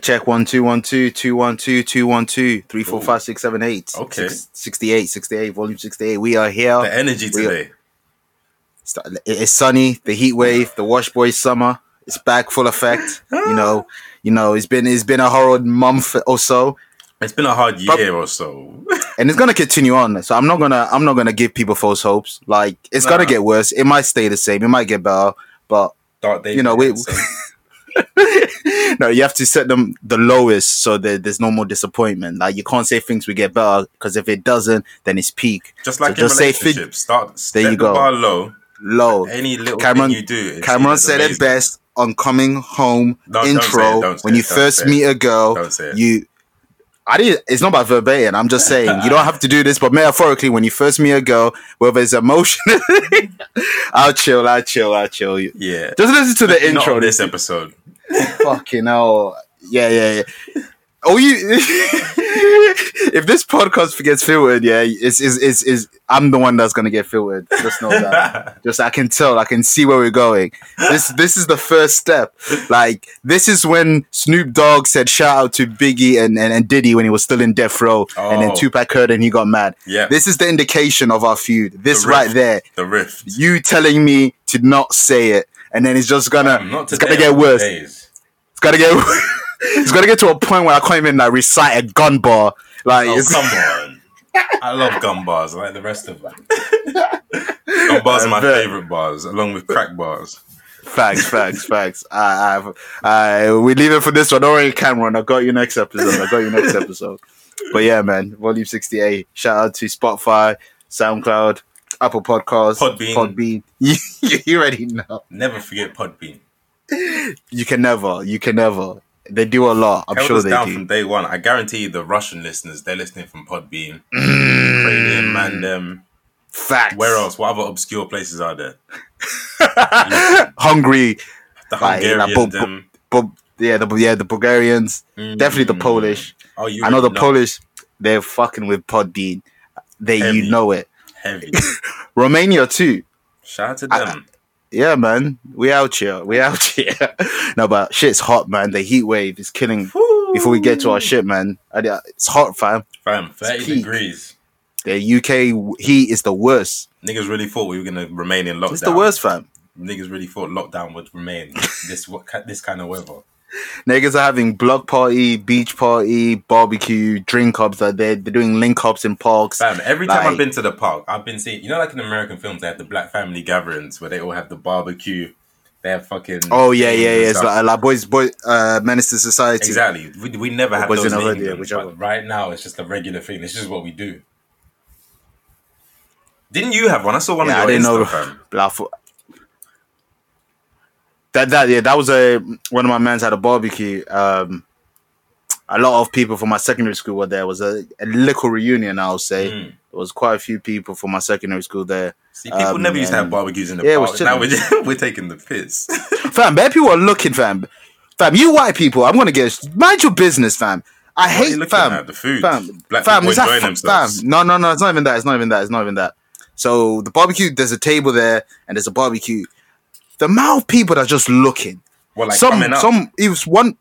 Mic check one two one two two one two two one two three four five six seven eight. Okay. Six- 68, 68, volume 68. We are here. The energy We- today. It's sunny, the heat wave, the wash boy summer. It's back full effect. you know, you know, it's been it's been a horrid month or so. It's been a hard year or so. and it's gonna continue on. So I'm not gonna I'm not gonna give people false hopes. Like it's gonna get worse. It might stay the same. It might get better. But Dark days. You know, we-. no, you have to set them the lowest so that there's no more disappointment. Like you can't say things will get better because if it doesn't, then it's peak. just like so in just say fi- relationships, start step you go. low. Low. Any little Cameron- thing you do, Cameron said it best on coming home say intro it, when you first meet a girl. Don't say it. You, I did. It's not about verbatim. I'm just saying you don't have to do this, but metaphorically, when you first meet a girl, whether it's emotionally, I'll chill. I'll chill. I'll chill. Yeah. just listen to the Not intro. this episode. fucking hell. Yeah, yeah, yeah. Oh, you. if this podcast gets filtered, yeah, it's is is is I'm the one that's gonna get filtered. Just know that. Just I can tell, I can see where we're going. This this is the first step. Like this is when Snoop Dogg said shout out to Biggie and, and, and Diddy when he was still in death row, and then Oh. Tupac heard and he got mad. Yeah. This is the indication of our feud. This The right there. the rift. You telling me to not say it, and then it's just gonna it's gonna get worse. days. It's gotta get. It's gotta get to a point where I can't even like recite a gun bar. Like Oh, it's come on. I love gun bars like the rest of them. gun bars are my I favorite bars, along with crack bars. facts, facts, facts. I, I've, I, we leave it for this one. Don't worry, Cameron. I got you next episode. I got you next episode. But yeah, man, volume sixty-eight. Shout out to Spotify, SoundCloud, Apple Podcasts, Podbean. Podbean. You, you already know. Never forget Podbean. You can never. You can never. They do a lot. I'm Held sure us they down do. from day one. I guarantee the Russian listeners, they're listening from Podbean, Mm. Ukrainian, Mandem. Facts. Where else? What other obscure places are there? Hungry. The Like, like, Hungarians. bu- bu- Bu- yeah, the yeah the Bulgarians. Definitely the Mm. Polish. Oh, you I know the already Polish. They're fucking with Podbean. They Heavy. you know it. Heavy. Romania too. Shout out to I- them. Yeah, man. We out here. We out here. no, but shit's hot, man. The heat wave is killing. Before we get to our shit, man, uh, it's hot, fam. Fam, 30 degrees. The UK heat is the worst. Niggas really thought we were gonna remain in lockdown. It's the worst, fam. Niggas really thought lockdown would remain this what this kind of weather. Niggas are having block party, beach party, barbecue, drink ups. That they're, they're doing link ups in parks. Fam, every time Like- I've been to the park, I've been seeing. You know, like in American films, they have the black family gatherings where they all have the barbecue. They have fucking. Oh yeah, yeah, yeah. It's like, like boys, boy, uh, menace to society. exactly. We, we never have those in yeah, whichever. right now it's just a regular thing. It's just what we do. Didn't you have one? I saw one Yeah, I on your didn't know. Instagram. But I thought- that that yeah, that was a one of my mans had a barbecue. Um, a lot of people from my secondary school were there. It was a, a little reunion, I'll say. Mm. There was quite a few people from my secondary school there. See, people Um, never used to have um, barbecues in the yeah, park. Now we're, we're taking the piss. Fam, bad people are looking, fam. Fam, you white people, I'm gonna get mind your business, fam. I What hate fam. at? The food. Fam, Black fam, people enjoying themselves. fam? No, no, no, it's not even that. It's not even that. It's not even that. So the barbecue, there's a table there, and there's a barbecue. The amount of people that are just looking. Well, like some, coming up. some. It was one.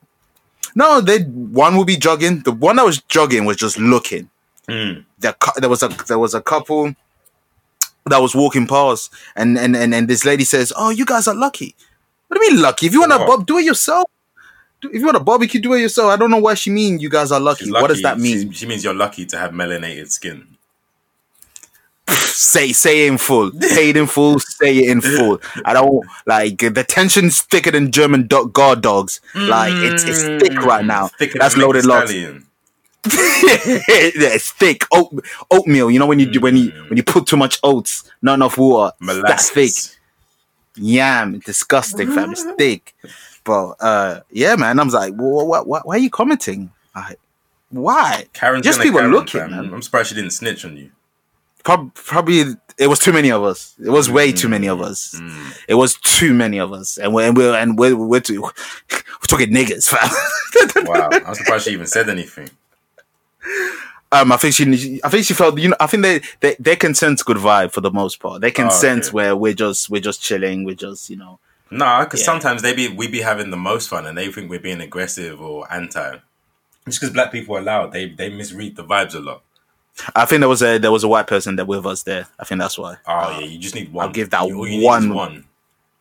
No, they one will be jogging. The one that was jogging was just looking. Mm. There, there was a there was a couple that was walking past, and and and, and this lady says, "Oh, you guys are lucky." What do you mean lucky? If you want to bob, do it yourself. If you want to barbecue, do it yourself. I don't know why she mean you guys are lucky. She's What does that mean? She, she means you're lucky to have melanated skin. Say say it in full, paid in full, say it in full. I don't like the tension's thicker than German do- guard dogs. Like it's it's thick right now. Thicker That's than loaded Mickey yeah, it's thick. Oat, oatmeal. You know when you do when you Mm. when you put too much oats, not enough water. That's thick. Yam, disgusting, fam. It's thick. But uh, yeah, man. I was like, wh- wh- wh- why are you commenting? Like, why? Karen's Just people Karen, looking, man. I'm surprised she didn't snitch on you. Prob- probably it was too many of us. It was way too many of us. Mm. It was too many of us, and we're and we're and we're, we're, too, we're talking niggas, fam. Wow, I'm surprised she even said anything. um, I think she, I think she felt, you know, I think they they they can sense good vibe for the most part. They can Oh, sense okay. where we're just we're just chilling, we're just you know Nah, because Yeah. sometimes they be we be having the most fun and they think we're being aggressive or anti. Just because black people are loud, they they misread the vibes a lot. I think there was a there was a white person that with us there. I think that's why. Oh yeah, you just need one. I'll give that You- all you need one. one.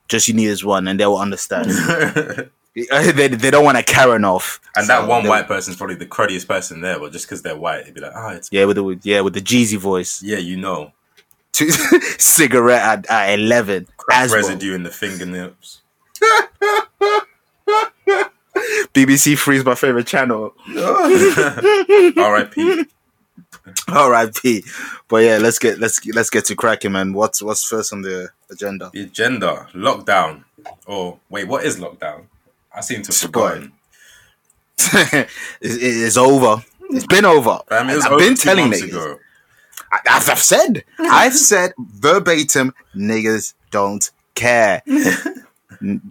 Just you need is one, and they will understand. they they don't want to Karen off. And that one they- white person's probably the cruddiest person there, but just because they're white, they'd be like, oh, it's Yeah, with the yeah with the Jeezy voice. yeah, you know, Cigarette at, at eleven. crack well. residue in the fingernails. BBC Three is my favorite channel. R.I.P. R.I.P. But yeah, let's get let's let's get to cracking, man. What's what's first on the agenda? The agenda lockdown. Oh wait, what is lockdown? I seem to have forgotten. it, it's over. It's been over. I mean, it was I've over been telling niggas. I, I've, I've said. I've said verbatim. Niggas don't care.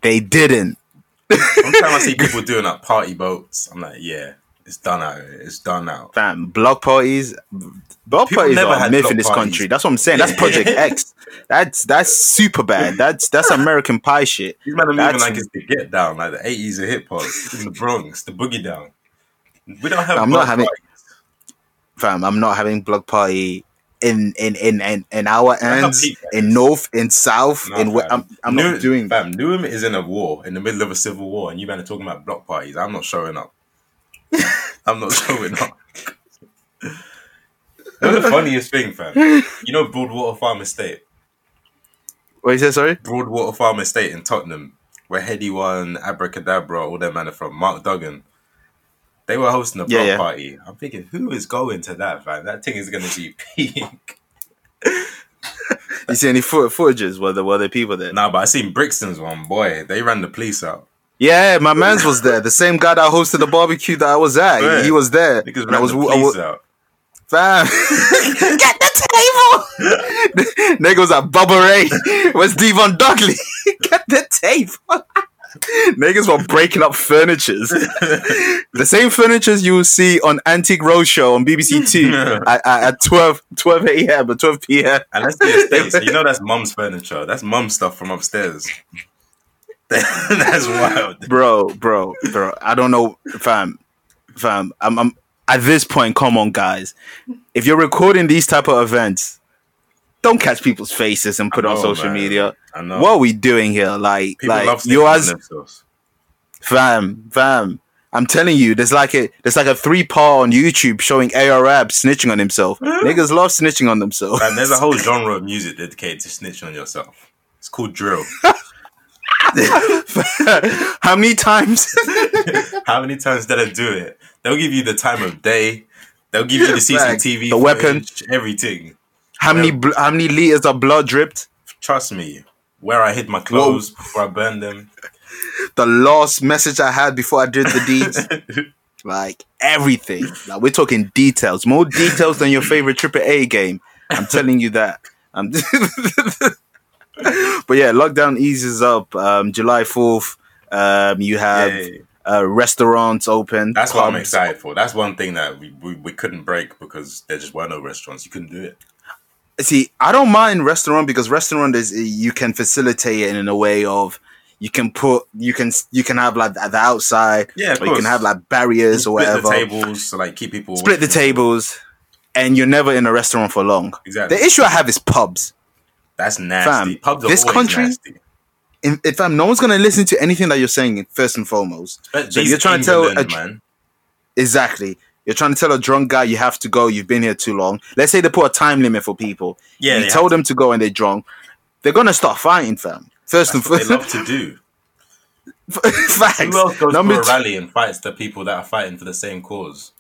they didn't. Sometimes I see people doing like party boats. I'm like, yeah, it's done out. It's done out. Fam, block parties. Block People parties never are a myth in this parties. country. That's what I'm saying. That's Project X. That's that's super bad. That's that's American Pie shit. These men are moving like it's the get down, like the 80s of hip hop in the Bronx, the boogie down. We don't have. I'm block not having- parties. Fam, I'm not having block party in in in in, in our ends, in north, in south, Nah, in where. I'm I'm New- not doing. Fam, Newham is in a war, in the middle of a civil war, and you man are talking about block parties. I'm not showing up. I'm not showing up. You know the funniest thing, fam? You know Broadwater Farm Estate? What you say, sorry? Broadwater Farm Estate in Tottenham, where Headie One, Abra Cadabra, all them man are from, Mark Duggan. They were hosting a Yeah, yeah. party. I'm thinking, who is going to that, fam? That thing is going to be peak. You see any footages? Were there were there people there? nah, but I seen Brixton's one, boy. They ran the police out. Yeah, my man's was there. The same guy that hosted the barbecue that I was at. Yeah. He was there. Niggas And I was, the I police was out. fam. Get the table. Nigga was at Bubba Ray. Where's D-Von Dudley? Get the table. Niggas were breaking up furnitures. the same furnitures you will see on Antique Roadshow on BBC Two at, at, at 12, 12 a.m. or 12 p.m. And that's the estate. So you know that's mum's furniture. That's mum's stuff from upstairs. that's wild. bro, bro, bro. I don't know, fam, fam. I'm, I'm at this point. Come on, guys. If you're recording these type of events, don't catch people's faces and put I on social man. media. I know. What are we doing here? Like, People like you as fam, fam. I'm telling you, there's like a there's like a three part on YouTube showing Arab snitching on himself. Niggas love snitching on themselves. And there's a whole genre of music dedicated to snitch on yourself. It's called drill. How many times? How many times did I do it? They'll give you the time of day. They'll give you the. CCTV, The weapon. everything. how many bl- how many liters of blood dripped? Trust me. Where I hid my clothes before I burned them. The last message I had before I did the deeds. like everything. Like we're talking details, more details than your favorite triple A game. I'm telling you that. I'm but yeah, lockdown eases up. Um, July fourth. Um, you have Yeah. uh, restaurants open. That's what I'm excited for. That's one thing that we, we, we couldn't break because there just were no restaurants. You couldn't do it. See, I don't mind restaurant because restaurant is you can facilitate it in a way of you can put you can you can have like the outside Yeah, you can have like barriers or whatever. the tables to like keep people split the tables, and you're never in a restaurant for long. Exactly. The issue I have is pubs. That's nasty. Fam, Pubs this country- nasty. In, if I'm, no one's gonna listen to anything that you're saying first and foremost. But So you're trying to tell a- man. Exactly. You're trying to tell a drunk guy you have to go. You've been here too long. Let's say they put a time limit for people. Yeah, you told them to go and they're drunk. They're gonna start fighting, fam. First That's foremost, they love to do. facts. Who else goes Number to a two- rally and fights the people that are fighting for the same cause?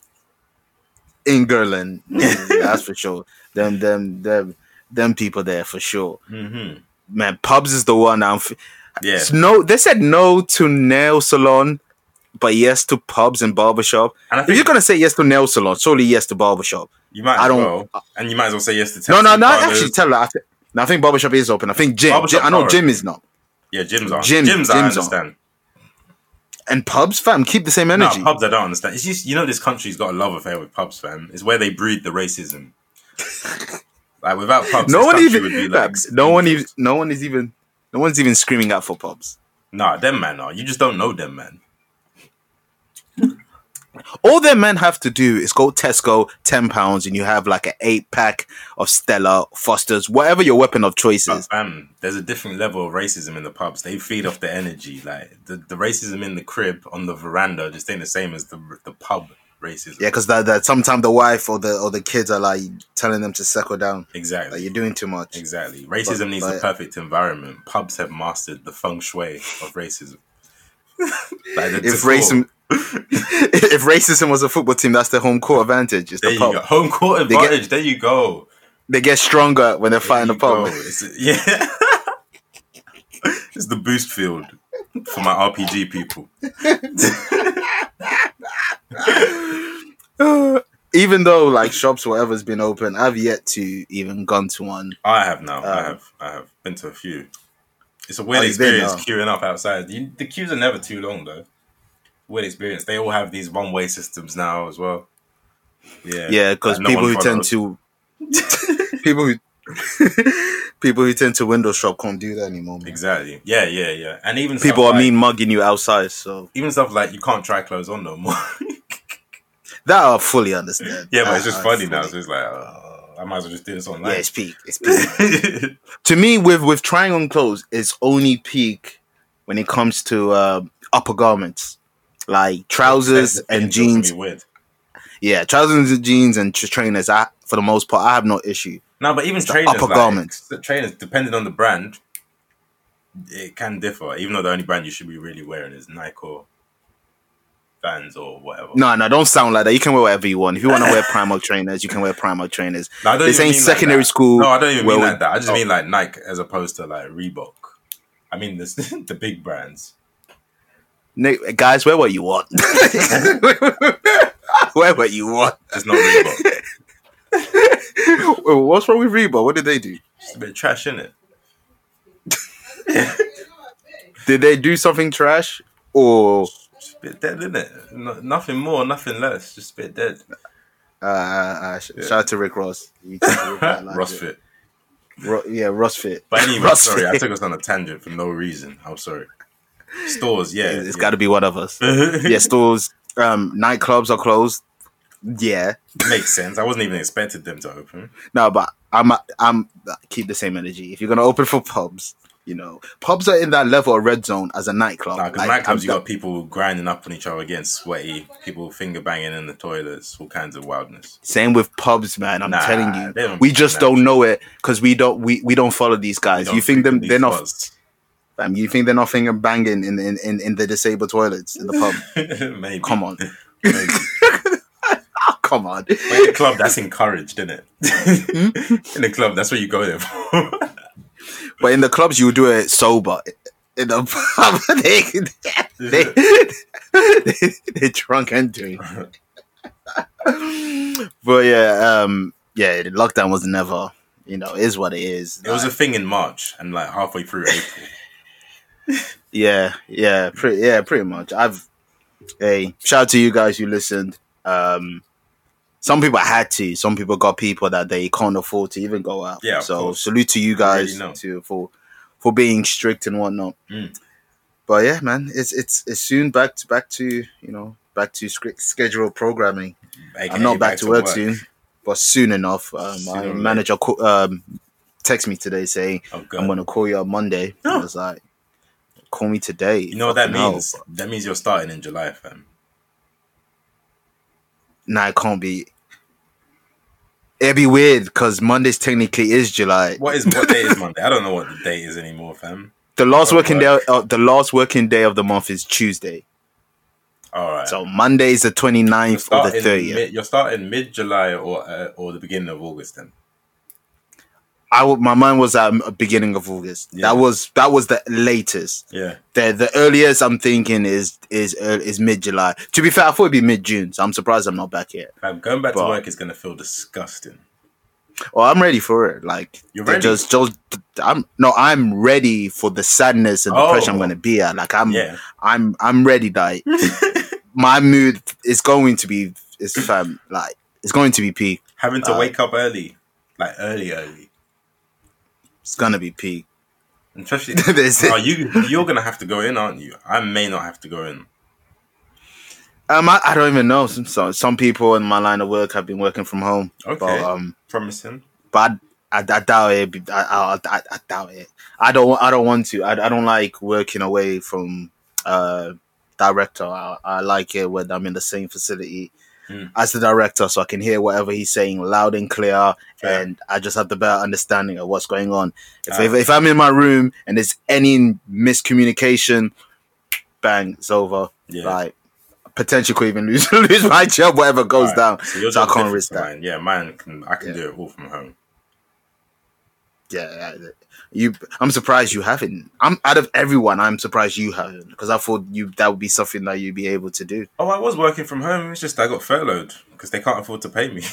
In England, that's for sure. Them, them, them, them people there for sure. Mm-hmm. Man, pubs is the one. I'm. F- Yeah. No, they said no to nail salon, but yes to pubs and barbershop. And I If you're gonna say yes to nail salon, surely yes to barbershop. you might I don't- well. And you might as well say yes to No, no, no. parlors. Actually, tell her. I, th- no, I think barbershop is open. I think gym. Gym I know are gym is not. Yeah, gyms are. Gym- gyms, I gyms are. understand. And pubs, fam, keep the same No, energy. pubs I don't understand. It's just you know this country's got a love affair with pubs, fam. It's where they breed the racism. like without pubs, no one even. like no one even. No one is even. No one's even screaming out for pubs. Nah, them man are. You just don't know them man. All their men have to do is go Tesco, ten pounds, and you have like an eight pack of Stella, Foster's, whatever your weapon of choice But is. fam, there's a different level of racism in the pubs. They feed off the energy. Like the, the racism in the crib on the veranda just ain't the same as the the pub racism. Yeah, because that, that sometimes the wife or the or the kids are like telling them to settle down. Like Exactly. you're doing too much. Exactly. Racism But- needs but- the perfect environment. Pubs have mastered the feng shui of racism. like If racism, if racism was a football team, that's the home court advantage. It's there the you pub. go. Home court They get- advantage. there you go. They get stronger when they're There fighting the pub. It's- yeah. it's the boost field for my RPG people. even though like shops, whatever's been open, I've yet to even gone to one. I have now. I Um, have. I have been to a few. It's a weird Oh, experience oh. queuing up outside. You, the queues are never too long though. Weird experience. They all have these one way systems now as well. Yeah. Yeah, because Like, no people who tend to people who people who tend to window shop can't do that anymore. Man. Exactly. Yeah, yeah, yeah. And even People are like, mean mugging you outside, so Even stuff like you can't try clothes on no more. that I fully understand. yeah, but it's just I funny now. So it's like, oh, I might as well just do this online. Yeah, it's peak. It's peak. to me, with with trying on clothes, it's only peak when it comes to uh, upper garments, like trousers and jeans. Yeah, trousers and jeans and trainers. I, for the most part, I have no issue. No, but even trainers, upper like, garments. trainers, depending on the brand, it can differ. Even though the only brand you should be really wearing is Nike or Vans or whatever. No, no, don't sound like that. You can wear whatever you want. If you want to wear Primark trainers, you can wear Primark trainers. No, I don't This ain't like secondary that. school No, I don't even mean like that. I just Oh. mean like Nike as opposed to like Reebok. I mean this the big brands. Nick, guys, wear what you want. wear what you want. Just not Reebok. What's wrong with Reebok? What did they do? Just a bit trash in it. Did they do something trash or Just a bit dead in it. No, nothing more, nothing less. Just a bit dead. uh, uh, sh- shout out to Rick Ross? Ross it. fit. Ro- yeah, Ross fit. But anyway, Ross sorry, I fit. took us on a tangent for no reason. I'm sorry. Stores, yeah. it's got to be one of us. yeah, stores, um, nightclubs are closed. Yeah, Makes sense. I wasn't even expected them to open. no, but I'm I'm keep the same energy. If you're gonna open for pubs, you know, pubs are in that level of red zone as a nightclub. Nah, because Like, nightclubs, I'm- you got people grinding up on each other, getting sweaty, people finger banging in the toilets, all kinds of wildness. Same with pubs, man. I'm Nah, telling you, we just that. don't know it because we don't we, we don't follow these guys. You think them they're not? Fam, you think they're not finger banging in, in in in the disabled toilets in the pub? Maybe. Come on, Maybe. Come on. But in the club, that's encouraged, isn't it? Hmm? in the club, that's what you go there for. But in the clubs, you do it sober. In the pub, they they they, they drunk entering. but yeah, um, yeah, the lockdown was never. You know, is what it is. it was a thing in March and like halfway through April. yeah, yeah, pretty, yeah, pretty much. I've, hey, shout out to you guys who listened. Um, some people had to. Some people got people that they can't afford to even go out. Yeah, so salute to you guys to for for being strict and whatnot. Mm. But yeah, man, it's it's it's soon back to back to you know back to script scheduled programming. AKA I'm not back, to work, soon, but soon enough. Um, Sooner my manager co- um text me today saying Oh, I'm gonna call you on Monday. I Oh. was like, call me today. You know what that Fucking hell. means? That means you're starting in July, fam. Nah, it can't be. It'd be weird because Monday's technically is July. What is what day is Monday? I don't know what the date is anymore, fam. The last working day, uh, the last working day of the month is Tuesday. All right. So Monday is the 29th you're or the 30th. mid, you're starting mid July or uh, or the beginning of August then. I w- my mind was at beginning of August. Yeah. That was that was the latest. Yeah. The the earliest I'm thinking is is uh, is mid July. To be fair, I thought it'd be mid June. So I'm surprised I'm not back yet. Fam, going back But- to work is gonna feel disgusting. Well, I'm ready for it. Like You're ready? Just just I'm no, I'm ready for the sadness and Oh. pressure I'm gonna be at. Like I'm Yeah. I'm I'm ready. Like my mood is going to be is fam like it's going to be peak. Having to Uh, wake up early, like early, early. It's gonna be peak. Especially, are you you're gonna have to go in, aren't you? I may not have to go in. Um, I, I don't even know. Some, some some people in my line of work have been working from home. Okay. But um, Promising. but I, I, I doubt it. I, I, I, I doubt it. I don't. I don't want to. I, I don't like working away from uh director. I, I like it when I'm in the same facility Hmm. as the director, so I can hear whatever he's saying loud and clear, Fair. and I just have the better understanding of what's going on. If, Ah. if if I'm in my room and there's any miscommunication, bang, it's over. Yeah. Like potentially could even lose lose my job, whatever goes Alright, down. So, So I can't risk that. Mine. Yeah, mine can. I can Yeah. do it all from home. Yeah, yeah, you. I'm surprised you haven't. I'm out of everyone. I'm surprised you haven't because I thought you that would be something that you'd be able to do. Oh, I was working from home. It's just I got furloughed because they can't afford to pay me.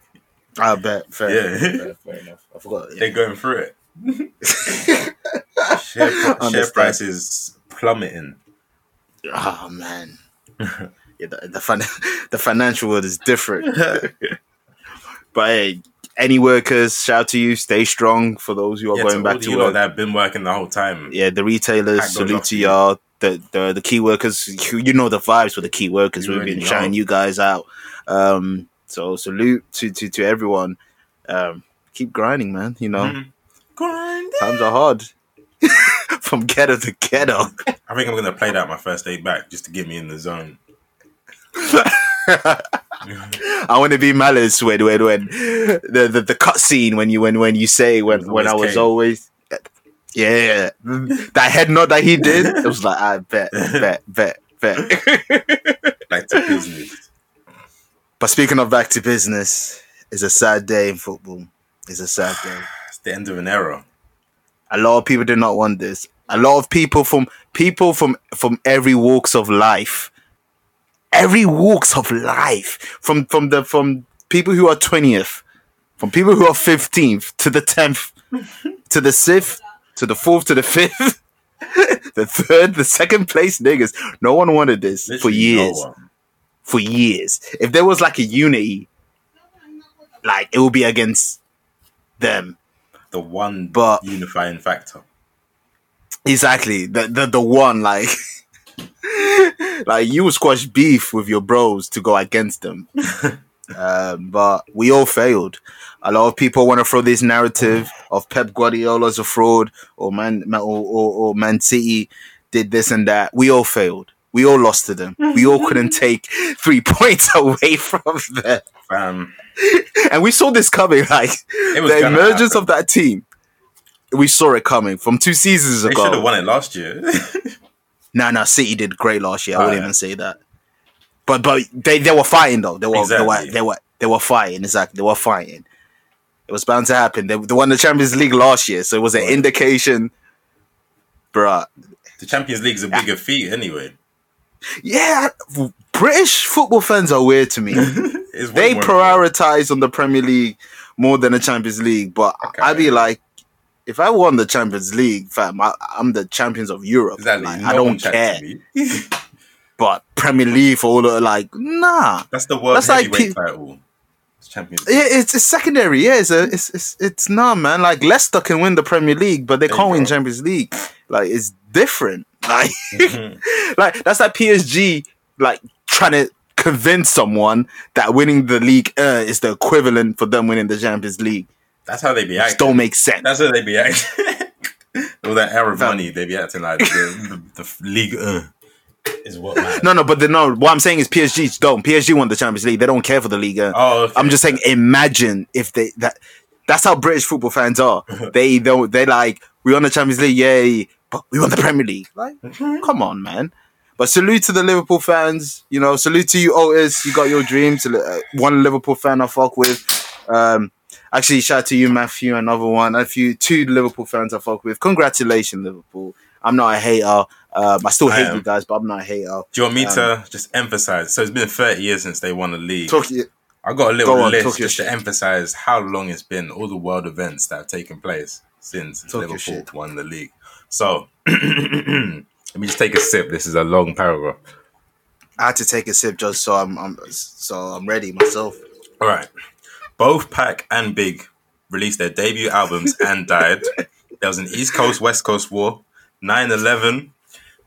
I bet. Fair, Yeah. fair, fair enough. I forgot. They're going through it. Share, share prices plummeting. oh man. Yeah, the the, fin- the financial world is different. but hey, any workers, shout out to you. Stay strong for those who are Yeah, going to back to you work. that have been working the whole time. yeah, the retailers, salute to y'all. The, the the key workers, you know the vibes for the key workers. You We've been shouting you guys out. Um, so salute to to to everyone. Um, keep grinding, man. You know Mhm. Grind. times are hard. From ghetto to ghetto. I think I'm gonna play that my first day back just to get me in the zone. I want to be malice when when when the the, the cut scene when you when when you say when when I was Caine. always yeah that head nod that he did it was like I bet bet bet bet. Back to business. But speaking of back to business, it's a sad day in football. It's a sad day. It's the end of an era. A lot of people did not want this. A lot of people from people from from every walks of life, every walks of life, from from the from people who are twentieth, from people who are fifteenth to the tenth, to the sixth, to the fourth, to the fifth, the third, the second place niggas. No one wanted this for Literally no years one. for years. If there was like a unity, like it would be against them. The one But- unifying factor. Exactly. The the, the one like like you squash beef with your bros to go against them. um, but we all failed. A lot of people want to throw this narrative of Pep Guardiola as a fraud or Man or, or, or Man City did this and that. We all failed. We all lost to them. We all couldn't take three points away from them. Fam, And we saw this coming, like the emergence happen. of that team. We saw it coming from two seasons ago. They should have won it last year. No, no, City did great last year. I Oh, wouldn't yeah. even say that. But but they, they were fighting though. They were, they were they were they were fighting. Exactly, they were fighting. It was bound to happen. They, they won the Champions League last year, so it was an oh, Right. indication, bruh. the Champions League's a bigger feat anyway. Yeah, British football fans are weird to me. They prioritize on the Premier League more than the Champions League. But Okay. I'd be like, if I won the Champions League, fam, I, I'm the champions of Europe. Exactly. Like, no I don't care. But Premier League for all of like, nah. That's the world That's like heavyweight pe- title. It's Champions League. Yeah, it's, it's secondary. Yeah, it's, a, it's it's it's nah, man. Like Leicester can win the Premier League, but they There can't win. Champions League. Like it's different. Like Mhm. like that's like PSG like trying to convince someone that winning the league uh, is the equivalent for them winning the Champions League. That's how they be acting. don't make sense. That's how they be acting. All that Arab Fam. money, they be acting like the, the, the league uh, is what matters. No, no, but the, no. What I'm saying is PSG don't. PSG won the Champions League. They don't care for the league. uh. Oh, okay. I'm just saying, imagine if they that. That's how British football fans are. they don't. They like we won the Champions League, yay! But we won the Premier League. Like, come on, man. But salute to the Liverpool fans. You know, salute to you, Otis. You got your dreams. Uh, One Liverpool fan I fuck with. Um, actually, shout out to you, Matthew. Another one. A few two Liverpool fans I fuck with. Congratulations, Liverpool. I'm not a hater. Um, I still hate you guys, but I'm not a hater. Do you want me Um, to just emphasize? So it's been 30 years since they won the league. Talk, I got a little Go on, list just to emphasize how long it's been, all the world events that have taken place since Talk Liverpool won the league. So let me just take a sip. This is a long paragraph. I had to take a sip just so I'm, I'm so I'm ready myself. All right. Both Pac and Big released their debut albums and died. There was an East Coast West Coast war, 9-11,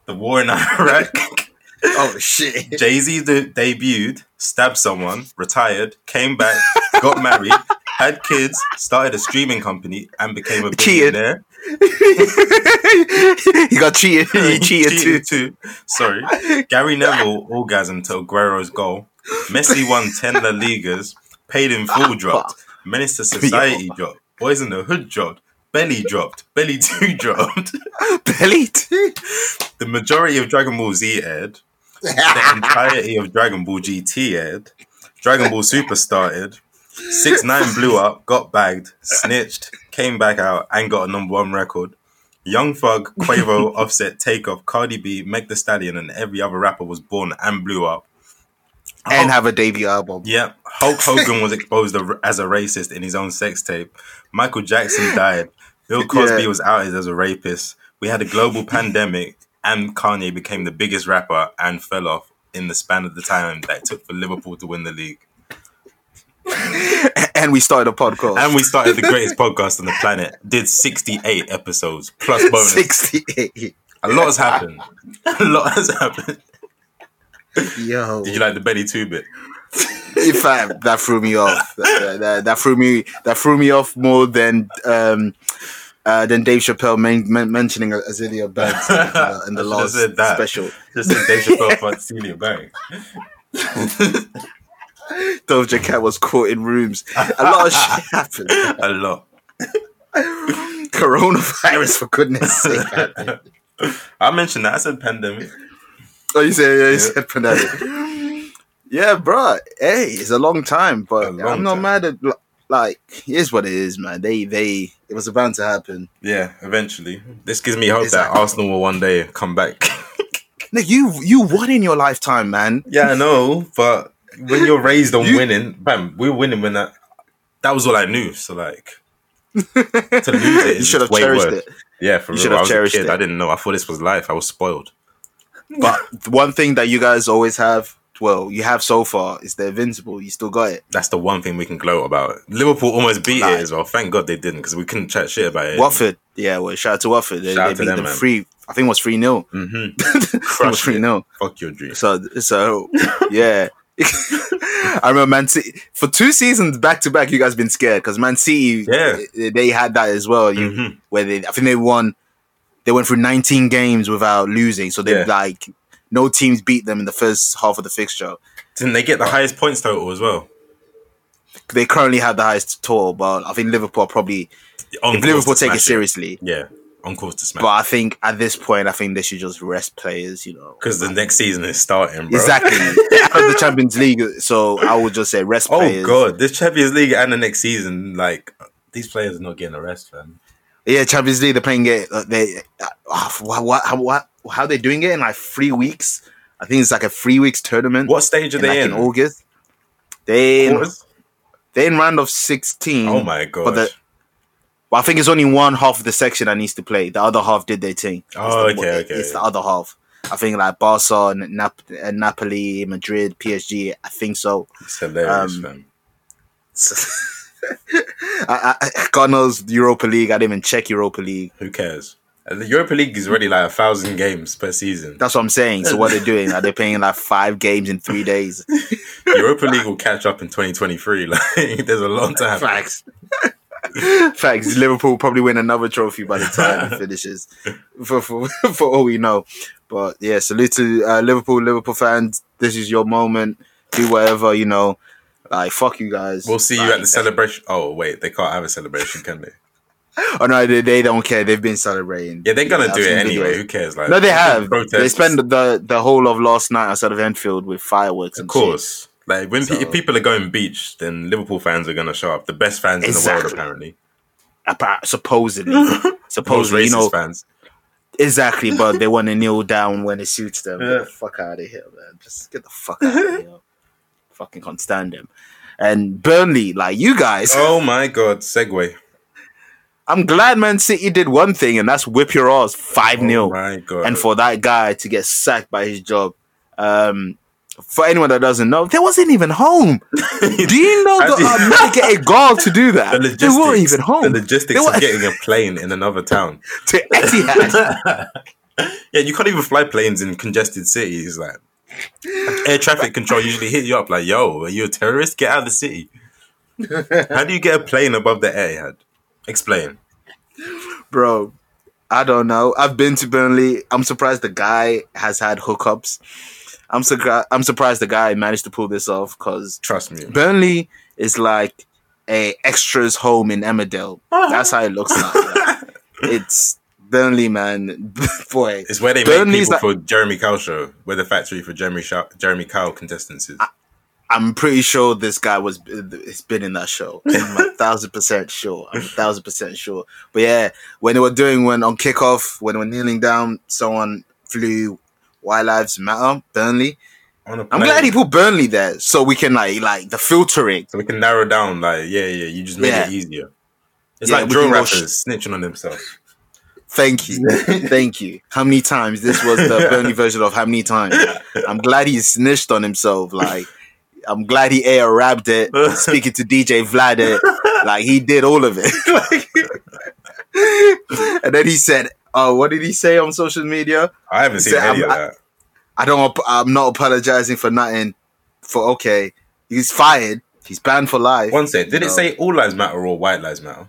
the war in Iraq. oh shit! Jay Z de- debuted, stabbed someone, retired, came back, got married, had kids, started a streaming company, and became a Cheated. billionaire. he got cheated. He cheated too. too. Sorry. Gary Neville orgasmed to Aguero's goal. Messi won 10 La Ligas. Paid in full dropped. Menace to Society dropped. Boyz n the Hood dropped. Belly dropped. Belly 2 dropped. Belly too. The majority of Dragon Ball Z aired. The entirety of Dragon Ball GT aired. Dragon Ball Super started. 6 9 blew up, got bagged, snitched, came back out, and got a number one record. Young Thug, Quavo, Offset, Takeoff, Cardi B, Meg The Stallion, and every other rapper was born and blew up. And have a debut album. Yep. Hulk Hogan was exposed as a racist in his own sex tape. Michael Jackson died. Bill Cosby Yeah. was outed as a rapist. We had a global pandemic, and Kanye became the biggest rapper and fell off in the span of the time that it took for Liverpool to win the league. And we started a podcast. And we started the greatest podcast on the planet. Did 68 episodes plus bonus. 68. A lot has happened. A lot has happened. Yo. Did you like the Benny Two bit? In fact, that threw me off. That, that- that threw me. That threw me off more than um, uh, than Dave Chappelle men- men- mentioning Azealia Banks uh, in the I should've last said that. special. Just said Dave Chappelle for Azealia Banks. Doja Cat was caught in rooms. A lot of shit happened. A lot. Coronavirus, for goodness sake. happened. I mentioned that. I said pandemic. Oh, you said, yeah, you said pandemic. yeah, bro. Hey, it's a long time, but long I'm not time. mad at. Like, here's what it is, man. They, they, it was bound to happen. Yeah, eventually. This gives me hope Exactly. that Arsenal will one day come back. Nick, you, you won in your lifetime, man. yeah, I know, but when you're raised on You- winning, bam, we were winning when that. That was all I knew. So like, to lose it you should have cherished worse. it. Yeah, for You real. should I have was a cherished kid. it. I didn't know. I thought this was life. I was spoiled. But the one thing that you guys always have, well, you have so far, is the invincible. You still got it. That's the one thing we can gloat about. Liverpool almost beat Like- it as well. Thank God they didn't because we couldn't chat shit about it. Watford, yeah. Well, shout out to Watford. They, Shout they beat them, them three. I think it was three 0 Mm-hmm. It was Crushed three it. 0 Fuck your dream. So, so yeah. I remember Man City for two seasons back to back. You guys been scared because Man City, Yeah. they, they had that as well. You, Mhm. where they, I think they won. They went through 19 games without losing, so they Yeah. like no teams beat them in the first half of the fixture. Didn't they get the highest points total as well? They currently have the highest total, but I think Liverpool are probably On if Liverpool take it smash seriously. Yeah, on course to smash. But I think at this point, I think they should just rest players. You know, Because the next season is starting, bro. exactly out of the Champions League. So I would just say rest Oh players. god, this Champions League and the next season, like these players are not getting a rest, man. Yeah, Champions League. They're playing it. Uh, they uh, what, what how what how they doing it in like three weeks? I think it's like a three weeks tournament. What stage are in, they like, in? in August? They in, they in round of sixteen. Oh my god! But the but I think it's only one half of the section that needs to play. The other half did their thing. It's Oh, the- okay, okay. It's the other half. I think like Barca, and Nap- Napoli, Madrid, PSG. I think so. it's hilarious, um, man. I, I, God knows Europa League. I didn't even check Europa League. Who cares? The Europa League is already like a thousand games per season. That's what I'm saying. So what are they're doing? Are they playing like five games in three days? Europa League will catch up in 2023. Like, there's a long time. Facts. Facts. Liverpool probably win another trophy by the time it finishes, for, for for all we know. But yeah, salute to uh, Liverpool, Liverpool fans. This is your moment. Do whatever you know. Like fuck you guys. We'll see you Like, at the celebration. Oh wait, they can't have a celebration, can they? Oh no, they, they don't care. They've been celebrating. Yeah, they're gonna I've do it anyway. videos. Who cares? Like, No, they have. They spend the the whole of last night outside of Anfield with fireworks. Of And shit. course. Like when pe- if people are going beach, then Liverpool fans are gonna show up. The best fans in the world, apparently. Appa- supposedly, supposedly, you know, fans. exactly. But they want to kneel down when it suits them. Yeah. Get the fuck out of here, man. Just get the fuck out of here. Fucking can't stand them. And Burnley, like you guys, Oh my god, segue. I'm glad Man City did one thing, and that's whip your ass five 0 Oh and for that guy to get sacked by his job. Um, for anyone that doesn't know, they wasn't even home. Do you know the you- uh, get a goal to do that? the they weren't even home. The logistics They of getting a plane in another town. to Etihad. yeah, you can't even fly planes in congested cities. Like air traffic control usually hit you up like, "Yo, are you a terrorist? Get out of the city." How do you get a plane above the air? Explain. Bro, I don't know. I've been to Burnley. I'm surprised the guy has had hookups. I'm surprised. I'm surprised the guy managed to pull this off because Trust me. Burnley is like a extras home in Emmerdale. That's how it looks like. Like, it's Burnley, man. Boy, It's where they Burnley's make people like- for Jeremy Kyle show, where the factory for Jeremy Sha- Jeremy Kyle contestants is. I'm pretty sure this guy was. It's been in that show. I'm a thousand percent sure. I'm a thousand percent sure. But yeah, when they were doing when on kickoff, when they were kneeling down, someone flew "Why Lives Matter" Burnley. I'm glad he put Burnley there so we can like like the filtering. So we can narrow down, like, yeah, yeah, you just made Yeah. it easier. It's Yeah, like drill rappers snitching on themselves. Thank you, thank you. How many times this was the Burnley version of how many times? I'm glad he snitched on himself. Like I'm glad he air rapped it, speaking to DJ Vlad it. Like he did all of it. Like- and then he said, "Oh, what did he say on social media? I haven't seen So any of that. I don't. I'm not apologizing for nothing. For okay, he's fired. He's banned for life. One sec, did it say all lives matter or white lives matter?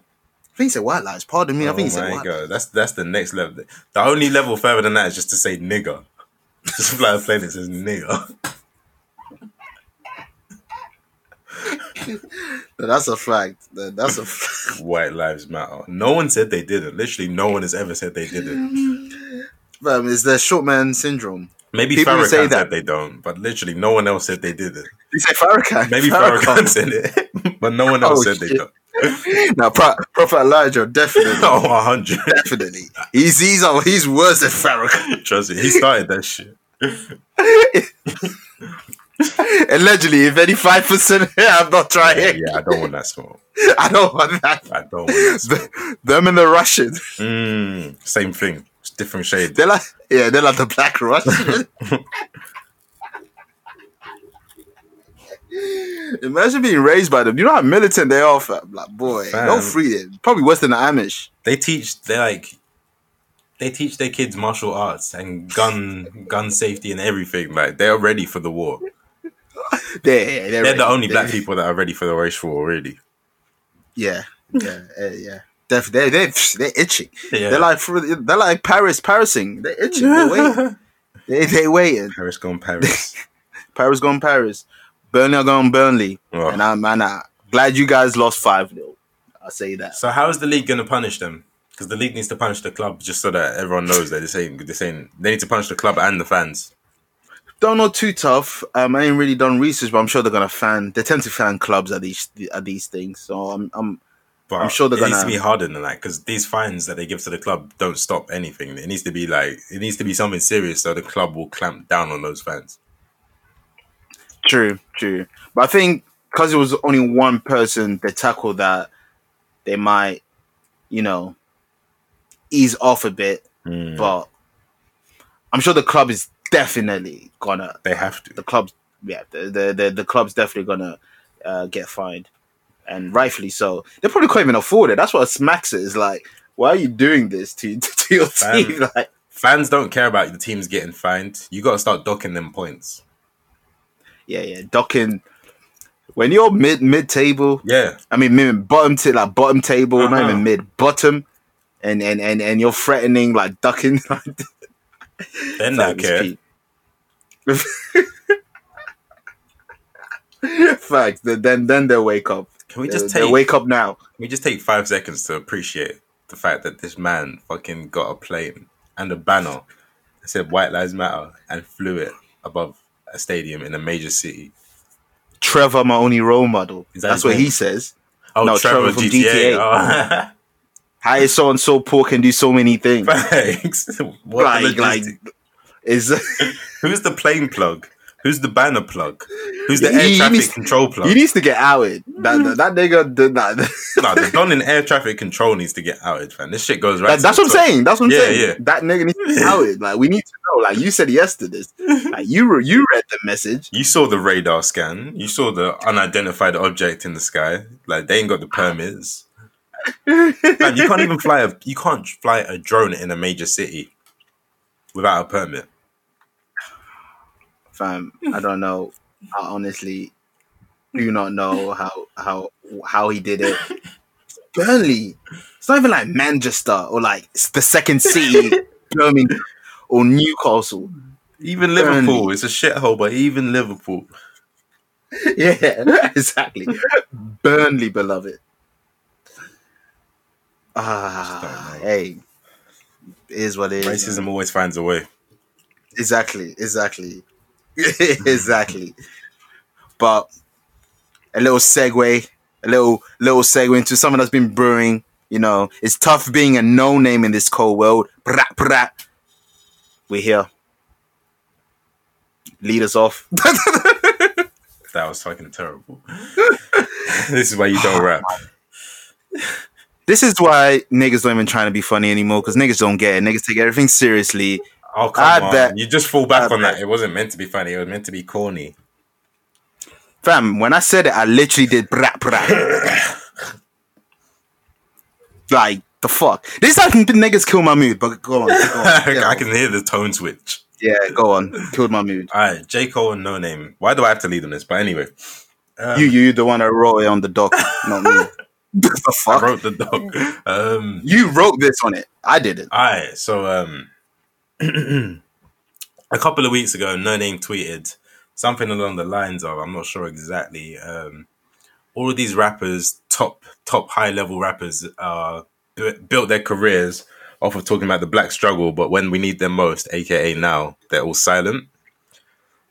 I think he said white lies. Pardon me. I think he oh said white. god, that's that's the next level. The only level further than that is just to say nigger. Just fly a plane that says nigger. No, That's a fact. That's a. Fact. White lives matter. No one said they didn't. Literally, no one has ever said they didn't. Um, it's the short man syndrome. Maybe People Farrakhan say said that. they don't, but literally, no one else said they didn't. You say Farrakhan? Maybe Farrakhan said it, but no one else Oh, said they shit. don't. Now, Pro- Prophet Elijah definitely, Oh, 100. definitely. He's he's oh, he's worse than Farrakhan. Trust me, he started that shit. Allegedly, if any five percent, I'm not Yeah, trying. yeah, I don't want that smoke. I don't want that. I don't want that. The- Them and the Russians. Mm, same thing, different shade. they're like yeah, they're like the Black Russian. Imagine being raised by them. You know how militant they are, fam. Like, boy, Fam. don't free them. Probably worse than the Amish. They teach they like they teach their kids martial arts and gun gun safety and everything. Like they're ready for the war. They're, They're the only black people that are ready for the race war, really. Yeah, yeah, uh, yeah. Def- they they they're itching. Yeah. They're like they're like Paris Parising. They're itching. They're waiting. They they waiting. Paris gone Paris. Paris going Paris. Burnley are going Burnley. Oh. And I'm man, I'm glad you guys lost five 0 I'll say that. So how is the league gonna punish them? Because the league needs to punish the club just so that everyone knows that they're saying they're saying they need to punish the club and the fans. Don't know too tough. Um, I ain't really done research, but I'm sure they're gonna fan. They tend to fan clubs at these at these things. So I'm I'm But I'm sure they're it needs to gonna- be harder than that because these fines that they give to the club don't stop anything. It needs to be like it needs to be something serious so the club will clamp down on those fans. True, true. But I think because it was only one person that tackled that, they might, you know, ease off a bit. Hmm. But I'm sure the club is definitely gonna. They have to. The club's yeah, the the the, the club's definitely gonna uh, get fined, and rightfully so. They probably can't even afford it. That's what smacks it. Is like, why are you doing this to to your Fam. team? Like, Fans don't care about the teams getting fined. You got to start docking them points. Yeah, yeah, docking. When you're mid mid table, Yeah, I mean, mid, bottom to like bottom table, not Uh-huh. even mid, bottom, and and and and you're threatening like ducking. then they care. Facts. Then then they'll wake up. Can we just they'll take? wake up now. Can we just take five seconds to appreciate the fact that this man fucking got a plane and a banner that said "White Lives Matter" and flew it above stadium in a major city. Trevor, my only role model. That That's what name? he says. Oh, No, Trevor, Trevor from GTA. GTA. Oh. How is so and so poor can do so many things? Thanks. What like, like is Who's the plane plug? Who's the banner plug? Who's the He- air he traffic needs- control plug? He needs to get outed. That that, that nigga did no, the Don in air traffic control needs to get outed, fam. This shit goes right. That- to that's the what I'm top. saying. That's what I'm Yeah, saying. yeah. That nigga needs to get outed. Like we need to know. Like you said yesterday. Like you re- you read the message. You saw the radar scan. You saw the unidentified object in the sky. Like they ain't got the permits. Man, you can't even fly a you can't fly a drone in a major city without a permit. Fam, I don't know. I honestly do not know how how how he did it. Burnley. It's not even like Manchester or like the second city, Birmingham or Newcastle. Even Burnley. Liverpool, it's a shithole, but even Liverpool. Yeah, exactly. Burnley, beloved. Ah, Just hey, it is what it is. Racism always finds a way. Exactly, exactly, exactly. But a little segue, a little little segue into something that's been brewing. You know, it's tough being a no name in this cold world. Brat, brat. We're here. Lead us off. That was fucking terrible. this is why you don't oh, rap. This is why niggas don't even trying to be funny anymore because niggas don't get it. Niggas take everything seriously. Oh come I on! bet- You just fall back I on bet. that. It wasn't meant to be funny. It was meant to be corny. Fam, when I said it, I literally did brat brat. like, the fuck? This the niggas kill my mood, but go on. Go on. I can hear the tone switch. yeah, go on. Killed my mood. All right, J Cole and Noname. Why do I have to lead on this? But anyway, um, You, you, the one that wrote it on the doc, not me. the I fuck? wrote the dog. Um, You wrote this on it. I didn't. all right, so um, a couple of weeks ago, Noname tweeted something along the lines of I'm not sure exactly. Um, all of these rappers, top top high level rappers, uh, bu- built their careers off of talking about the black struggle, but when we need them most, aka now, they're all silent.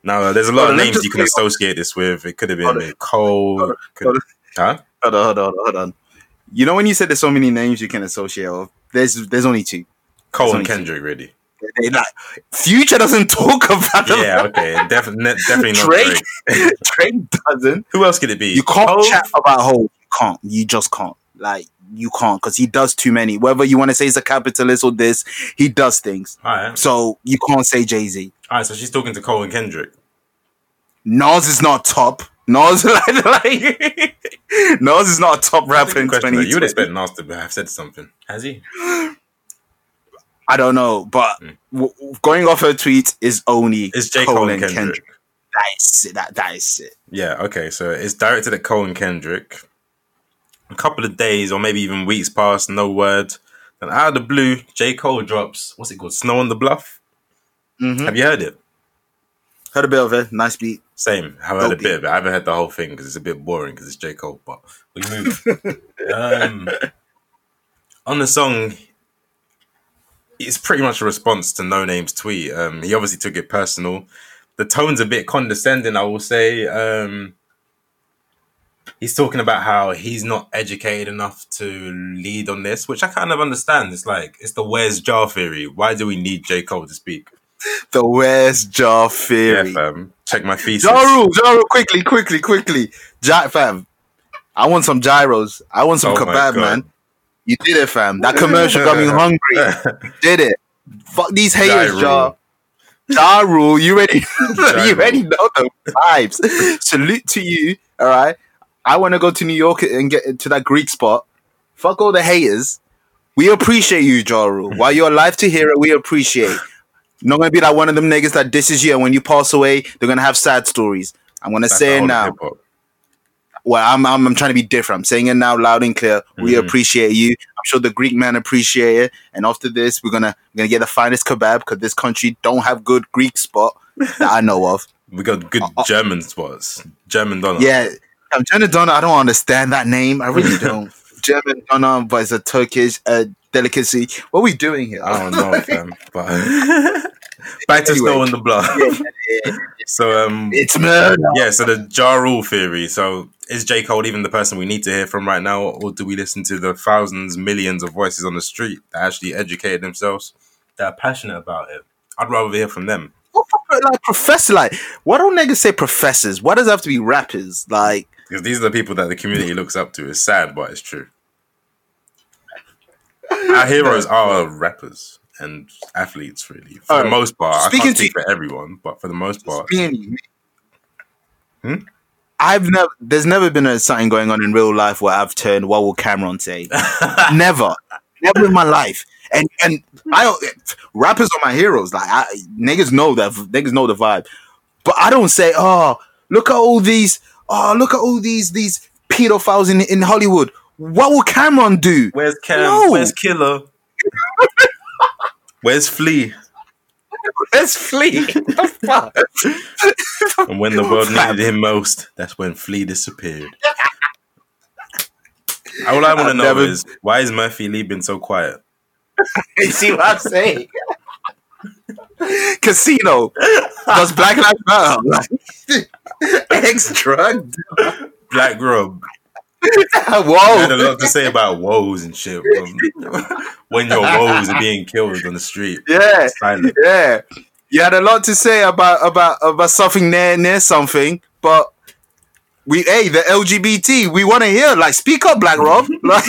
Now, uh, there's a lot Hold of on, names you can associate this with. It could have Hold been Cole. Hold on. could- huh? Hold on, hold on, hold on. You know when you said there's so many names you can associate with? There's there's only two. Cole There's and only two. Kendrick, really. They, like, Future doesn't talk about them. Yeah, okay. Definitely, definitely not Drake? Drake. Drake doesn't. Who else could it be? You can't Cole? chat about Hov. You can't. You just can't. Like you can't because he does too many. Whether you want to say he's a capitalist or this, he does things. All right. So you can't say Jay Z. All right, so she's talking to Cole and Kendrick. Nas is not top. Nas like, like Nas is not a top rapper in though. You would expect Nas to have said something. Has he? I don't know, but Mm. w- going off her tweet is only is J. Cole, and Kendrick. That is it. That that is it. Yeah, okay. So it's directed at Cole and Kendrick. A couple of days or maybe even weeks pass, no word. Then out of the blue, J. Cole drops, what's it called? Snow on the Bluff? Mhm. Have you heard it? Heard a bit of it. Nice beat. Same. I've heard a bit of it. I haven't heard the whole thing because it's a bit boring because it's J. Cole, but we move. um, on the song, it's pretty much a response to Noname's tweet. Um, he obviously took it personal. The tone's a bit condescending, I will say. Um, he's talking about how he's not educated enough to lead on this, which I kind of understand. It's like, it's the where's Ja theory. Why do we need J. Cole to speak? The where's Ja Theory. Yeah, fam. Check my thesis. Ja Rule, quickly, quickly, quickly. Ja, fam. I want some gyros. I want some Oh kebab, man. You did it, fam. That commercial got me hungry. Did it. Fuck these haters, Rule. Ja. Ja Rule, you ready? You ready? already know the vibes. Salute to you. All right. I want to go to New York and get to that Greek spot. Fuck all the haters. We appreciate you, Ja Rule. While you're alive to hear it, we appreciate. Not gonna be like one of them niggas that disses you, and when you pass away, they're gonna have sad stories. I'm gonna That's say it now. hip-hop. Well, I'm, I'm I'm trying to be different. I'm saying it now, loud and clear. We Mhm. appreciate you. I'm sure the Greek man appreciate it. And after this, we're gonna we're gonna get the finest kebab because this country don't have good Greek spot that I know of. We got good Uh, uh, German spots. German donuts. Yeah, um, German doner. I don't understand that name. I really don't. German doner, but it's a Turkish uh, delicacy. What are we doing here? I don't know, fam. But back to Anyway. snow on the block. Yeah, So um it's murder. yeah, so the Ja Rule theory. So is J. Cole even the person we need to hear from right now, or do we listen to the thousands, millions of voices on the street that actually educated themselves, that are passionate about it? I'd rather hear from them. Like professor? Like, why don't niggas say professors? Why does it have to be rappers? Like, Because these are the people that the community looks up to. It's sad, but it's true. Our heroes are rappers and athletes, really. For the most part. Speaking I can't to- for everyone, but for the most part. you. Hmm? I've never. There's never been a something going on in real life where I've turned. What will Cam'ron say? never, never in my life. And and I don't. Rappers are my heroes. Like I, niggas know that. Niggas know the vibe. But I don't say, oh, look at all these. Oh, look at all these these pedophiles in in Hollywood. What will Cam'ron do? Where's Cam? No. Where's Killer? Where's Flea? Where's Flea? the fuck? And when the world needed him most, that's when Flea disappeared. All I want to know never- is why is Murphy Lee been so quiet? You see what I'm saying? Casino. Does Black Lives Matter? Ex drug. Black Rob had a lot to say about woes and shit. when your woes are being killed on the street. Yeah. Silent. Yeah. You had a lot to say about about about something near near something, but we hey the LGBT we want to hear like speak up Black Rob like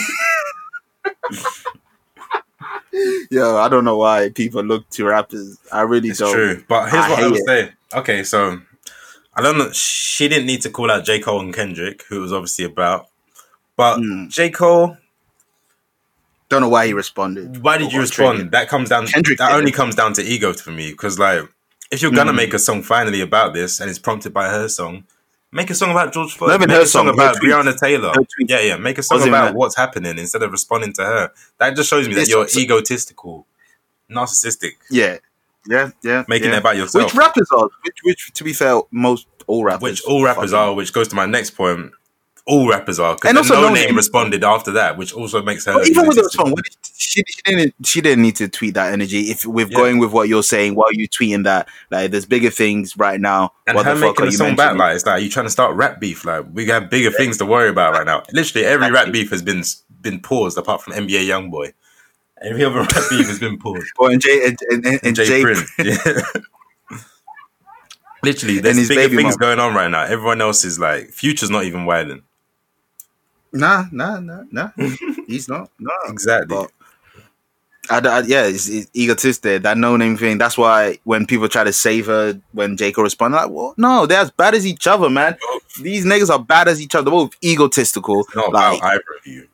Yo, I don't know why people look to rappers. I really It's don't. true. But here's I what I would say. Okay, so I don't know. She didn't need to call out J. Cole and Kendrick, who it was obviously about. But Mm. J. Cole, Don't know why he responded. why did you respond? triggered. That comes down. Kendrick that only comes down to ego for me. Because like, if you're gonna Mm. make a song finally about this, and it's prompted by her song, make a song about George Floyd. Make a song song, about. Breonna Taylor. Yeah, yeah. Make a song about that- what's happening instead of responding to her. That just shows me that It's- you're egotistical, narcissistic, Yeah. Yeah, yeah. making yeah. it about yourself. Which rappers are? Which, which, to be fair, most all rappers. which all rappers fucking- are, which goes to my next point. All rappers are, And because also no Noname responded after that, which also makes her. Even with the egotistical. songs, what did- she, she didn't. She didn't need to tweet that energy. If with Yeah. going with what you're saying, while you tweeting that, like there's bigger things right now. and what her the fuck making are a you song back like it's like you trying to start rap beef. Like we have bigger things to worry about right now. Literally every rap beef has been been paused apart from NBA YoungBoy. Every other rap beef has been paused. Oh, and Jay and, and, and, And Jay, Jay Prince. Yeah. Literally, there's bigger things mama. going on right now. Everyone else is like, Future's not even wilding. Nah, nah, nah, nah. He's not. No, Exactly. But I, I- yeah, it's, it's egotistic. That no name thing. That's why when people try to save her, when J Cole responded, like, well, no, they're as bad as each other, man. These niggas are bad as each other. They're both egotistical. It's not like, about either of you.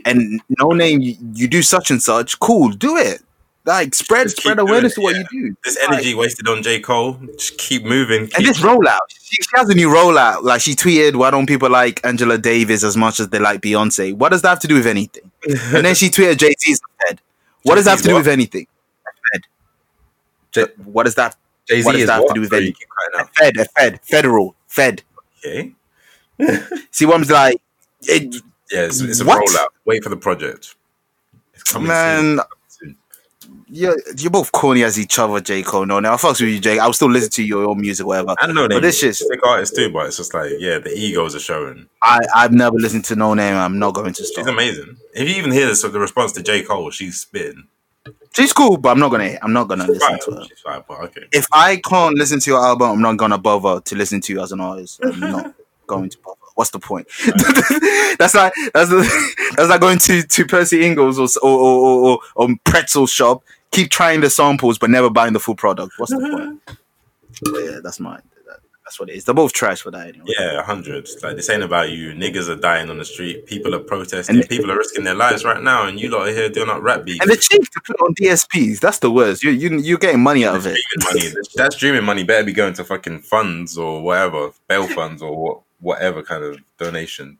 and no name, you, you do such and such. Cool, do it. Like spread Just spread awareness to what it, you do. This energy wasted on J. Cole. Just keep moving. And this rollout, she, she has a new rollout. Like she tweeted, "Why don't people like Angela Davis as much as they like Beyonce? What does that have to do with anything?" And then she tweeted, "JT's Fed. What does that have to do with anything? Fed. J- what does that? Jay-Z what does that have what? to do with anything? keep. Fed, a Fed, federal, Fed. Okay. See, what I'm like, it, Yeah, it's, it's a What? rollout. Wait for the project. It's coming soon. man. You're, you're both corny as each other, J Cole. No, now I fucks with you, Jay. I'll still listen to your own music, whatever. I know But this shit's- sick artists too, but it's just like yeah, the egos are showing. I I've never listened to Noname. I'm not going to She's stop. amazing. If you even hear this, the response to J Cole, she's spitting. She's cool, but I'm not gonna. I'm not gonna listen Fine, to her. she's fine, but okay. if I can't listen to your album, I'm not gonna bother to listen to you as an artist. I'm not going to bother. What's the point? that's like that's that's like going to to Percy Ingle's or or or, or, or pretzel shop. Keep trying the samples but never buying the full product. What's the point? Mm-hmm. But yeah, that's mine. That, that's what it is. They're both trash for that anyway. Yeah, hundred. Like this ain't about you. Niggas are dying on the street. People are protesting. And- people are risking their lives right now, and you lot are here doing up rap beats. And the cheap to put on DSPs. That's the worst. You you you're getting money out of it. Streaming money. That streaming money better be going to fucking funds or whatever, bail funds or what, whatever kind of donation.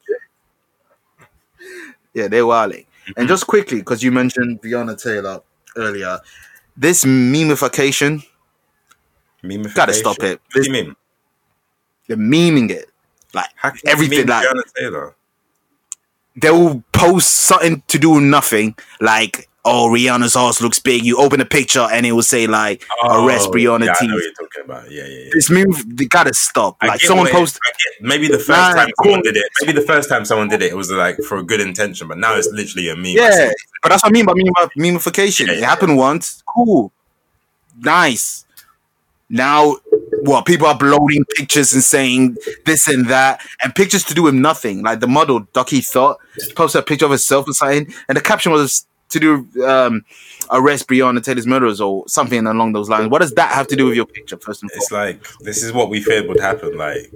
Yeah, they're wilding. And mm-hmm. just quickly, because you mentioned Breonna Taylor earlier, this memification, Memification. gotta stop it. What you mean? They're memeing it. Like Everything like- Taylor. they'll post something to do with nothing, like oh Rihanna's ass looks big. You open a picture and it will say like arrest oh, Breonna Oh, yeah, I T. know what you're talking about. Yeah, yeah, yeah. This move, they gotta stop. I Like someone what it- post, maybe the first Nah, time someone did it. Maybe the first time someone did it, it was like for a good intention. But now it's literally a meme. Yeah. But that's what I mean by meme- memification. Yeah, it yeah. happened once, cool, nice. now what people are uploading pictures and saying this and that, and pictures to do with nothing. Like the model Duckie Thot posted a picture of herself and something, and the caption was to do um, arrest Breonna Taylor's murderers or something along those lines. What does that have to do with your picture, first and foremost? It's like this is what we feared would happen. Like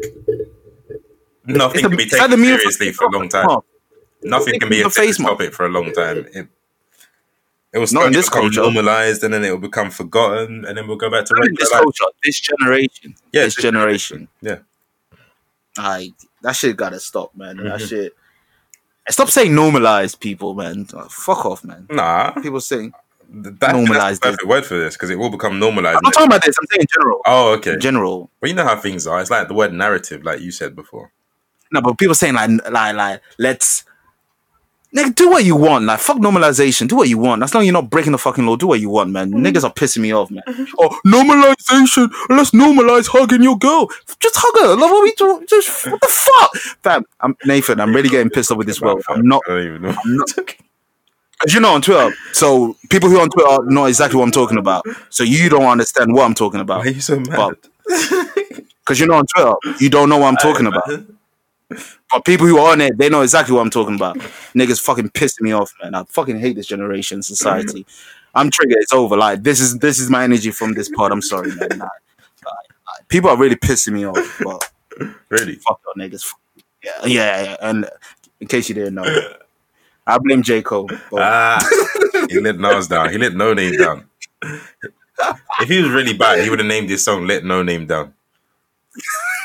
nothing It's the- can be taken seriously for a long time. Nothing can be a face topic for a long time. It, it will Not in this culture. normalized, and then it will become forgotten, and then we'll go back to this life. culture, this generation, Yeah, this generation. Yeah, Like that shit gotta stop, man. That Mhm. shit. Stop saying normalized people, man. Like, fuck off, man. nah, People saying that, Normalised that's the perfect word for this because it will become normalized. I'm not talking about this. I'm saying in general. oh, okay. In general. Well, you know how things are. It's like the word narrative, like you said before. No, but people saying like like like let's nigga do what you want. Like fuck normalization. Do what you want. As long as you're not breaking the fucking law, do what you want, man. Mm-hmm. Niggas are pissing me off, man. Oh, normalization. Let's normalize hugging your girl. Just hug her. Like what we do? Just what the fuck, fam? I'm Nathan. I'm really getting pissed off with this world. I'm not. I don't even know. I'm not. Cause you're not on Twitter, so people who are on Twitter know exactly what I'm talking about. So you don't understand what I'm talking Why about. are you so mad? Cause you're not on Twitter, you don't know what I'm talking about. But people who are on it, they know exactly what I'm talking about. Niggas fucking pissing me off, man. I fucking hate this generation society. I'm triggered. It's over. Like this is this is my energy from this pod. I'm sorry, man. Like, like, like, people are really pissing me off. But Really? fuck y'all niggas. Yeah, yeah, yeah. And in case you didn't know, I blame J Cole. But Ah, he let Nas down. He let Noname down. If he was really bad, he would have named his song "Let No Name Down."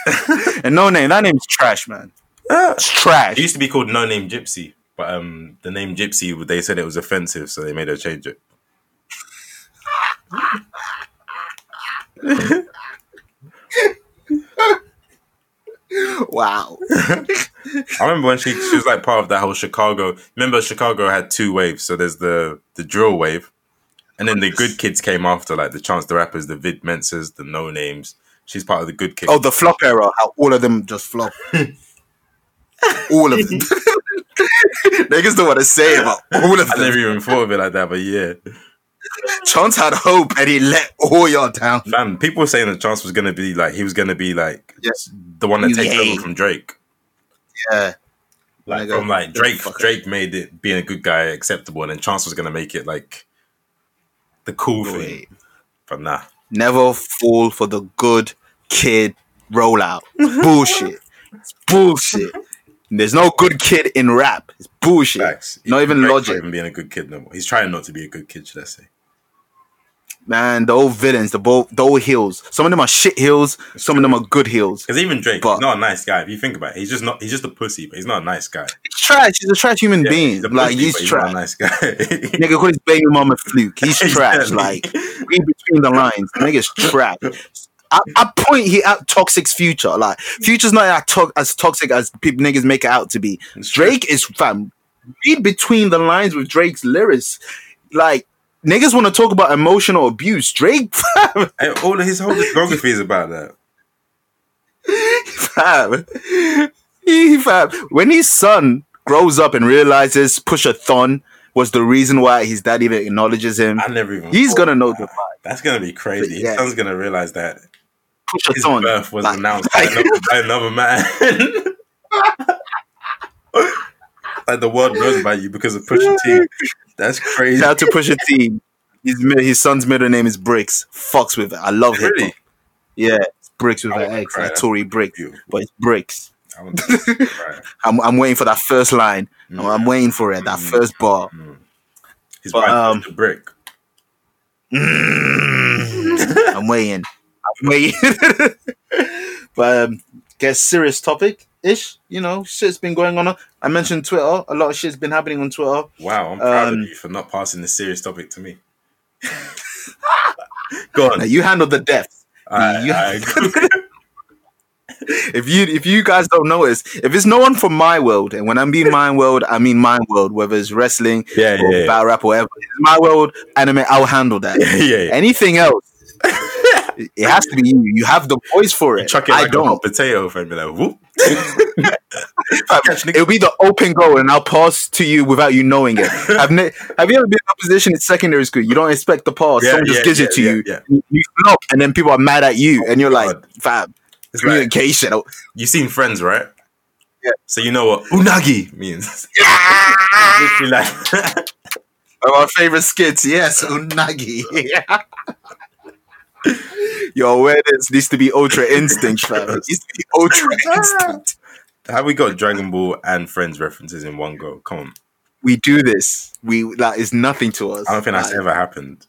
and no name. That name's trash, man. It's trash. It used to be called Noname Gypsy, but um, the name Gypsy they said it was offensive, so they made her change it. Wow. I remember when she she was like part of that whole Chicago. Remember, Chicago had two waves. So there's the the drill wave, and then the good kids came after, like the Chance the Rappers, the Vic Mensas, the Nonames. She's part of the good kids. Oh, the flop era. How all of them just flop. all of them. Niggas don't want to say but all of them. I never even thought of it like that, but yeah. Chance had hope and he let all y'all down. Man, people were saying that Chance was gonna be like he was gonna be like Yes. the one that takes over from Drake. Yeah. Like Nigga, from like Drake. Drake made it being a good guy acceptable, and then Chance was gonna make it like the cool thing. Wait. But nah, Never fall for the good kid rollout. Bullshit. It's bullshit. There's no good kid in rap. It's bullshit. facts. Not even Drake's logic. Not even being a good kid no more. He's trying not to be a good kid, should I say? Man, the old villains, the, bo- the old heels. Some of them are shit heels. Some of them are good heels. Because even Drake, But- he's not a nice guy. If you think about it, he's just not. He's just a pussy, but he's not a nice guy. He's trash. He's a trash human Yeah, being. he's a like he's trash. nice guy. Nigga call his baby mama fluke. He's trash. Like read between the lines. Nigga's trash. I, I point he out toxic's future. Like future's not as, to- as toxic as people niggas make it out to be. Drake is fam. Read between the lines with Drake's lyrics. Like niggas want to talk about emotional abuse. Drake fam, And all of his whole discography is about that. fam. He fam. When his son grows up and realizes Pusha Thon was the reason why his dad even acknowledges him, I never even. he's gonna know that. That's gonna be crazy. Yeah. His son's gonna realize that Pusha his Thon. birth was Like- announced by another, by another man. like the world knows about you because of Pusha T. That's crazy. Shout out to Pusha T. His his son's middle name is Bricks. Fucks with it. I love hip Really? Yeah, it's Bricks with I an X, like Tory Bricks, but it's Bricks. I want to cry. I'm, I'm waiting for that first line. I'm, I'm waiting for it. That Mm. first bar. His But, um, brick. Mm. I'm waiting. I'm but um, get serious topic ish. You know, shit's been going on. I mentioned Twitter. A lot of shit's been happening on Twitter. Wow, I'm proud um, of you for not passing the serious topic to me. Go on. Now, you handle the depth. Alright, you- alright. if you if you guys don't notice, if it's no one from my world, and when I mean my world, I mean my world, whether it's wrestling yeah, or yeah, yeah. rap or whatever, it's my world anime, I'll handle that. yeah, yeah, yeah. Anything else, it has to be you. You have the voice for You it. chuck it I like a don't. hot potato and be like, whoop. It'll be the open goal, and I'll pass to you without you knowing it. Have, ne- have you ever been in a position in secondary school? You don't expect the pass. Yeah, Someone just gives yeah, it to yeah, you. yeah. You, you and then people are mad at you, and you're oh like, God. fam, It's like, communication. Oh, you seen Friends, right? Yeah. So you know what unagi means. Literally like, One of our favorite skits, yes, unagi. Your awareness needs to be ultra instinct, fam. It needs to be ultra oh instinct. how we got Dragon Ball and Friends references in one go? Come on. We do this. We that is nothing to us. I don't think that's Like, ever happened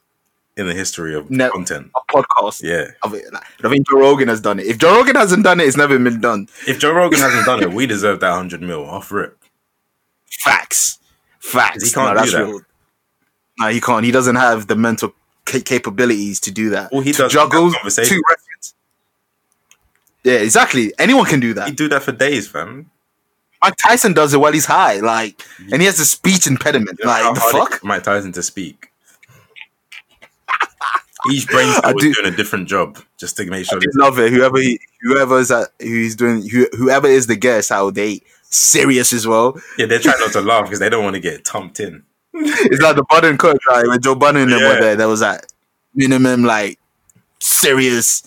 in the history of No. content. a podcast. Yeah. Of it. Like, I think Joe Rogan has done it. If Joe Rogan hasn't done it, it's never been done. If Joe Rogan hasn't done it, we deserve that 100 mil off rip. Facts. Facts. He can't do that. real. No, he can't. He doesn't have the mental ca- capabilities to do that. All he to does juggle two reference. Yeah, exactly. Anyone can do that. He do that for days, fam. Mike Tyson does it while he's high, like, and he has a speech impediment. You know Like, the fuck? is Mike Tyson to speak. Each brain cell I do- doing a different job just to make sure. This, love it. Whoever he, whoever is that, who's doing, who, whoever is the guest, how they serious as well. yeah, they're trying not to laugh because they don't want to get tumped in. It's like the Budden coach, right? When Joe Budden and them were there, there was that minimum like serious.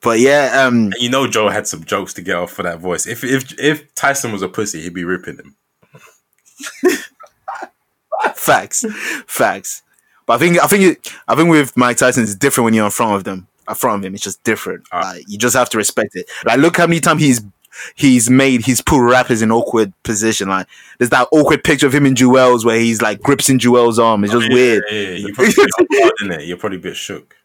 But yeah, um, you know, Joe had some jokes to get off for that voice. If if if Tyson was a pussy, he'd be ripping him. facts, facts. But I think I think it, I think with Mike Tyson, it's different when you're in front of them. In front of him, it's just different. Ah. Like you just have to respect it. Like look how many times he's he's made he's put rappers in awkward position. Like there's that awkward picture of him in Jewel's where he's like grips in Jewel's arm. It's oh, just Yeah, weird. Yeah, yeah, you're probably a bit off guard. You're probably a bit shook.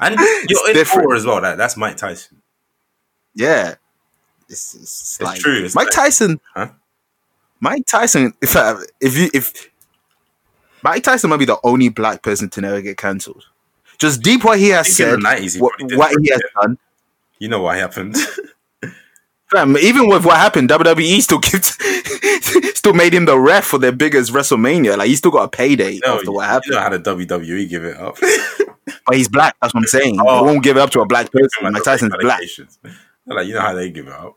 And you're in different. awe as well. That that's Mike Tyson. Yeah, it's, it's, like true, it's Mike like- Tyson. Huh? Mike Tyson. If I, if you if Mike Tyson might be the only black person to never get cancelled. Just deep what he has said, 90s he what, what he has done. You know what happened? Fam, even with what happened, WWE still gives, still made him the ref for their biggest WrestleMania. Like he still got a payday no, after what happened. you know how the WWE give it up. But he's black. That's what I'm saying. Oh. They won't give it up to a black person. Like Mike Tyson's black. Like you know how they give it up.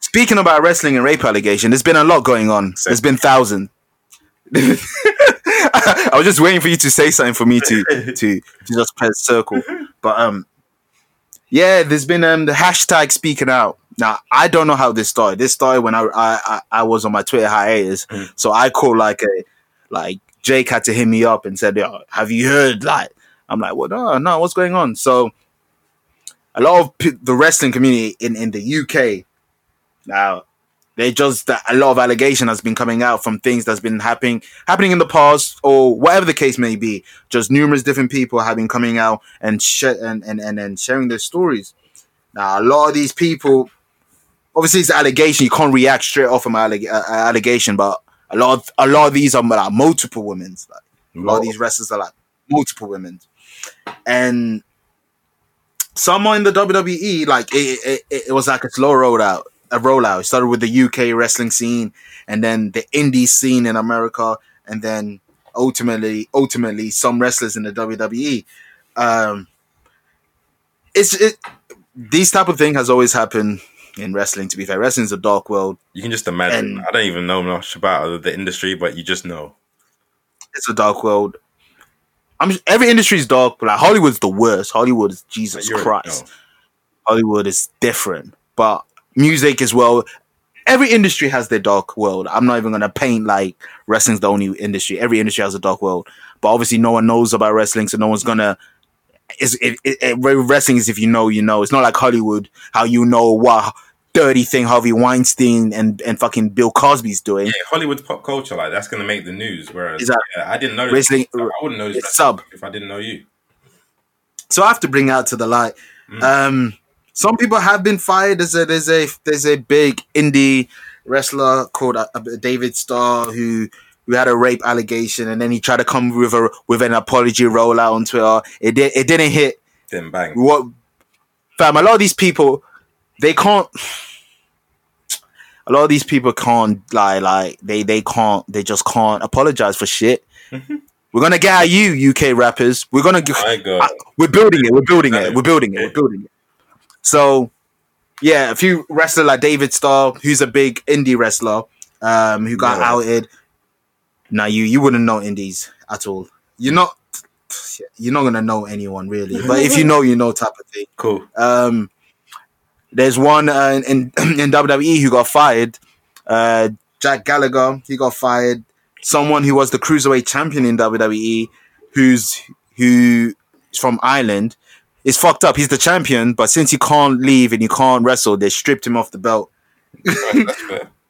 Speaking about wrestling and rape allegation, there's been a lot going on. Same. There's been thousands. I was just waiting for you to say something for me to to, to just press circle. But um, yeah, there's been um the hashtag speaking out. Now I don't know how this started. This started when I I, I, was on my Twitter hiatus, Mm. so I called like a like Jake had to hit me up and said, Yo, "Have you heard?" Like I'm like, "What? "Well, no, no, what's going on?" So a lot of p- the wrestling community in in the UK now they just a lot of allegation has been coming out from things that's been happening happening in the past or whatever the case may be just numerous different people have been coming out and sh- and, and and and sharing their stories now a lot of these people obviously it's an allegation you can't react straight off from an alleg- uh, uh, allegation but a lot of, a lot of these are like multiple women like a lot of these wrestlers are like multiple women. And someone in the WWE like it, it, it was like a slow rollout a rollout. It started with the UK wrestling scene and then the indie scene in America and then ultimately ultimately some wrestlers in the WWE um it's it these type of thing has always happened in wrestling to be fair wrestling is a dark world You can just imagine. And- I don't even know much about the industry, but you just know. it's a dark world I'm every industry is dark but like Hollywood's the worst Hollywood is Jesus Christ know. Hollywood is different, but music as well. Every industry has their dark world. I'm not even gonna paint like wrestling's the only industry. Every industry has a dark world, but obviously no one knows about wrestling, so no one's gonna. Is it, it, wrestling is if you know, you know. It's not like Hollywood, how you know what dirty thing Harvey Weinstein and and fucking Bill Cosby's doing. Yeah, Hollywood's pop culture, like that's gonna make the news. Whereas that- yeah, I didn't know. Wrestling-. I wouldn't know this sub. if I didn't know you. so I have to bring out to the light. Mm. Um, some people have been fired. There's a there's a there's a big indie wrestler called uh, David Starr who who had a rape allegation, and then he tried to come with a with an apology rollout on Twitter. It did it didn't hit. Then bang. What fam? A lot of these people they can't. A lot of these people can't lie. Like they they can't. They just can't apologize for shit. Mhm. We're gonna get at you, UK rappers. We're gonna. God. I- we're building it. We're building it. We're building it. We're building it. So, yeah, a few wrestler like David Starr, who's a big indie wrestler, um, who got Yeah. outed. Now you you wouldn't know indies at all. You're not you're not gonna know anyone really, but if you know, you know type of thing. Cool. Um, there's one uh, in in WWE who got fired. Uh, Jack Gallagher, he got fired. Someone who was the cruiserweight champion in WWE, who's who is from Ireland, is fucked up. He's the champion, but since he can't leave and he can't wrestle, they stripped him off the belt. Right, that's fair.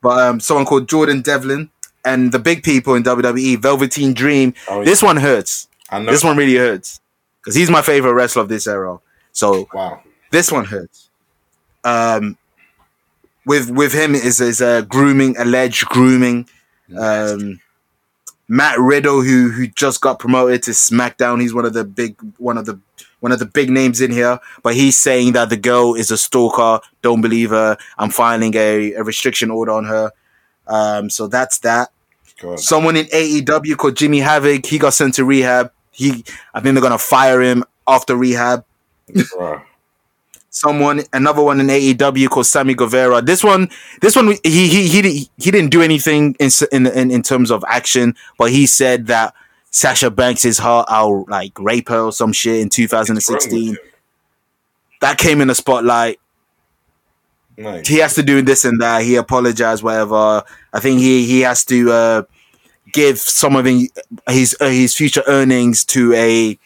But um, someone called Jordan Devlin and the big people in WWE, Velveteen Dream. Oh, This one hurts. I know. This one really hurts because he's my favorite wrestler of this era. So Wow. this one hurts. Um, with with him is is a grooming alleged grooming. Um, Matt Riddle, who who just got promoted to SmackDown, he's one of the big one of the one of the big names in here. But he's saying that the girl is a stalker. Don't believe her. I'm filing a, a restriction order on her. Um, so that's that. God. Someone in AEW called Jimmy Havoc. He got sent to rehab. He, I think they're gonna fire him after rehab someone another one in AEW called Sammy Guevara. This one, this one, he he he he didn't do anything in in in, in terms of action, but he said that Sasha Banks is her, I'll like rape her or some shit in 2016. That came in the spotlight. Nice. He has to do this and that. He apologized, whatever. I think he he has to uh, give some of his uh, his future earnings to a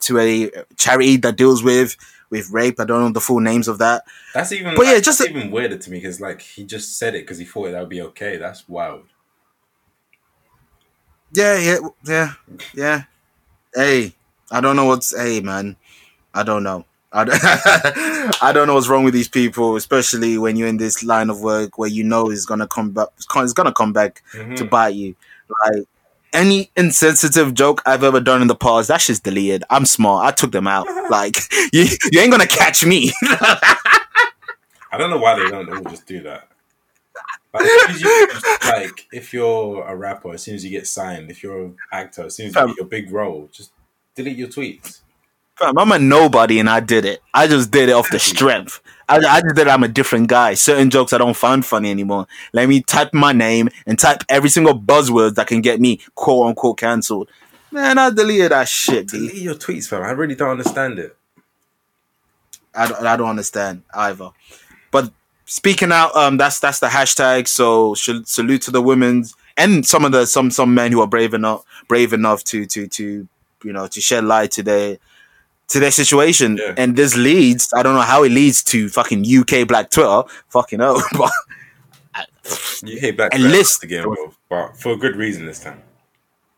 to a charity that deals with with rape. I don't know the full names of that. That's even. But yeah, just even weirder to me because like he just said it because he thought that would be okay. That's wild. Yeah, yeah, yeah, yeah. Hey, I don't know what's. Hey, man, I don't know. I don't, I don't know what's wrong with these people, especially when you're in this line of work where you know it's gonna come back. It's gonna come back Mhm. to bite you. Like any insensitive joke I've ever done in the past, that's just deleted. I'm smart. I took them out. Like you, you ain't gonna catch me. I don't know why they don't all just do that. Like, as as you, like, if you're a rapper, as soon as you get signed, if you're an actor, as soon as you get your big role, just delete your tweets. Fam, I'm a nobody and I did it. I just did it off the strength. I, I just did it. I'm a different guy. Certain jokes I don't find funny anymore. Let me type my name and type every single buzzword that can get me quote unquote cancelled. Man, I deleted that shit. Delete your tweets, fam. I really don't understand it. I don't, I don't understand either. But speaking out, um, that's that's the hashtag. So salute to the women's and some of the some some men who are brave enough brave enough to to to you know to shed light to their to their situation. Yeah. And this leads, I don't know how it leads to fucking UK Black Twitter, fucking hell, but hate black And list- get but for a good reason this time.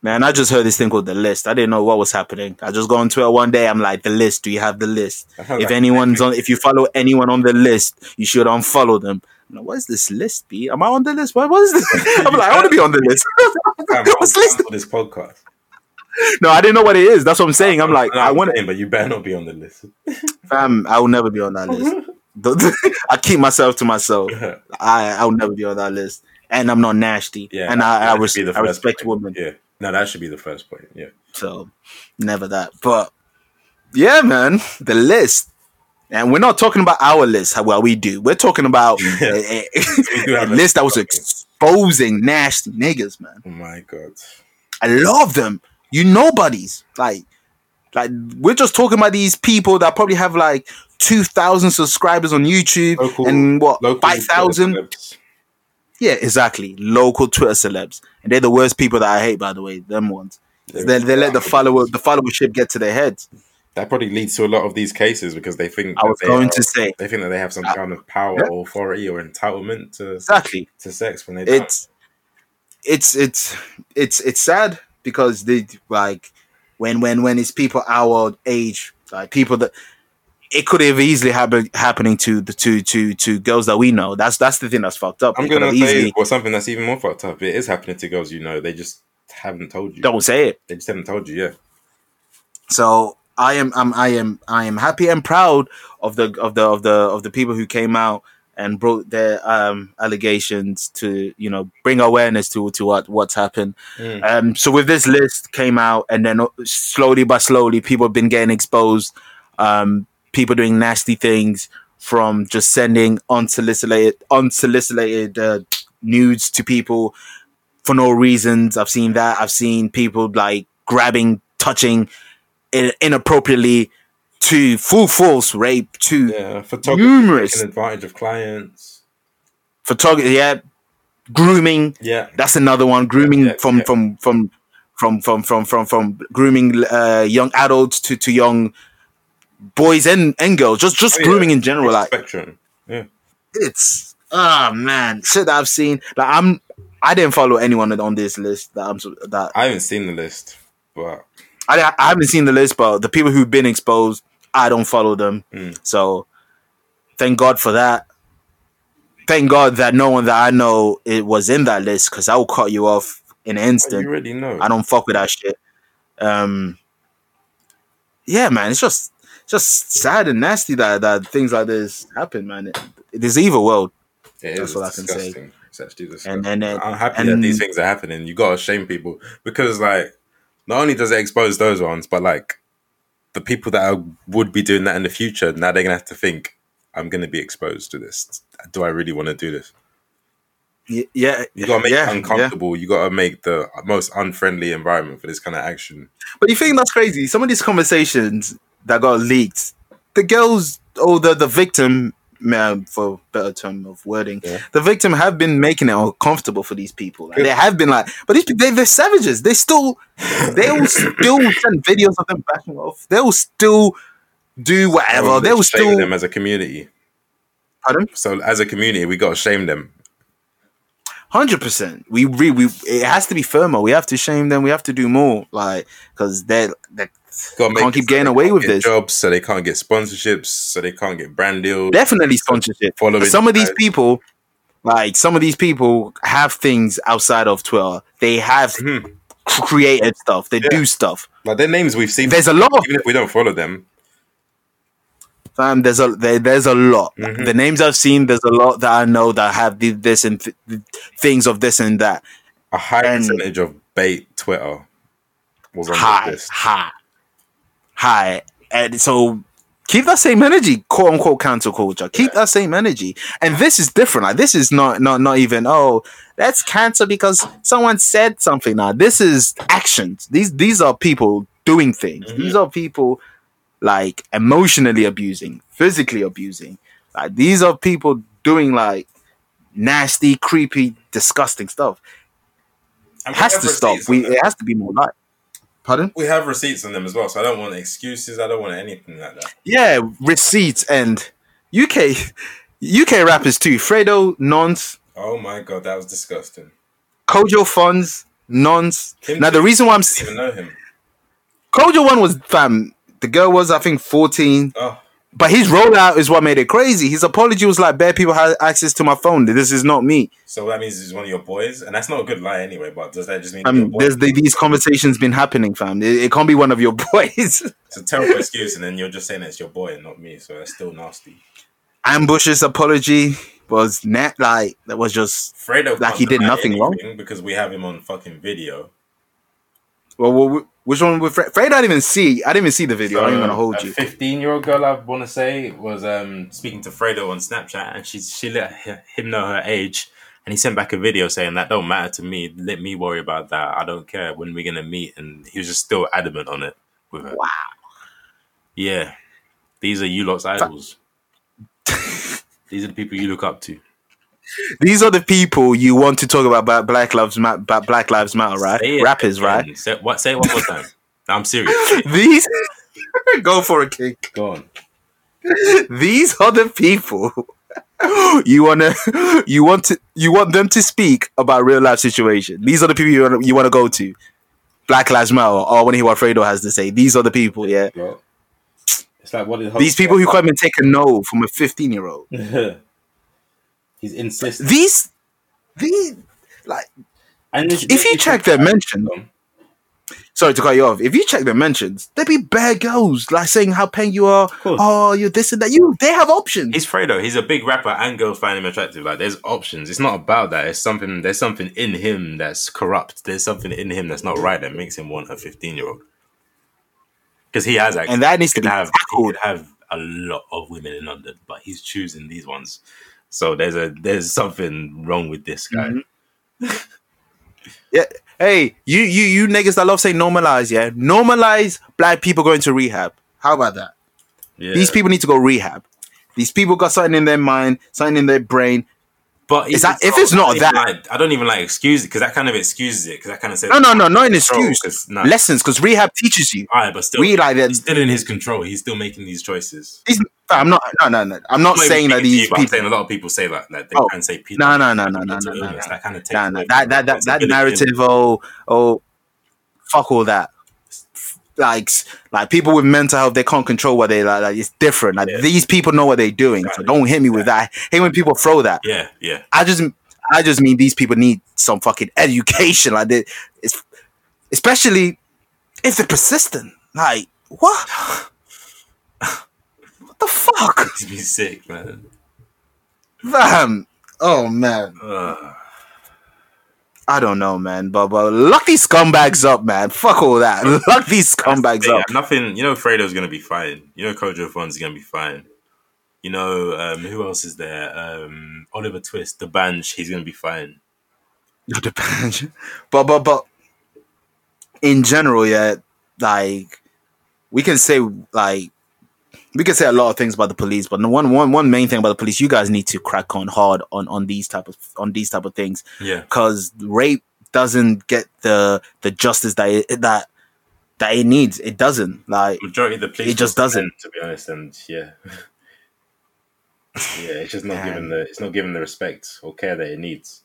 man, I just heard this thing called the list. I didn't know what was happening. I just go on Twitter one day. I'm like, the list. Do you have the list? If like- anyone's on, if you follow anyone on the list, you should unfollow them. Like, what is this list? Be am I on the list? What, is this? I'm like, I want to be on the list. What's list? this podcast. No, I didn't know what it is. That's what I'm saying. I'm like, I want saying, but you better not be on the list. fam. I will never be on that list. I keep myself to myself. I I will never be on that list, and I'm not nasty. yeah, and I I, res- the I respect point. women. Yeah, no, that should be the first point. Yeah, So never that. But yeah, man, the list. And we're not talking about our list, how well we do. We're talking about a- a a list that was exposing nasty niggas, man. oh my god. I love them. You nobodies. Like like we're just talking about these people that probably have like two thousand subscribers on YouTube Local- and what five thousand? Yeah, exactly. Local Twitter celebs. And they're the worst people that I hate, by the way, them ones. They, they let the follower the followership get to their heads. That probably leads to a lot of these cases because they think I was going are- to say they think that they have some Uh, kind of power yeah. or authority or entitlement to exactly. to sex when they don't. it's it's it's it's it's sad because they like when when when it's people our age like people that it could have easily happened happening to the to to to girls that we know that's that's the thing that's fucked up I'm It gonna say easily well something that's even more fucked up. It is happening to girls you know. They just haven't told you. don't say it They just haven't told you. Yeah. so i am I'm, i am i am happy and proud of the of the of the of the people who came out and brought their um allegations to you know bring awareness to to what what's happened Mm. Um, so with this list came out, and then slowly by slowly, people have been getting exposed. Um, people doing nasty things from just sending unsolicited unsolicited uh, nudes to people for no reasons. I've seen that. I've seen people like grabbing, touching in- inappropriately to full force rape to Yeah, photography Numerous. taking advantage of clients. photography. Yeah, grooming. Yeah, That's another one. Grooming Yeah, from, yeah. from from from from from from from grooming uh, young adults to to young boys and and girls. Just just Oh, yeah. grooming in general. Like spectrum. Yeah, it's ah man, shit that I've seen. Like I'm, I didn't follow anyone on this list. That I'm that I haven't seen the list, but I, I haven't seen the list, but the people who've been exposed, I don't follow them. Mm. So thank God for that. Thank God that no one that I know it was in that list because I will cut you off in an you instant. already know. I don't fuck with that shit. Um, yeah, man, it's just just sad and nasty that that things like this happen, man. It, it is evil world. It That's is what I can say. disgusting. It's actually disgusting. And then uh, I'm happy and- that these things are happening. You gotta shame people because, like, not only does it expose those ones, but like the people that are, would be doing that in the future. Now they're gonna have to think, "I'm gonna be exposed to this. Do I really want to do this?" yeah, You gotta make yeah, it uncomfortable. You gotta make the most unfriendly environment for this kind of action. But you think that's crazy? Some of these conversations that got leaked, the girls or the the victim, for better term of wording, Yeah. the victim have been making it uncomfortable for these people. Like, they have been like, but these people, they, they're savages. They still, they will still send videos of them backing off. They will still do whatever. They will still. them as a community. Pardon? So as a community, we gotta shame them. Hundred percent. We re, we it has to be firmer. We have to shame them. We have to do more, like because they they Can't keep getting away with get this. Jobs, so they can't get sponsorships, so they can't get brand deals. definitely sponsorship. Following Some of these people, like some of these people, have things outside of Twitter. They have Mhm. created stuff. They Yeah. do stuff. Like their names we've seen. There's a lot of even if we don't follow them. fam. There's a there, there's a lot. Mhm. The names I've seen. There's a lot that I know that have this and th- things of this and that. A high And- percentage of bait Twitter was on High, the list. high, high. And so keep that same energy, quote unquote cancel culture. Keep that same energy. And this is different. Like this is not not not even oh that's cancel because someone said something. Now this is actions. These these are people doing things. Mhm. These are people like emotionally abusing, physically abusing. Like these are people doing like nasty, creepy, disgusting stuff. It has to stop. We it has to be more like. Pardon? We have receipts on them as well, so I don't want excuses. I don't want anything like that. Yeah, receipts and UK UK rappers too. Fredo, Nons, Oh my god, that was disgusting. Kojo Funds, Nons. Him Now the reason why I'm even know him. Kojo one was fam. The girl was I think 14, Oh, but his rollout is what made it crazy. His apology was like, "Bad people had access to my phone. This is not me." so that means he's one of your boys, and that's not a good lie anyway. But does that just mean Um, there's the, these conversations been happening, fam. It, it can't be one of your boys. It's a terrible excuse, and then you're just saying it's your boy and not me. So that's still nasty. Ambush's apology was net like that was just Fredo, Like he did nothing wrong? because we have him on fucking video. well. well which one with Fred? Fred? I didn't even see. I didn't even see the video. I'm even gonna hold a you. 15 year old girl, I want to say, was um, speaking to Fredo on Snapchat, and she she let him know her age, and he sent back a video saying that don't matter to me. Let me worry about that. I don't care when we're gonna meet, and he was just still adamant on it with her. Wow. Yeah, these are you lot's idols. these are the people you look up to. These are the people you want to talk about, about Black Lives Matter, about Black Lives Matter, right? Say Rappers, again. right? Say, what? Say it one more time. I'm serious. These go for a kick. Go on. These are the people you wanna you want to you want them to speak about real life situation. These are the people you wanna, you want to go to. Black Lives Matter. Or want to hear what Fredo has to say. These are the people. Yeah. Bro. It's like what These people who come and take a no from a 15 year old. He's insistent. These these like And if you check their mentions, um, sorry to cut you off. If you check their mentions, there be bare girls like saying how paying you are. Oh, you're this and that. You they have options. He's Fredo. He's a big rapper, and girls find him attractive. Like, there's options. It's not about that. It's something. There's something in him that's corrupt. There's something in him that's not right that makes him want a 15 year old. Because he has access. and that needs to be could have. He tackled. could have a lot of women in London, but he's choosing these ones. So there's a there's something wrong with this guy. Mhm. Yeah. Hey, you you you niggas that love saying normalize, yeah. Normalize black people going to rehab. How about that? Yeah. These people need to go rehab. These people got something in their mind, something in their brain. But Is that- if it's not that- like, I don't even like excuse it because that kind of excuses it because that kind of says No, no, no, not an excuse. 'cause, nah, Lessons, because rehab teaches you. all right, but still, We like he's still in his control. He's still making these choices. These, I'm not. No, no, no. I'm not I'm saying that these you, but I'm saying a lot of people say that. Like they Oh. can say people. No, no, no, no, no, no, no, no. That kind of Nah, nah, that that that that narrative. Oh, oh, fuck all that. Like, like people with mental health, they can't control what they like. like it's different. Like Yeah. these people know what they're doing. So don't hit me with that. I hate when people throw that. Yeah, yeah. I just, I just mean these people need some fucking education. Like, they, it's especially if they're persistent. Like, what? What the fuck, He's been sick, man. fam? Oh man. Ugh. I don't know, man. But but lock these scumbags up, man. Fuck all that. Lock these scumbags Yeah, up. nothing. You know, Fredo's gonna be fine. You know, Kojo Funds gonna be fine. You know, um, who else is there? Um, Oliver Twist, the Banj, he's gonna be fine. It depends. But but but in general, yeah, like we can say like we can say a lot of things about the police, but the one one one main thing about the police, you guys need to crack on hard on on these type of on these type of things Yeah, because rape doesn't get the the justice that it, that that it needs. It doesn't like. majority of the police It just doesn't. men, to be honest. And yeah, yeah, it's just not given the it's not given the respect or care that it needs.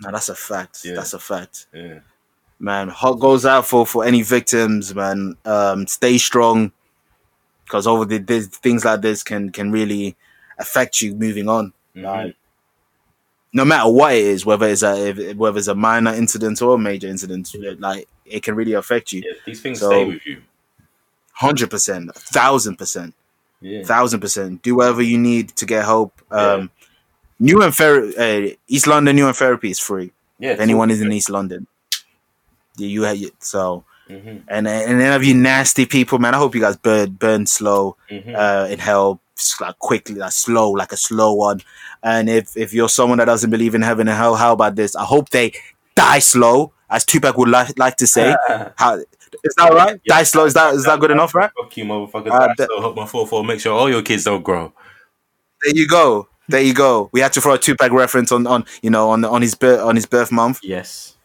No, that's a fact. Yeah. That's a fact. Yeah, man heart goes out for for any victims man um stay strong because over the this, things like this can can really affect you moving on Mhm. like no matter what it is whether it's a if, whether it's a minor incident or a major incident like it can really affect you yeah. These things So- stay with you. 100% 1000% thousand percent. Do whatever you need to get help. Um, Yeah. Newham Ther- uh, East London Newham Therapy is free. yeah. If anyone is in East London, yeah, you have so. Hmm And and any of you nasty people, man, I hope you guys burn burn slow hmm uh, in hell, like quickly, like slow, like a slow one. And if if you're someone that doesn't believe in heaven and hell, how about this? I hope they die slow, as Tupac would like like to say. How is that right? Yeah. Die slow. Is that is that good enough, right? Fuck you, motherfucker. Uh, Uh, the- so hope my four four. Make sure all your kids don't grow. There you go. There you go. We had to throw a Tupac reference on on you know on on his birth on his birth month Yes.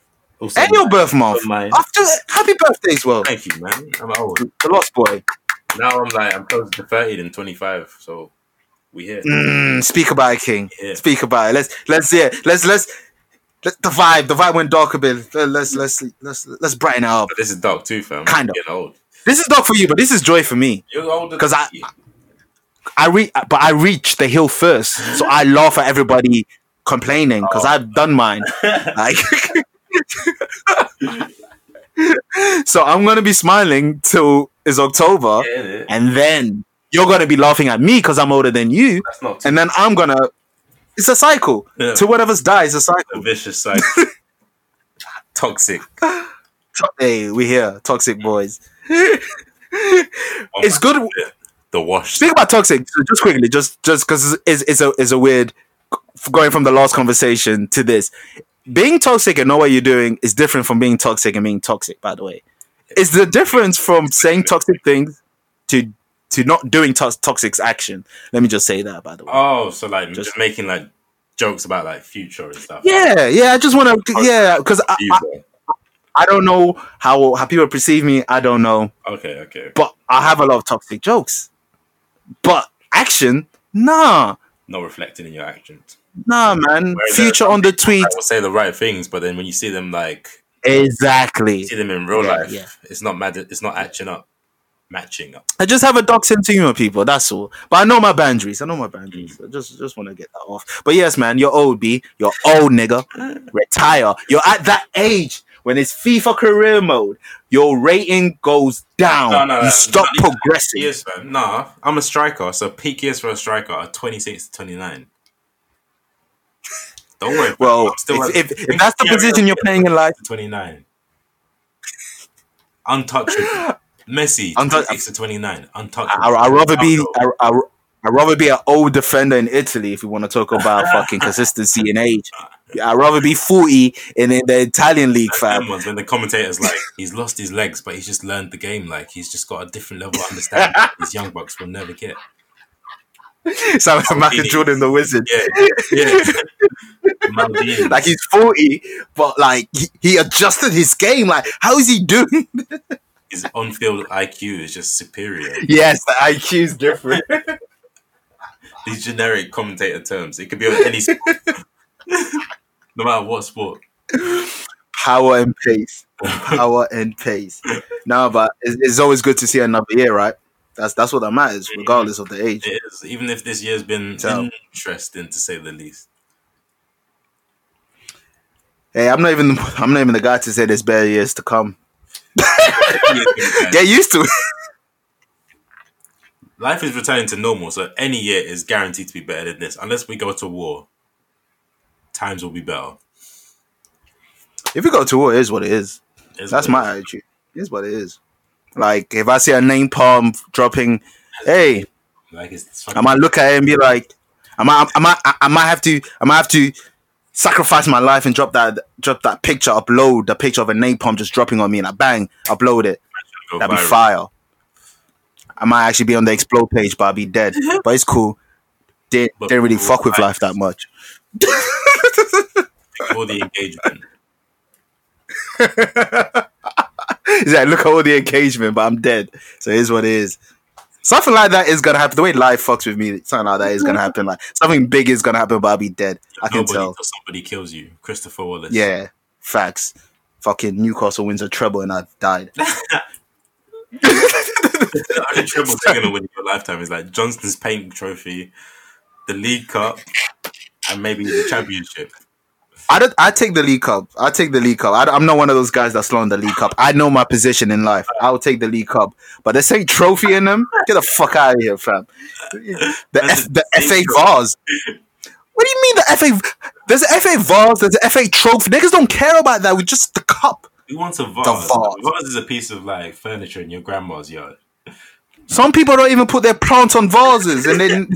Also and your birth month. Mine. After happy birthday as well, Thank you, man. I'm old. the lost boy. Now I'm like I'm closer to thirty than twenty five. So we here. Mm, speak about it, King. Yeah. Speak about it. Let's let's yeah. Let's let's. Let the vibe, the vibe went dark a bit. Let's let's let's let's brighten it up. But this is dark too, fam. Kind of. Getting old. This is dark for you, but this is joy for me. You're older 'Cause than I-. I re but I reach the hill first, so I laugh at everybody complaining because Oh. I've done mine. Like, so I'm gonna be smiling till it's October, Yeah, and then you're gonna be laughing at me because I'm older than you, and then I'm gonna. It's a cycle. Yeah. To whatever's dies, a a cycle. vicious cycle. Toxic. Hey, we here, toxic boys. It's good. The wash. Speak about toxic just quickly, just just because it's, it's a it's a weird going from the last conversation to this. Being toxic and know what you're doing is different from being toxic and being toxic. By the way, is the difference from saying toxic things to to not doing to- toxic action. Let me just say that. By the way, Oh, so like Just- just, making like jokes about like future and stuff. yeah, yeah. I just want to, yeah, because I, I, I don't know how how people perceive me. I don't know, Okay, okay. but I have a lot of toxic jokes. But action, nah, Not reflecting in your actions. Nah, man. Whereas Future on the tweet. I will say the right things, but then when you see them like Exactly. see them in real Yeah, life, yeah. it's not mad. It's not matching up, matching up. I just have a dark sense of humor, people. That's all. But I know my boundaries. I know my boundaries. I just just want to get that off. But yes, man, you're old, B. You're old, nigga. Retire. You're at that age when it's FIFA career mode. Your rating goes down. No, no, no. you stop progressing. Years, man. Nah, I'm a striker, so peak years for a striker are 26 to 29. Don't worry. Well, if, if, if that's the position you're playing in life, 29. Untouchable. Messi, Untouch- 26 to 29, untouchable. I, I rather be I, I, I'd rather be an old defender in Italy if you want to talk about fucking consistency and age. I'd rather be 40 in, the Italian league, fam. ones when the commentator's like, he's lost his legs, but he's just learned the game. Like he's just got a different level of understanding. These young bucks will never get. So Michael Jordan the wizard. Yeah, yeah. Like he's 40, but like he, he adjusted his game. Like, how is he doing? his on-field IQ is just superior. yes, the IQ is different. These generic commentator terms, it could be on any sport, no matter what sport. Power and pace. Power and pace. No, but it's, it's always good to see another year, right? That's that's what that matters, regardless of the age. It is, even if this year's been So- interesting to say the least. Hey, I'm not even I'm not even the guy to say there's better years to come. Get used to it. Life is returning to normal, so any year is guaranteed to be better than this. Unless we go to war, times will be better. If you go to war, it is what it is. It's That's what my attitude. It is what it is. Like if I see a napalm dropping, hey, like. I might look at it and be like, I might, I might, I might have to, I might have to sacrifice my life and drop that, drop that picture, upload the picture of a napalm just dropping on me, and I bang, upload it. That'd be fire. I might actually be on the explode page, but I'll be dead. But it's cool. Didn't, didn't really fuck with life that much. For the engagement. He's like, look at all the engagement, but I'm dead. So is what it is. Something like that is gonna happen. The way life fucks with me, something like that is gonna happen. Like something big is gonna happen, but I'll be dead. I can Nobody tell. somebody kills you. Christopher Wallace. Yeah, facts. Fucking Newcastle wins a treble and I've died. the only treble they're gonna win in your lifetime is like Johnstone's paint trophy, the League Cup, and maybe the championship. I don't. I take the League Cup. I take the League Cup. I, am not one of those guys that's slow on the League Cup. I know my position in life. I will take the League Cup. But there's a trophy in them. Get the fuck out of here, fam. The F, the FA vase. What do you mean the FA? There's an FA vase. There's an FA trophy. Niggas don't care about that. We just the cup. Who wants a vase? vase. A vase is a piece of like furniture in your grandma's yard. Some people don't even put their plants on vases, and then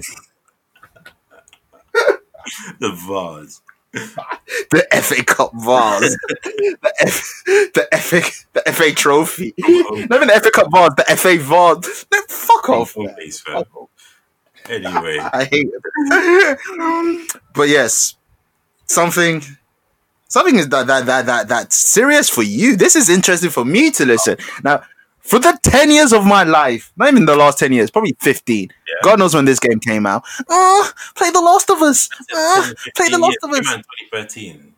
The vase. the FA Cup vase, the, F, the FA, the FA trophy. Not even the FA Cup vase, the FA vase. Man, fuck off. Home man. base, fam. Anyway, I hate it. but yes, something something is that that that that that's serious for you. This is interesting for me to listen. Now, for the ten years of my life, not even the last ten years, probably fifteen. Yeah. God knows when this game came out. Oh, play The Last of Us. Oh, play The Last of Us. 2013.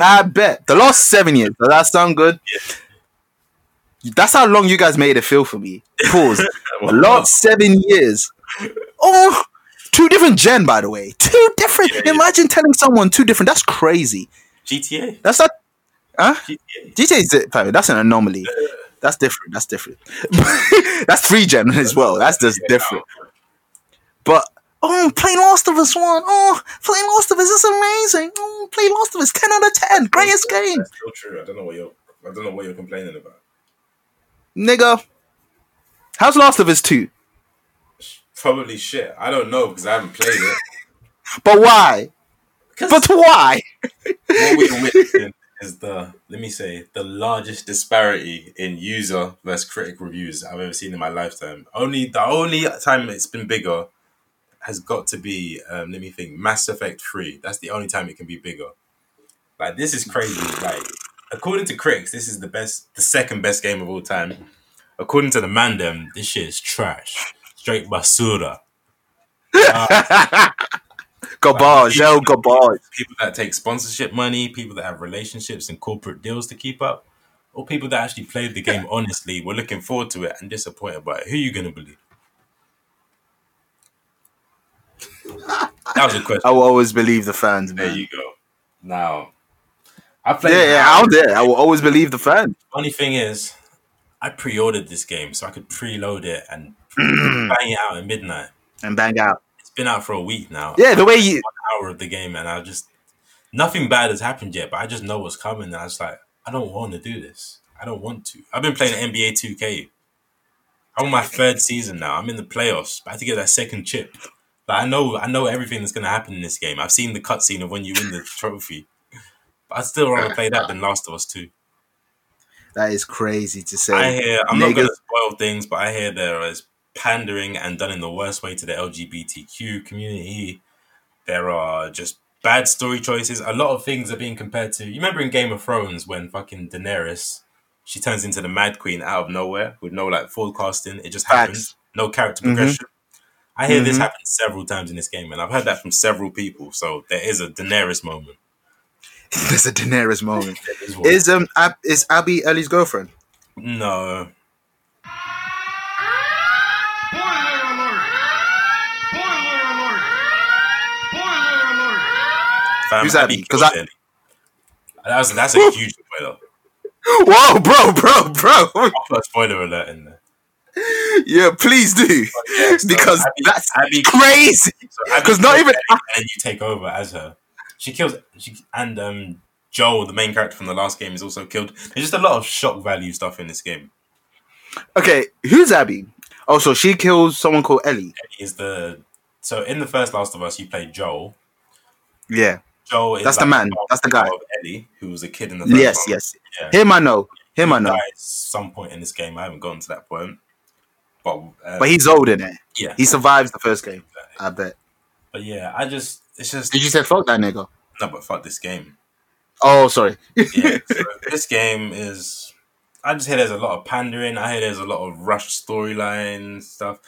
I bet the last seven years. Does that sound good? That's how long you guys made it feel for me. Pause. the last seven years. Oh, two different gen, by the way. Two different. Yeah, yeah. Imagine telling someone two different. That's crazy. GTA. That's not. Huh? GTA. GTA is it, That's an anomaly. That's different. That's different. that's three gen as well. That's just different. But oh, play Last of Us one. Oh, play Last of Us is amazing. Oh, play Last of Us. Ten out of ten. Greatest game. That's still true. I don't know what you're. I don't know what you're complaining about. Nigga. How's Last of Us 2? Probably shit. I don't know because I haven't played it. But why? But why? what we're witnessing is the let me say the largest disparity in user versus critic reviews I've ever seen in my lifetime. Only the only time it's been bigger has got to be um, let me think Mass Effect Three. That's the only time it can be bigger. Like this is crazy. Like according to critics, this is the best, the second best game of all time. According to the mandem, this shit is trash, straight basura. Garbage, yo, garbage. people that take sponsorship money, people that have relationships and corporate deals to keep up, or people that actually played the game honestly, were looking forward to it and disappointed by it. Who are you going to believe? That was a question. I will always believe the fans, Man. There you go. Now, I played. Yeah, yeah, out there. I will always believe the fans. Funny thing is, I pre-ordered this game so I could preload it and bang it out at midnight. And bang out. Been out for a week now. Yeah, the way you. One hour of the game, and I just nothing bad has happened yet, but I just know what's coming. And I was like, I don't want to do this. I don't want to. I've been playing NBA 2K I'm on my third season now. I'm in the playoffs. I have to get that second chip. Like I know, I know everything that's going to happen in this game. I've seen the cutscene of when you win the trophy. But I'd still rather play that than Last of Us Two. That is crazy to say. I hear. I'm not going to spoil things, but I hear there is pandering and done in the worst way to the LGBTQ community. There are just bad story choices. A lot of things are being compared to. You remember in Game of Thrones when fucking Daenerys, she turns into the Mad Queen out of nowhere with no like forecasting. It just happens. No character Mhm. progression. I hear this Mhm. happen several times in this game, and I've heard that from several people. So there is a Daenerys moment. There's a Daenerys moment. There is one. Is um Ab- is Abby Ellie's girlfriend? no, Spoiler alert! Spoiler alert! Spoiler alert! Fam, Who's that? Abby 'Cause killed I- Ellie. That's that's a huge spoiler. Whoa, bro, bro, bro. I'll spoiler alert in there. yeah, please do. Yeah, so Because Abby- that's Abby, crazy. so not even- Ellie, and you take over as her. She kills she and um Joel, the main character from the last game, is also killed. There's just a lot of shock value stuff in this game. Okay, who's Abby? Oh, so she kills someone called Ellie. Is the so in the first Last of Us, you play Joel. Yeah. Joel is That's the man. That's the guy. Of Ellie, who was a kid in the first Yes, one. yes. Yeah. Him I know. Him I know. dies some point in this game. I haven't gotten to that point, but uh, But he's old in it. yeah, He survives the first game. I bet. but yeah, I just it's just Did you say fuck that nigga? no, but fuck this game. Oh, sorry. Yeah, so this game is. I just hear there's a lot of pandering. I hear there's a lot of rushed storyline stuff.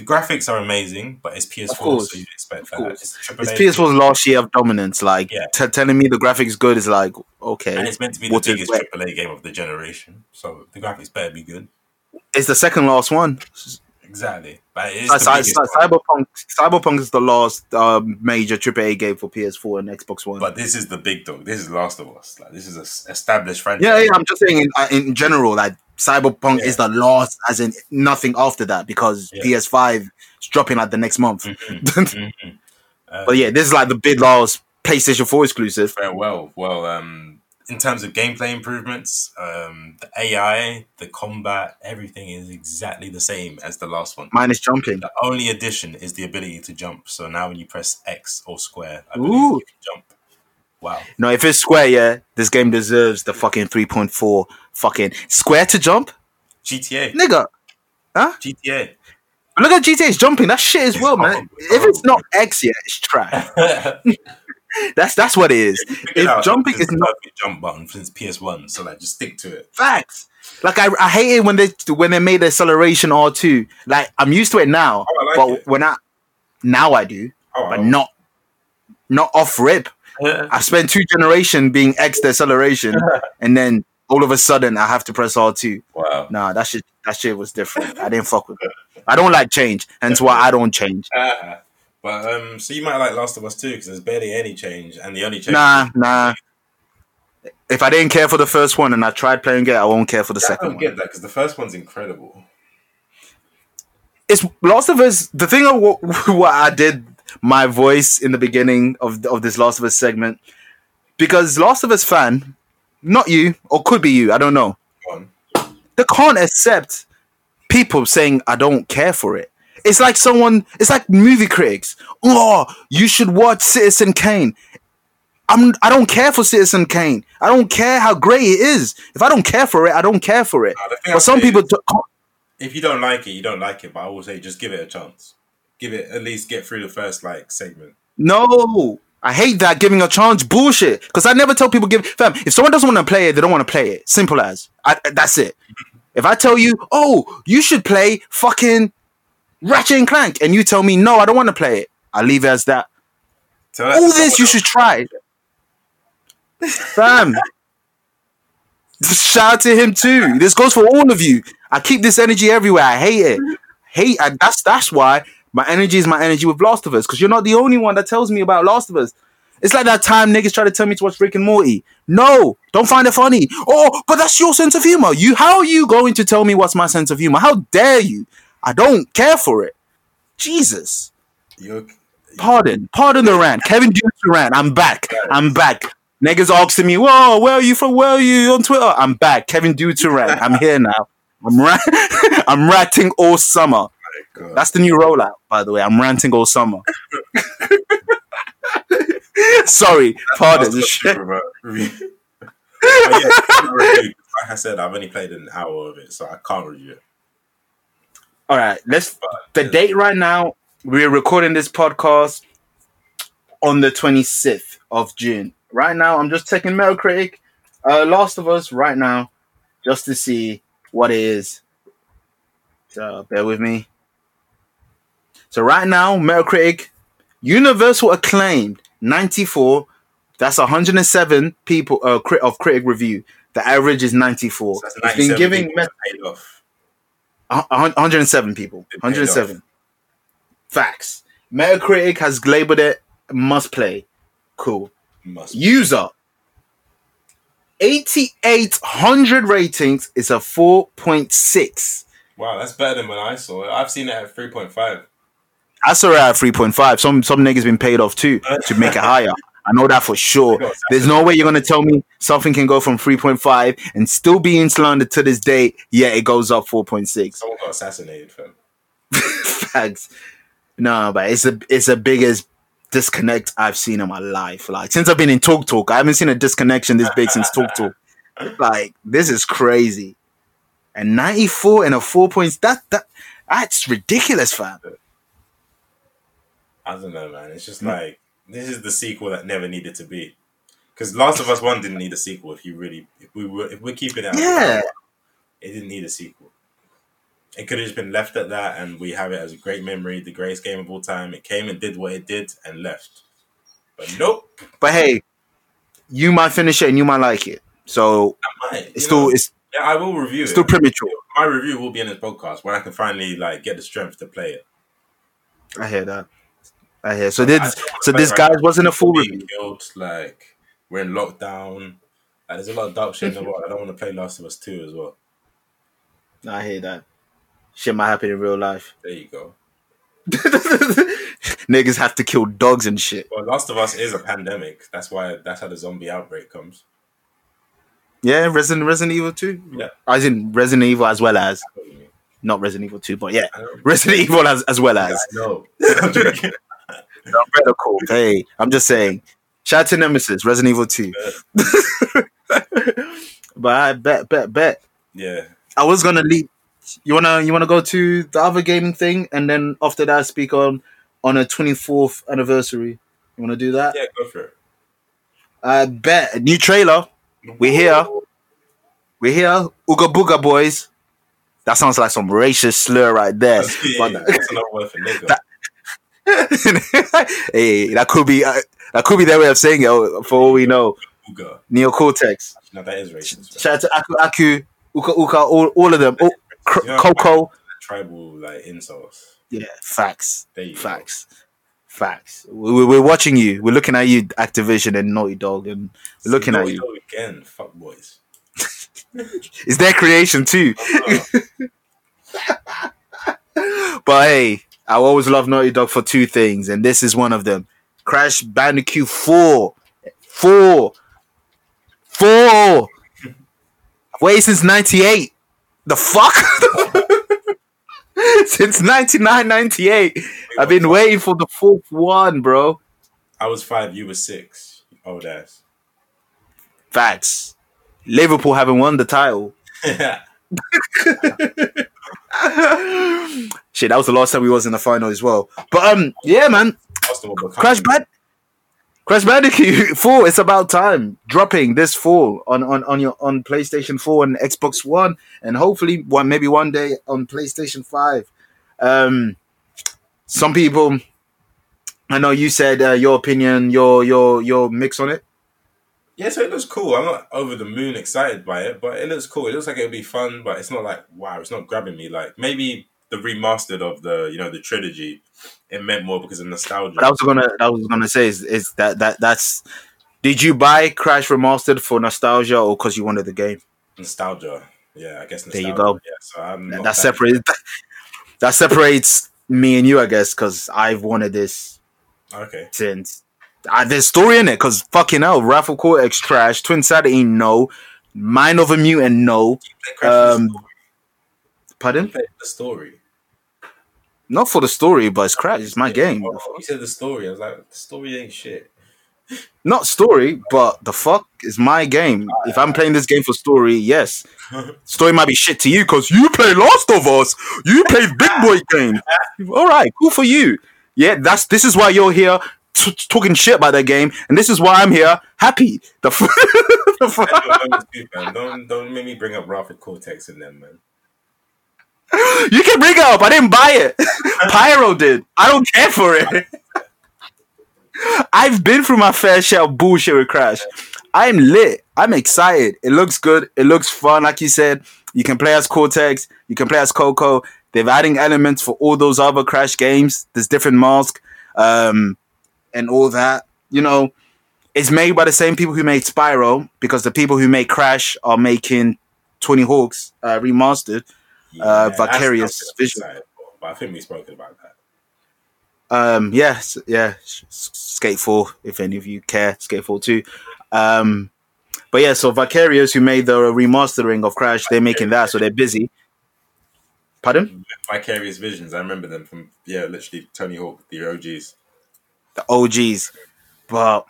The graphics are amazing, but it's PS4, so you'd expect that. It's It's PS4's last year of dominance. Like Yeah. t- telling me the graphics good is like okay. and it's meant to be the biggest wet? AAA game of the generation, so the graphics better be good. It's the second last one. Exactly, but it is Cy- the Cy- biggest Cyberpunk. Cyberpunk is the last um, major AAA game for PS4 and Xbox One. But this is the big dog. This is Last of Us. Like this is a established franchise. yeah, yeah. I'm just saying in, uh, in general, like Cyberpunk Yeah. is the last, as in nothing after that, because Yeah. PS5 is dropping like the next month. Mhm, mhm. Uh, but yeah, this is like the big last PlayStation 4 exclusive. farewell. Well, um, in terms of gameplay improvements, um, the AI, the combat, everything is exactly the same as the last one. Mine is jumping. The only addition is the ability to jump. So now when you press X or square, I believe Ooh. you can jump. Wow. No, if it's Square, yeah, this game deserves the fucking 3.4 fucking Square to jump, GTA. nigga. Huh? GTA. Look at GTA's jumping. That shit as well, man. If it's not X, yeah, it's trash. That's that's what it is. Figure If out jumping is not jump button since PS1, so like just stick to it. facts. Like I, I hate it when they when they made the acceleration R two. Like I'm used to it now, Oh, like but it. when I now I do, Oh, but not not off rip. I spent two generation being X the acceleration, and then all of a sudden I have to press R two. wow. Nah, that shit that shit was different. I didn't fuck with it. I don't like change, hence why I don't change. Ah, but um, so you might like Last of Us too because there's barely any change, and the only change. Nah, nah. If I didn't care for the first one and I tried playing it, I won't care for the I second don't one. get that because the first one's incredible. It's Last of Us. The thing of what, what I did my voice in the beginning of of this Last of Us segment because Last of Us fan, not you or could be you, I don't know. They can't accept people saying I don't care for it. It's like someone. It's like movie critics. Oh, you should watch Citizen Kane. I'm. I don't care for Citizen Kane. I don't care how great it is. If I don't care for it, I don't care for it. Thing But I some people. is, do- if you don't like it, you don't like it. But I will say, just give it a chance. Give it at least get through the first like segment. No, I hate that giving a chance bullshit. Because I never tell people give. Fam, if someone doesn't want to play it, they don't want to play it. Simple as. I, that's it. If I tell you, oh, you should play fucking Ratchet and Clank, and you tell me no, I don't want to play it, I leave it as that. So All this you else. should try. Fam. Shout out to him too. This goes for all of you. I keep this energy everywhere. I hate it. Hate and that's that's why my energy is my energy with Last of Us. Because you're not the only one that tells me about Last of Us. It's like that time niggas try to tell me to watch Rick and Morty. No, don't find it funny. Oh, but that's your sense of humor. You how are you going to tell me what's my sense of humor? How dare you? I don't care for it. Jesus. You're, Pardon, pardon the rant. Kevin Durant, I'm back. I'm back. Niggas asking me, "Whoa, where are you from? Where are you on Twitter?" I'm back. Kevin Durant, I'm here now. I'm ra- I'm ranting all summer. God. That's the new rollout, by the way. I'm ranting all summer. Sorry, pardon. That's what I'm about. Review. But yeah, like I said, I've only played an hour of it, so I can't review it. All right, let's. But The date right now, we're recording this podcast on the 26th of June. Right now, I'm just checking Metacritic, uh, Last of Us, right now, just to see what it is. So bear with me. So right now, Metacritic, universal acclaimed, 94. That's 107 people uh, crit of critic review. The average is 94. So it's been giving Met- paid off. 107 people. It paid 107. Facts. Metacritic has labeled it must play. Cool. Must. User 8800 ratings is a 4.6. Wow, that's better than when I saw it. I've seen it at 3.5. I saw it at 3.5. Some some niggas been paid off too uh, to make it higher. I know that for sure. There's no way you're gonna tell me something can go from 3.5 and still be in slander to this day. Yeah, it goes up 4.6. Someone got assassinated, fam. Facts. No, but it's a it's the biggest disconnect I've seen in my life. Like since I've been in Talk Talk, I haven't seen a disconnection this big since Talk Talk. Like this is crazy. And 94 and a four points. That that that's ridiculous, fam. I don't know, man. It's just hmm. like this is the sequel that never needed to be. Because Last of Us One didn't need a sequel. If you really, if we were, if we're keeping it, Yeah. it didn't need a sequel. It could have just been left at that, and we have it as a great memory, the greatest game of all time. It came and did what it did and left. But nope, But hey, you might finish it and you might like it. So I might. it's still know, it's yeah, I will review still it. Still premature. My review will be in this podcast when I can finally like get the strength to play it. I hear that. I hear. So this I still wanna so this guy wasn't a fool. Being. Killed, like we're in lockdown. Like, there's a lot of dark shit in the world. I don't want to play Last of Us Two as well. I hear that. Shit might happen in real life. There you go. Niggas have to kill dogs and shit. Well, Last of Us is a pandemic. That's why. That's how the zombie outbreak comes. Yeah, Resident Resident Evil 2. Yeah. As in Resident Evil as well as What do you mean? not Resident Evil 2, but yeah. Resident Evil as, as well as. know. I'm call. Hey, I'm just saying. Shout out to Nemesis, Resident Evil 2. but I bet, bet, bet. yeah. I was gonna leave. You wanna you wanna go to the other gaming thing and then after that speak on on a 24th anniversary. You wanna do that? Yeah. Go for it. I bet. A new trailer. We're here. We're here. Ooga Booga boys. That sounds like some racist slur right there. Yeah, But- that's another word for nigga. That- hey, that could be uh, that could be their way of saying it. uh, For all we know, Uga. Neo Cortex. No, that is racist. Shout out to Aku Aku, Uka Uka, all, all of them. Oh, Cr- You know, Coco. Tribal like insults. Yeah, facts, There you go. facts, facts. We, we- we're watching you. We're looking at you, Activision and Naughty Dog, and we're looking at you. Dog again. Fuck boys. It's their creation too. But hey, I always love Naughty Dog for two things, and this is one of them. Crash Bandicoot 4. 4. 4. Wait since 98. The fuck? since 99, 98. I've been waiting for the fourth one, bro. I was five. You were six. Oh, that's. Facts. Liverpool haven't won the title. Shit, that was the last time we was in the final as well. But um, yeah, man. Crash Band Crash Bandicoot 4, it's about time. Dropping this fall on, on, on your on PlayStation 4 and Xbox One, and hopefully one maybe one day on PlayStation 5. Um some people I know you said uh, your opinion, your your your mix on it. Yeah, so it looks cool. I'm not over the moon excited by it, but it looks cool. It looks like it'll be fun, but it's not like wow, it's not grabbing me. Like maybe the remastered of the you know the trilogy, it meant more because of nostalgia. But I was gonna I was gonna say is, is that that that's did you buy Crash Remastered for nostalgia or because you wanted the game? nostalgia. Yeah, I guess. There you go. Yeah, so I'm That, that separates that separates me and you, I guess, because I've wanted this Okay. since uh, there's story in it. Because fucking hell, Wrath of Cortex trash, Twinsanity no, Mind over Mutant no. Um. Pardon? The story. Not for the story, but it's Crash. It's my game. You said the story. I was like, the story ain't shit. Not story, but the fuck is my game. If I'm playing this game for story, yes. Story might be shit to you because you play Last of Us. You play big boy game. All right, cool for you. Yeah, that's this is why you're here t- talking shit about that game, and this is why I'm here happy. The, f- the f- don't, don't don't make me bring up Wrath of Cortex in them, man. you can bring it up. I didn't buy it. Pyro did. I don't care for it. I've been through my fair share of bullshit with Crash. I'm lit. I'm excited. It looks good. It looks fun. Like you said, you can play as Cortex. You can play as Coco. They're adding elements for all those other Crash games. There's different masks um, and all that. You know, it's made by the same people who made Spyro because the people who make Crash are making Tony Hawk's uh, remastered. Uh, Vicarious Vision. But I think we've spoken about that. Um, yes, yeah, S- Skate 4, if any of you care, Skate 4 too. Um, but yeah, so Vicarious, who made the remastering of Crash, they're making that, so they're busy. Pardon? Vicarious Visions. I remember them from yeah, literally Tony Hawk, the OGs. The OGs. But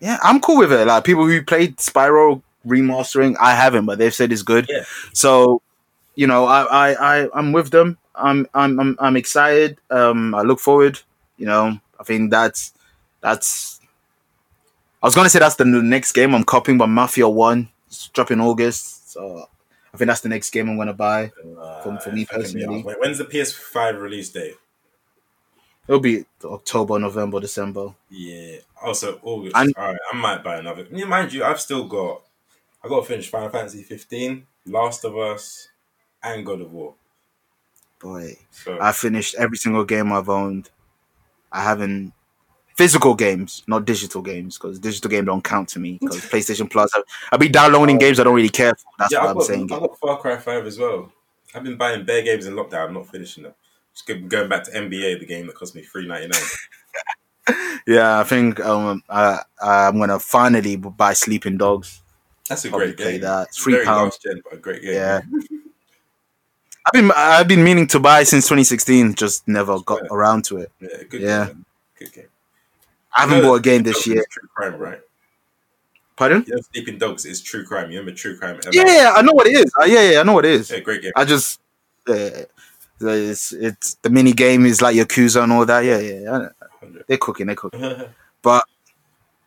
yeah, I'm cool with it. Like people who played Spyro remastering, I haven't, but they've said it's good. Yeah. So, you know, I, I, I I'm with them. I'm I'm I'm, I'm excited. Um, I look forward. You know, I think that's that's. I was gonna say that's the next game I'm copying, but Mafia One is dropping August, so I think that's the next game I'm gonna buy. Uh, For- for me if I can be personally. When's the PS5 release date? It'll be October, November, December. Yeah. Also August. And- All right, I might buy another. Yeah, mind you, I've still got. I got to finish Final Fantasy 15, Last of Us, and God of War. Boy, So I finished every single game I've owned. I haven't physical games, not digital games, because digital games don't count to me. Because PlayStation Plus, I, I'll be downloading games I don't really care for. That's yeah, what I've I'm got, saying. I've got Far Cry 5 as well. I've been buying bare games in lockdown. I'm not finishing them. Just going back to NBA, the game that cost me three ninety nine. Yeah, I think um, I, I'm gonna finally buy Sleeping Dogs. That's a Probably great game. that. It's three pounds. gen, but a great game. Yeah. I've been I've been meaning to buy since 2016, just never got Yeah. around to it. Yeah, good Yeah. game. man. Good game. I haven't You know, bought a game this year. True crime, right? Pardon? You know, Sleeping Dogs is true crime. You remember True Crime? Ever? Yeah, I know what it is. Uh, yeah, yeah, I know what it is. Yeah, great game. I just uh, it's it's the mini game is like Yakuza and all that. Yeah, yeah, they're cooking, they're cooking. But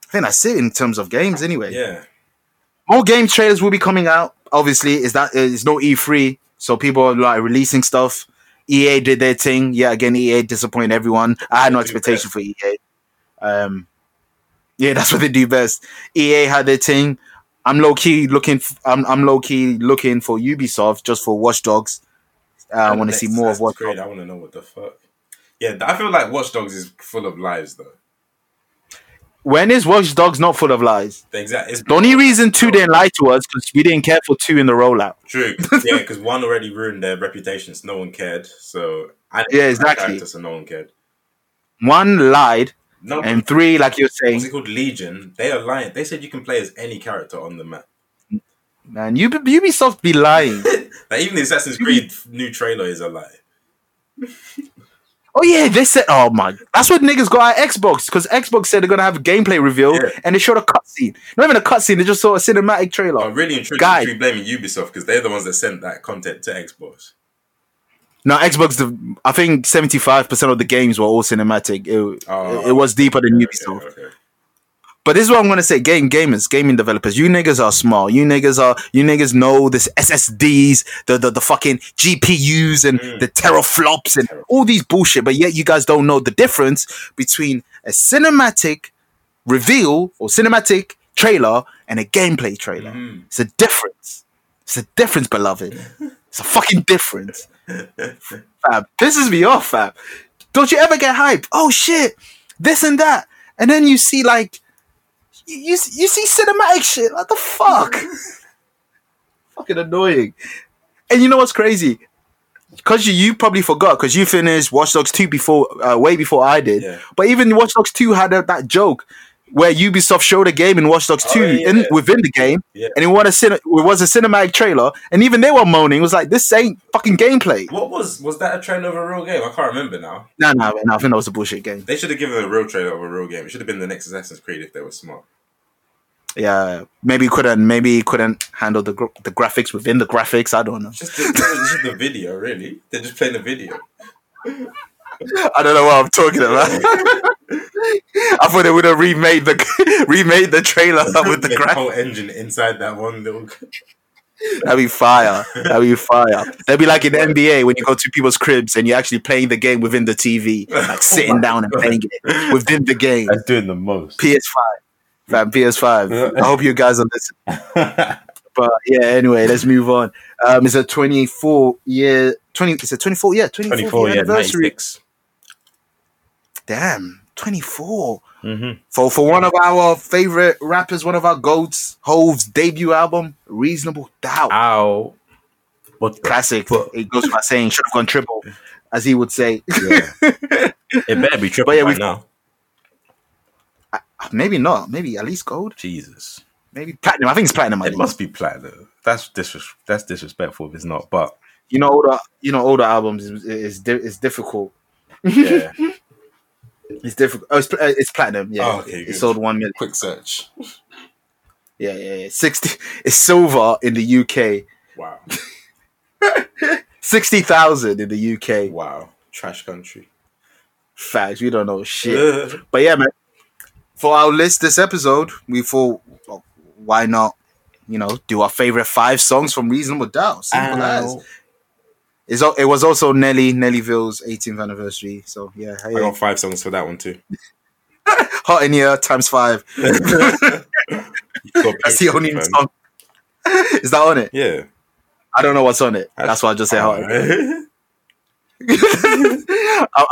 I think that's it in terms of games. Anyway, yeah. more game trailers will be coming out. Obviously, is that it's no E3, so people are like releasing stuff. EA did their thing. Yeah, again, EA disappointed everyone. I had no expectation for EA. Um, yeah, that's what they do best. EA had their thing. I'm low key looking. F- I'm I'm low key looking for Ubisoft just for Watch Dogs. Uh, I want to see more of Watch great. Dogs. I want to know what the fuck. Yeah, I feel like Watch Dogs is full of lies though. When is Watch Dogs not full of lies? The exact. It's The only reason two didn't lie to us because we didn't care for two in the rollout. True. Yeah, because one already ruined their reputations. No one cared. So I Yeah, exactly. So no one cared. One lied, No, and three, like you're saying, what's it called? Legion. They are lying. They said you can play as any character on the map. man, Ub- Ubisoft be lying. Like even the Assassin's Creed new trailer is a lie. Oh yeah, they said. Oh my, that's what niggas got at Xbox because Xbox said they're gonna have a gameplay reveal, Yeah. and they showed a cutscene. Not even a cutscene; they just saw a cinematic trailer. I'm really intrigued Guy. blaming Ubisoft because they're the ones that sent that content to Xbox. Now Xbox. The, I think seventy five percent of the games were all cinematic. It, Oh, it was deeper than Okay, Ubisoft. okay. But this is what I'm gonna say: game gamers, gaming developers. You niggas are smart. You niggas are. You niggas know this SSDs, the the, the fucking GPUs, and Mm. the teraflops, and all these bullshit. But yet you guys don't know the difference between a cinematic reveal or cinematic trailer and a gameplay trailer. Mhm. It's a difference. It's a difference, beloved. It's a fucking difference. Fab, pisses me off, fam. Don't you ever get hyped? Oh shit, this and that, and then you see like you you, you see cinematic shit. What the fuck? Fucking annoying. And you know what's crazy? Because you, you probably forgot because you finished Watch Dogs two before, uh, way before I did. Yeah. But even Watch Dogs two had a, that joke. Where Ubisoft showed a game in Watch Dogs Oh, 2 yeah. in, within the game, Yeah. and it was, a cin- it was a cinematic trailer, and even they were moaning. It was like, this ain't fucking gameplay. What was was that a trailer of a real game? I can't remember now. No, no, no, I think that was a bullshit game. They should have given a real trailer of a real game. It should have been the next Assassin's Creed if they were smart. Yeah, maybe couldn't, maybe couldn't handle the gr- the graphics within the graphics. I don't know. It's just the, just the video, really. They're just playing the video. I don't know what I'm talking about. I thought they would have remade the remade the trailer with the graphics. whole engine inside that one little. That'd be fire. That'd be fire. That'd be like in the NBA when you go to people's cribs and you're actually playing the game within the TV, like sitting down and playing it within the game. That's doing the most. PS5, fam, PS5. I hope you guys are listening. But yeah, anyway, let's move on. Um, it's a 24 year, 20. It's a 24 yeah, 24, 24, year yeah, anniversary. 96. Damn, 24. Mm-hmm. For for one of our favorite rappers, one of our goats, Hove's debut album, Reasonable Doubt. Ow. What Classic. fuck? It goes by saying should have gone triple, as he would say. Yeah. it better be triple But yeah, we- now. Maybe not. Maybe at least gold. Jesus. Maybe platinum. I think it's platinum. I It think. must be platinum. That's disres- That's disrespectful if it's not. But You know, older. You know, older albums is is, is difficult. yeah, It's difficult. Oh, it's, pl- uh, it's platinum. Yeah, Oh, okay, it sold one million. Quick search. Yeah, yeah, yeah. Sixty. It's silver in the UK. Wow. Sixty thousand in the UK. Wow. Trash country. Facts. We don't know shit. But yeah, man. For our list this episode, we thought, well, why not? You know, do our favorite five songs from Reasonable Doubt. Simple as. Ow. It's, al- it was also Nelly Nellyville's 18th anniversary. So yeah, I got five songs for that one too. hot in here times five. That's the only Man. song. Is that on it? Yeah. I don't know what's on it. That's why I just say hot.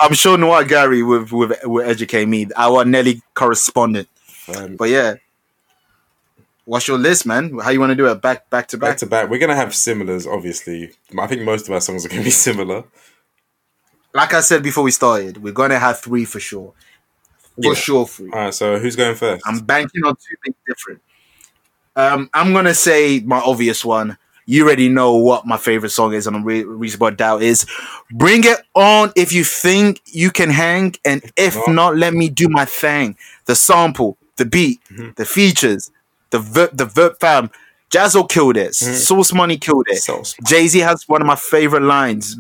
I'm sure Noah Gary will, will, will educate me. Our Nelly correspondent. Um, But yeah, what's your list, man? How you want to do it? Back back to back back. to back, we're gonna have similars. Obviously, I think most of our songs are gonna be similar. Like I said before we started, we're gonna have three for sure. For Yeah. sure, three. All right. So who's going first? I'm banking on two things different. Um, I'm gonna say my obvious one. You already know what my favorite song is, and I'm re- reasonable doubt is. Bring it on if you think you can hang, and if not- not, let me do my thing. The sample, the beat, Mhm. the features, the ver- the verb fam. Jaz-O killed it. Mm. Sauce Money killed it. Jay Z has one of my favorite lines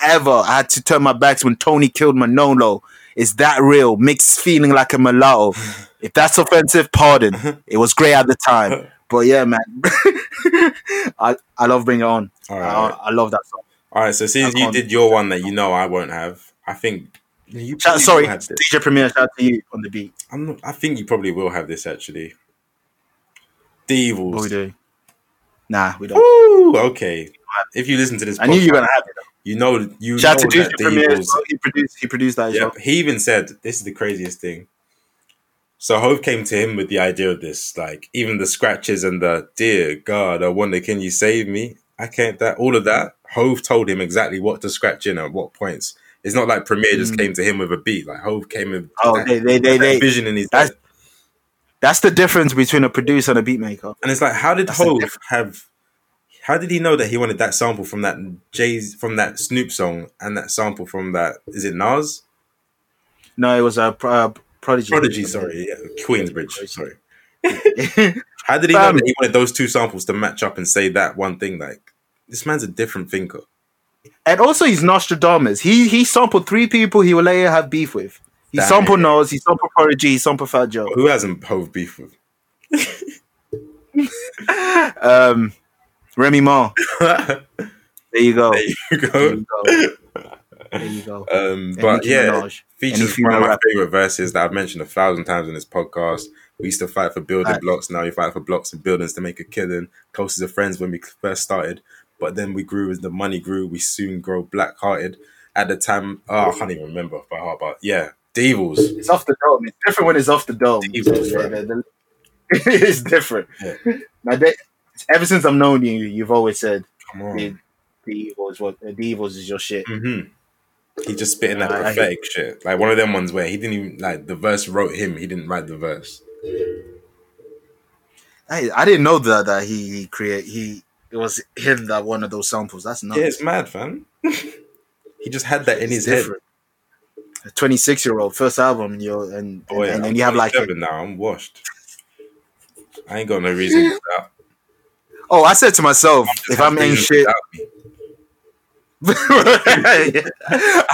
ever. I had to turn my back to when Tony killed Manolo. Is that real? Mixed feeling like a mulatto. If that's offensive, pardon. It was great at the time. But yeah, man. I, I love Bring It On. All I, right. I love that song. All right. So since you did your one that you know I won't have, I think you Shout, sorry. DJ Premier, shout out to you on the beat. I'm not, I think you probably will have this actually. The What we do? Nah, we don't. Woo! Okay. If you listen to this, I knew you were gonna have it. You know, you Shout know that the Premier. as Evils well. He produced. He produced that Yeah, well. he even said this is the craziest thing. So Hove came to him with the idea of this, like even the scratches and the dear God, I wonder, can you save me? I can't. That all of that. Hove told him exactly what to scratch in at what points. It's not like Premier just Mm. came to him with a beat. Like Hove came with Oh, that, they, they, they, vision in his that's- head. That's the difference between a producer and a beat maker. And it's like, how did That's Hove have? How did he know that he wanted that sample from that Jay's from that Snoop song and that sample from that is it Nas No, it was a uh, prodigy. Prodigy? Sorry, yeah, Queensbridge. Sorry. How did he know that he wanted those two samples to match up and say that one thing? Like, this man's a different thinker. and also, he's Nostradamus. He he sampled three people he will later have beef with. He Damn. sampled Nas, he sampled Prodigy, he sampled Fat Joe. Who hasn't Hove beef with? Um, Remy Ma. there There you go. There you go. There you go. Um, but Nicki yeah, Minaj. features one of my rapper. favorite verses that I've mentioned a thousand times in this podcast. We used to fight for building Right. blocks. Now we fight for blocks and buildings to make a killing. Closest of friends when we first started, but then we grew as the money grew. We soon grow black hearted. At the time, oh, I can't even remember by heart, but yeah, Devils. It's off the dome. It's different when it's off the dome. Evils, Yeah, right. the- the- it's different. Now, they, ever since I've known you, you've always said Come on. the, the evils. What the evils is your shit. hmm He just spitting that I prophetic shit. Like one of them ones where he didn't even like the verse wrote him. He didn't write the verse. I I didn't know that that he, he create he it was him that one of those samples. That's not Yeah, it's mad, fam. he just had that in his head. A 26 year old first album, and you and, Boy, and, and then you have like, 27 now. I'm washed. I ain't got no reason for that. oh, I said to myself, if I'm in shit. I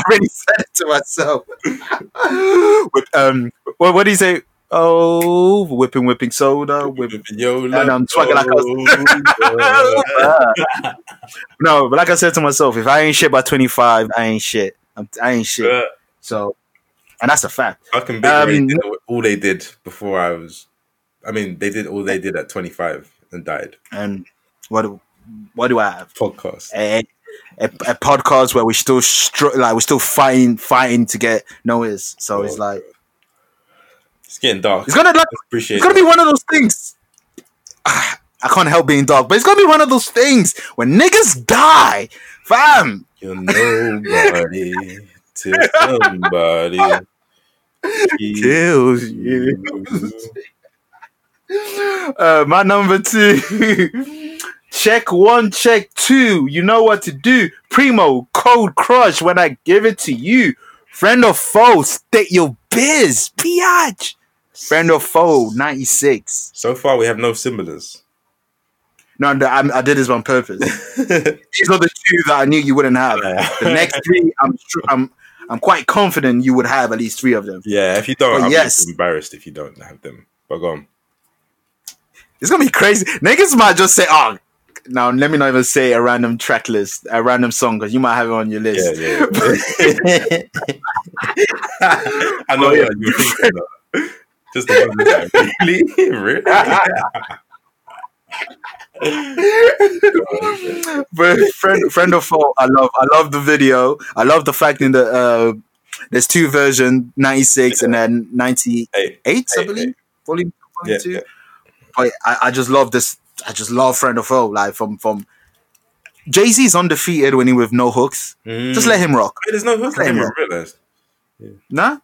already said it to myself. With, um, what, what do you say? Oh, whipping, whipping soda, whipping. Yo, And I'm swagging like I was. no, but like I said to myself, if I ain't shit by 25, I ain't shit. I'm, I ain't shit. So, and that's a fact. Fucking Big Um, Ray all they did before I was. I mean, they did all they did at 25 and died. And what do, what do I have? Podcast. A, a, a podcast where we still str- like we're still fighting, fighting to get noticed. So it's Oh, like It's getting dark. it's gonna like Appreciate it's gonna be one of those things. I can't help being dark, but it's gonna be one of those things when niggas die, fam. You're nobody till somebody Kills you. Uh, my number two. check one, check two. You know what to do. Primo, cold crush when I give it to you. Friend or foe, state your biz. Piage. Friend or foe, 96. So far, we have no symbols. No, no I, I did this on purpose. These are the two that I knew you wouldn't have. The next three, I'm sure, I'm I'm quite confident you would have at least three of them. yeah, if you don't, I'm yes. just embarrassed if you don't have them. But go on. It's gonna be crazy. Niggas might just say, "Oh, now let me not even say a random track list, a random song, because you might have it on your Yeah, list." yeah. I know Oh, yeah. you're thinking. Though. Just the ones that really, really. But friend, friend of foe, I love, I love the video. I love the fact in the uh, there's two versions, '96 and then '98, Hey, I believe, volume, volume yeah, two. yeah. But I, I just love this. I just love friend of foe. Like from from Jay Z's undefeated when he with no hooks. Just let him rock. Wait, there's no hooks. Let him rock. realize. Nah,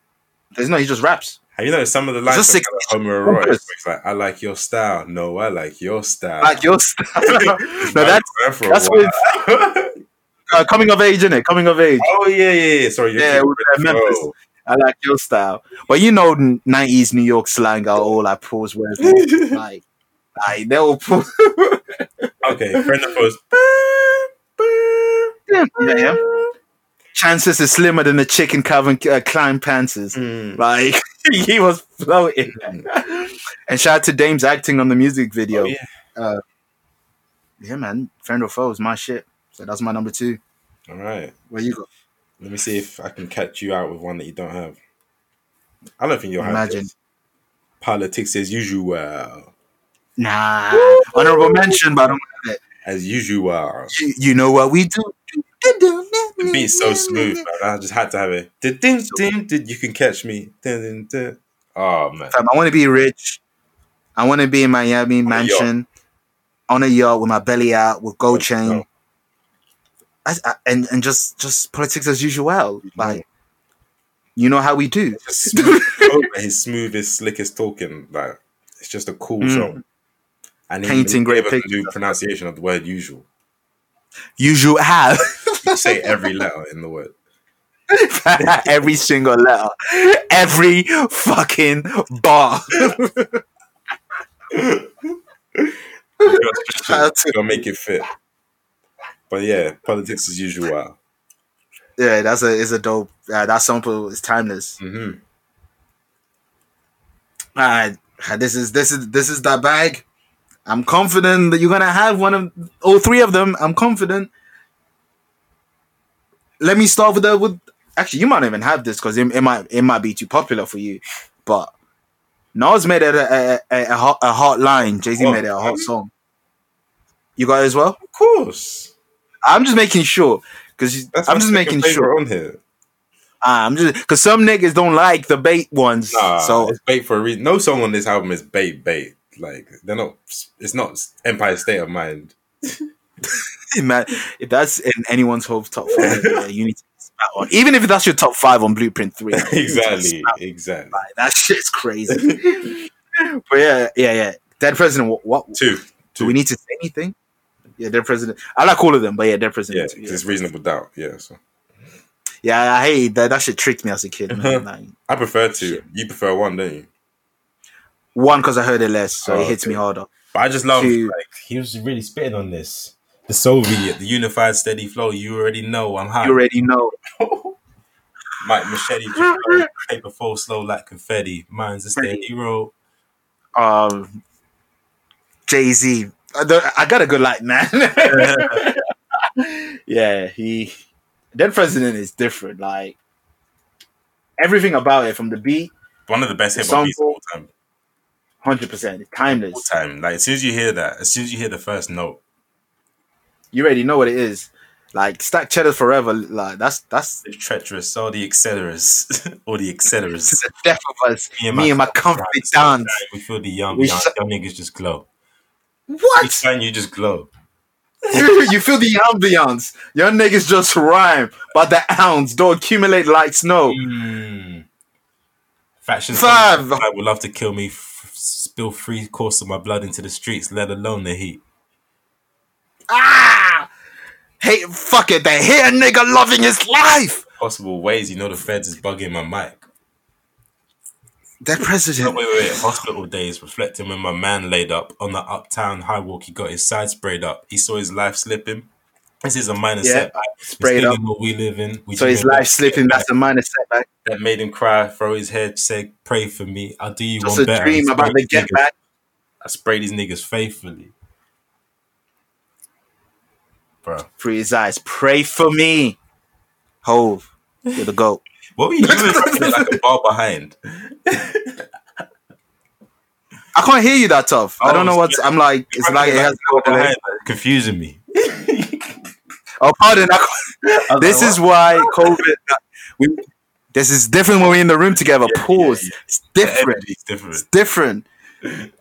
there's no. He just raps. Have you noticed some of the lines Just from six- Homer Royce? where numbers. It's like, I like your style. No, I like your style. Like your style. no, that's that's while. uh, coming of age, isn't it? Coming of age. oh yeah, yeah, yeah. Sorry, Yeah, with, uh, Memphis. I like your style. But you know, nineties New York slang are all like pause words. like, like they will pull. Okay, friend of ours. yeah, yeah. Chances is slimmer than the chicken Calvin uh, Klein pantsers. Mm. Like he was floating. and shout out to Dame's acting on the music video. Oh, yeah. Uh, yeah, man. Friend or foe is my shit. So that's my number two. All right. Where you go? Let me see if I can catch you out with one that you don't have. I don't think you'll have Imagine. this. Politics as usual. Nah. Honorable mention, but I don't have it. As usual. You, you know what we do? The beat's so smooth, man. I just had to have it. You can catch me. Oh man. I want to be rich. I want to be in Miami a mansion on a yacht with my belly out with gold chain. I, I, and and just just politics as usual. Like you know how we do. Smooth, his smoothest, slickest talking. Like it's just a cool Mm. song. And Painting he great can do pictures. pronunciation of the word usual. Usual how You say every letter in the word. every single letter, every fucking bar. You gotta stretch Shout out it. to- make it fit. But yeah, politics as usual. yeah, that's a is a dope. Uh, that sample is timeless. hmm Alright, this is this is this is that bag. I'm confident that you're gonna have one of all three of them. I'm confident. Let me start with the with. Actually, you might not even have this because it, it might it might be too popular for you. But Nas made it a a, a, a hot a hot line. Jay Z Oh, made it a hot song. You got it as well. Of course. I'm just making sure because I'm just making sure. on here. Ah, I'm just because some niggas don't like the bait ones. Nah, so it's bait for a reason. No song on this album is bait bait. Like they're not. It's not Empire State of Mind. man, if that's in anyone's whole top five, yeah, you need to spat on. Even if that's your top five on Blueprint Three, you need to exactly. Exactly. Like, that shit's crazy. but yeah, yeah, yeah. Dead president. What? what Two. do Two. we need to say anything? Yeah, dead president. I like all of them, but yeah, dead Yeah, Yeah, it's reasonable doubt. Yeah, so yeah I hate that. That shit tricked me as a kid. Man. Like, I prefer two. Shit. You prefer one, don't you? one because I heard it less, so Oh, it hits okay. me harder. But I just love like he was really spitting on this. The Soviet, the unified steady flow. You already know I'm hot. You already know. Mike Machete, paper fall slow like confetti. Mine's a steady roll. Um, Jay Z. I, I got a good light, man. yeah, he. Dead president is different. Like everything about it, from the beat, One of the best hip hop beats of all time. hundred percent, All timeless. time. Like as soon as you hear that, as soon as you hear the first note, You already know what it is. Like stack cheddar forever. Like that's that's the treacherous, all the etceteras, all the etceteras. the death of us. Me and my comfy dance. We feel the young, young, sh- young niggas just glow. Each What? time you just glow. you feel the ambiance. Your niggas just rhyme, but the ounce don't accumulate like snow. Mm. Faction Five. I would love to kill me, f- spill three course of my blood into the streets, let alone the heat. Ah! Hey, fuck it. They hate a nigga loving his life. Possible ways, you know, the feds is bugging my mic. That No, president. wait, wait, wait. Hospital days, reflecting when my man laid up on the uptown high walk. He got his side sprayed up. He saw his life slipping. This is a minor Yeah, setback. sprayed up. what we live in. We So his life slipping. That's a minor setback. that made him cry, throw his head, say, "Pray for me. I'll do you Just one a better." dream about the get back. I spray these niggas faithfully, bro. His eyes. Pray for me. Hove. You're the goat. What were you doing? like a bar behind. I can't hear you that tough. I Oh, don't know oh, what's. I'm like. It's like it has. Bar behind, confusing me. Oh, pardon. I This is why COVID. We. This is different when we're in the room together. Yeah, Pause. yeah, yeah. It's different. energy's different. It's different.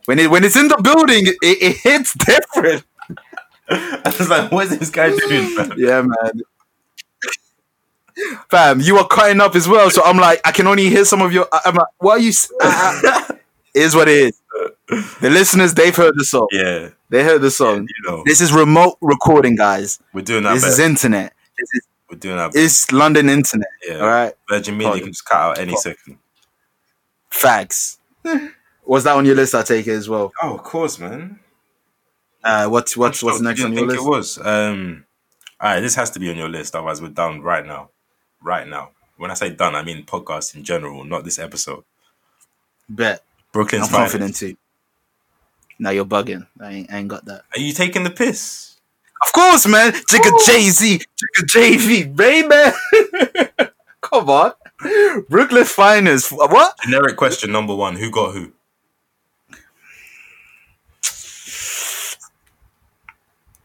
When it when it's in the building, it, it hits different. I was like, "What is this guy doing?" Yeah, man. Fam, you are cutting up as well, so I'm like, I can only hear some of your. I'm like, what are you? is what it is. The listeners, they've heard the song. Yeah, They heard the song. you know, This is remote recording, guys. we're doing our This best. is internet. This is we're doing best. it's London internet. Yeah, All right, Virgin Media can just cut out any Pardon. second. facts. Was that on your list? I take it as well. Oh, of course, man. Uh, what's what's what's next on your think list? It was. Um, all right, this has to be on your list. Otherwise, we're done right now. Right now. When I say done, I mean podcast in general, not this episode. Bet. Brooklyn's I'm confident too. Now you're bugging. I ain't, I ain't got that. Are you taking the piss? Of course, man. Jigga Jay Z, Jigga JV, baby. Come on. Brooklyn's finest. What? Generic question number one: Who got who?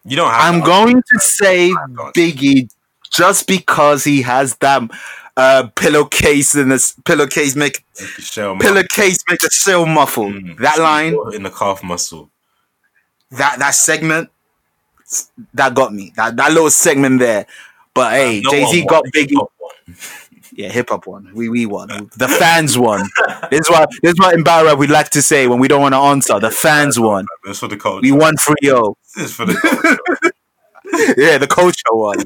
You don't have. I'm to- going to say. Biggie just because he has that uh, pillowcase in this pillowcase make Shell pillowcase make a shell muffle. Mm. That line, in the calf muscle. that that segment, that got me. That that little segment there. But hey, No Jay Z got. Biggie. No one. Yeah, hip hop won. We we won. Uh, the fans won. this is what this is what in Barra we like to say when we don't want to answer. The fans won. It's for the culture. We won 3-0. This is for the culture. Yeah, the culture won.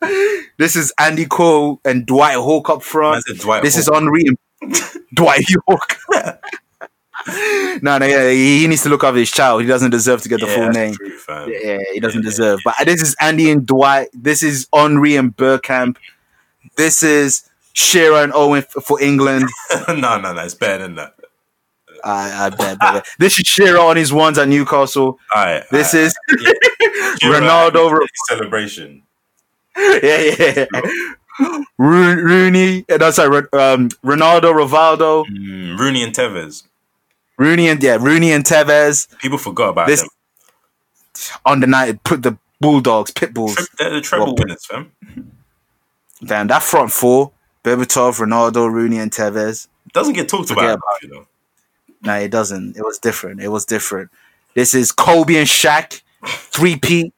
this is Andy Cole and Dwight Yorke up front. Dwight This is Hawk. Henry and Dwight Yorke. no, no, yeah, he needs to look after his child. He doesn't deserve to get the Yeah, full name. true. Yeah, yeah, he doesn't Yeah, deserve. But this is Andy and Dwight. This is Henry and Bergkamp. This is Shearer and Owen for England. no, no, no. It's better than that. I, I bet, bet. This is Shearer on his ones at Newcastle. All right. This all is right. Ronaldo. Celebration. yeah, yeah. Ro- Rooney. uh, No, sorry, um, Ronaldo, Rivaldo, Mm, Rooney and Tevez. Rooney, and yeah, Rooney and Tevez People forgot about This- them. on the night. Put the Bulldogs, Pitbulls. Tri- They're the treble Well, winners, fam. Damn, that front four: Berbatov, Ronaldo, Rooney, and Tevez. Doesn't get talked about, about you know. No, it doesn't. It was different. It was different. This is Kobe and Shaq, three P,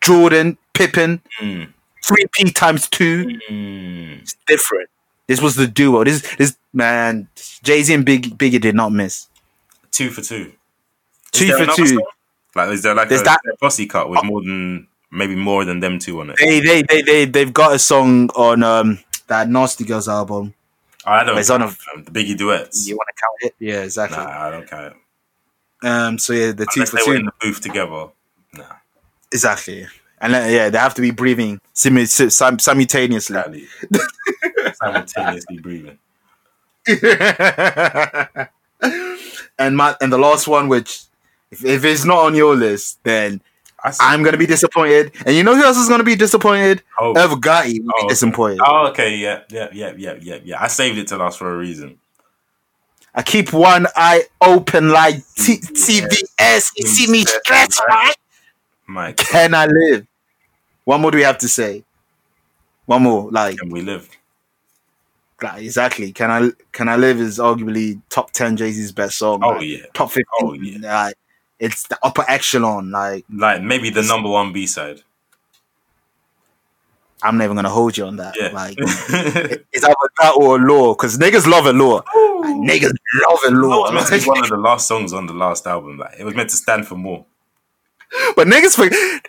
Jordan, Pippen, Mm. three P times two. Mm. It's different. This was the duo. This this man, Jay Z and Big Biggie did not miss. Two for two. Two for two. song? Like, is there like There's a, that- a posse cut with more than maybe more than them two on it? They they they they they've got a song on um that Nasty Girls album. I don't. It's on a- the Biggie duets. You want to count it? Yeah, exactly. Nah, I don't count. it. Um, so yeah, the two Unless for they were in the booth together. Nah, exactly. And uh, yeah, they have to be breathing sim- sim- simultaneously. exactly. Simultaneously breathing. and my and the last one, which if, if it's not on your list, then. I'm gonna be disappointed. And you know who else is gonna be disappointed? Oh. Irv Gotti will Oh, be okay. disappointed. Oh, okay, yeah, yeah, yeah, yeah, yeah, yeah. I saved it to last for a reason. I keep one eye open like T- mm. TBS. You see me mm. stretch, mm. right? Mike, Can I live? What more do we have to say? One more, like, can we live? like exactly. Can I can I live is arguably top ten Jay Z's best song. Oh like, yeah, top fifteen. Oh, yeah. Like, it's the upper echelon. Like like maybe the number one B side. I'm never gonna hold you on that. Yeah, Like it's either that or law, because niggas love Allure. Like, niggas love a That law. was meant to be one of the last songs on the last album. Like it was meant to stand for more. but niggas,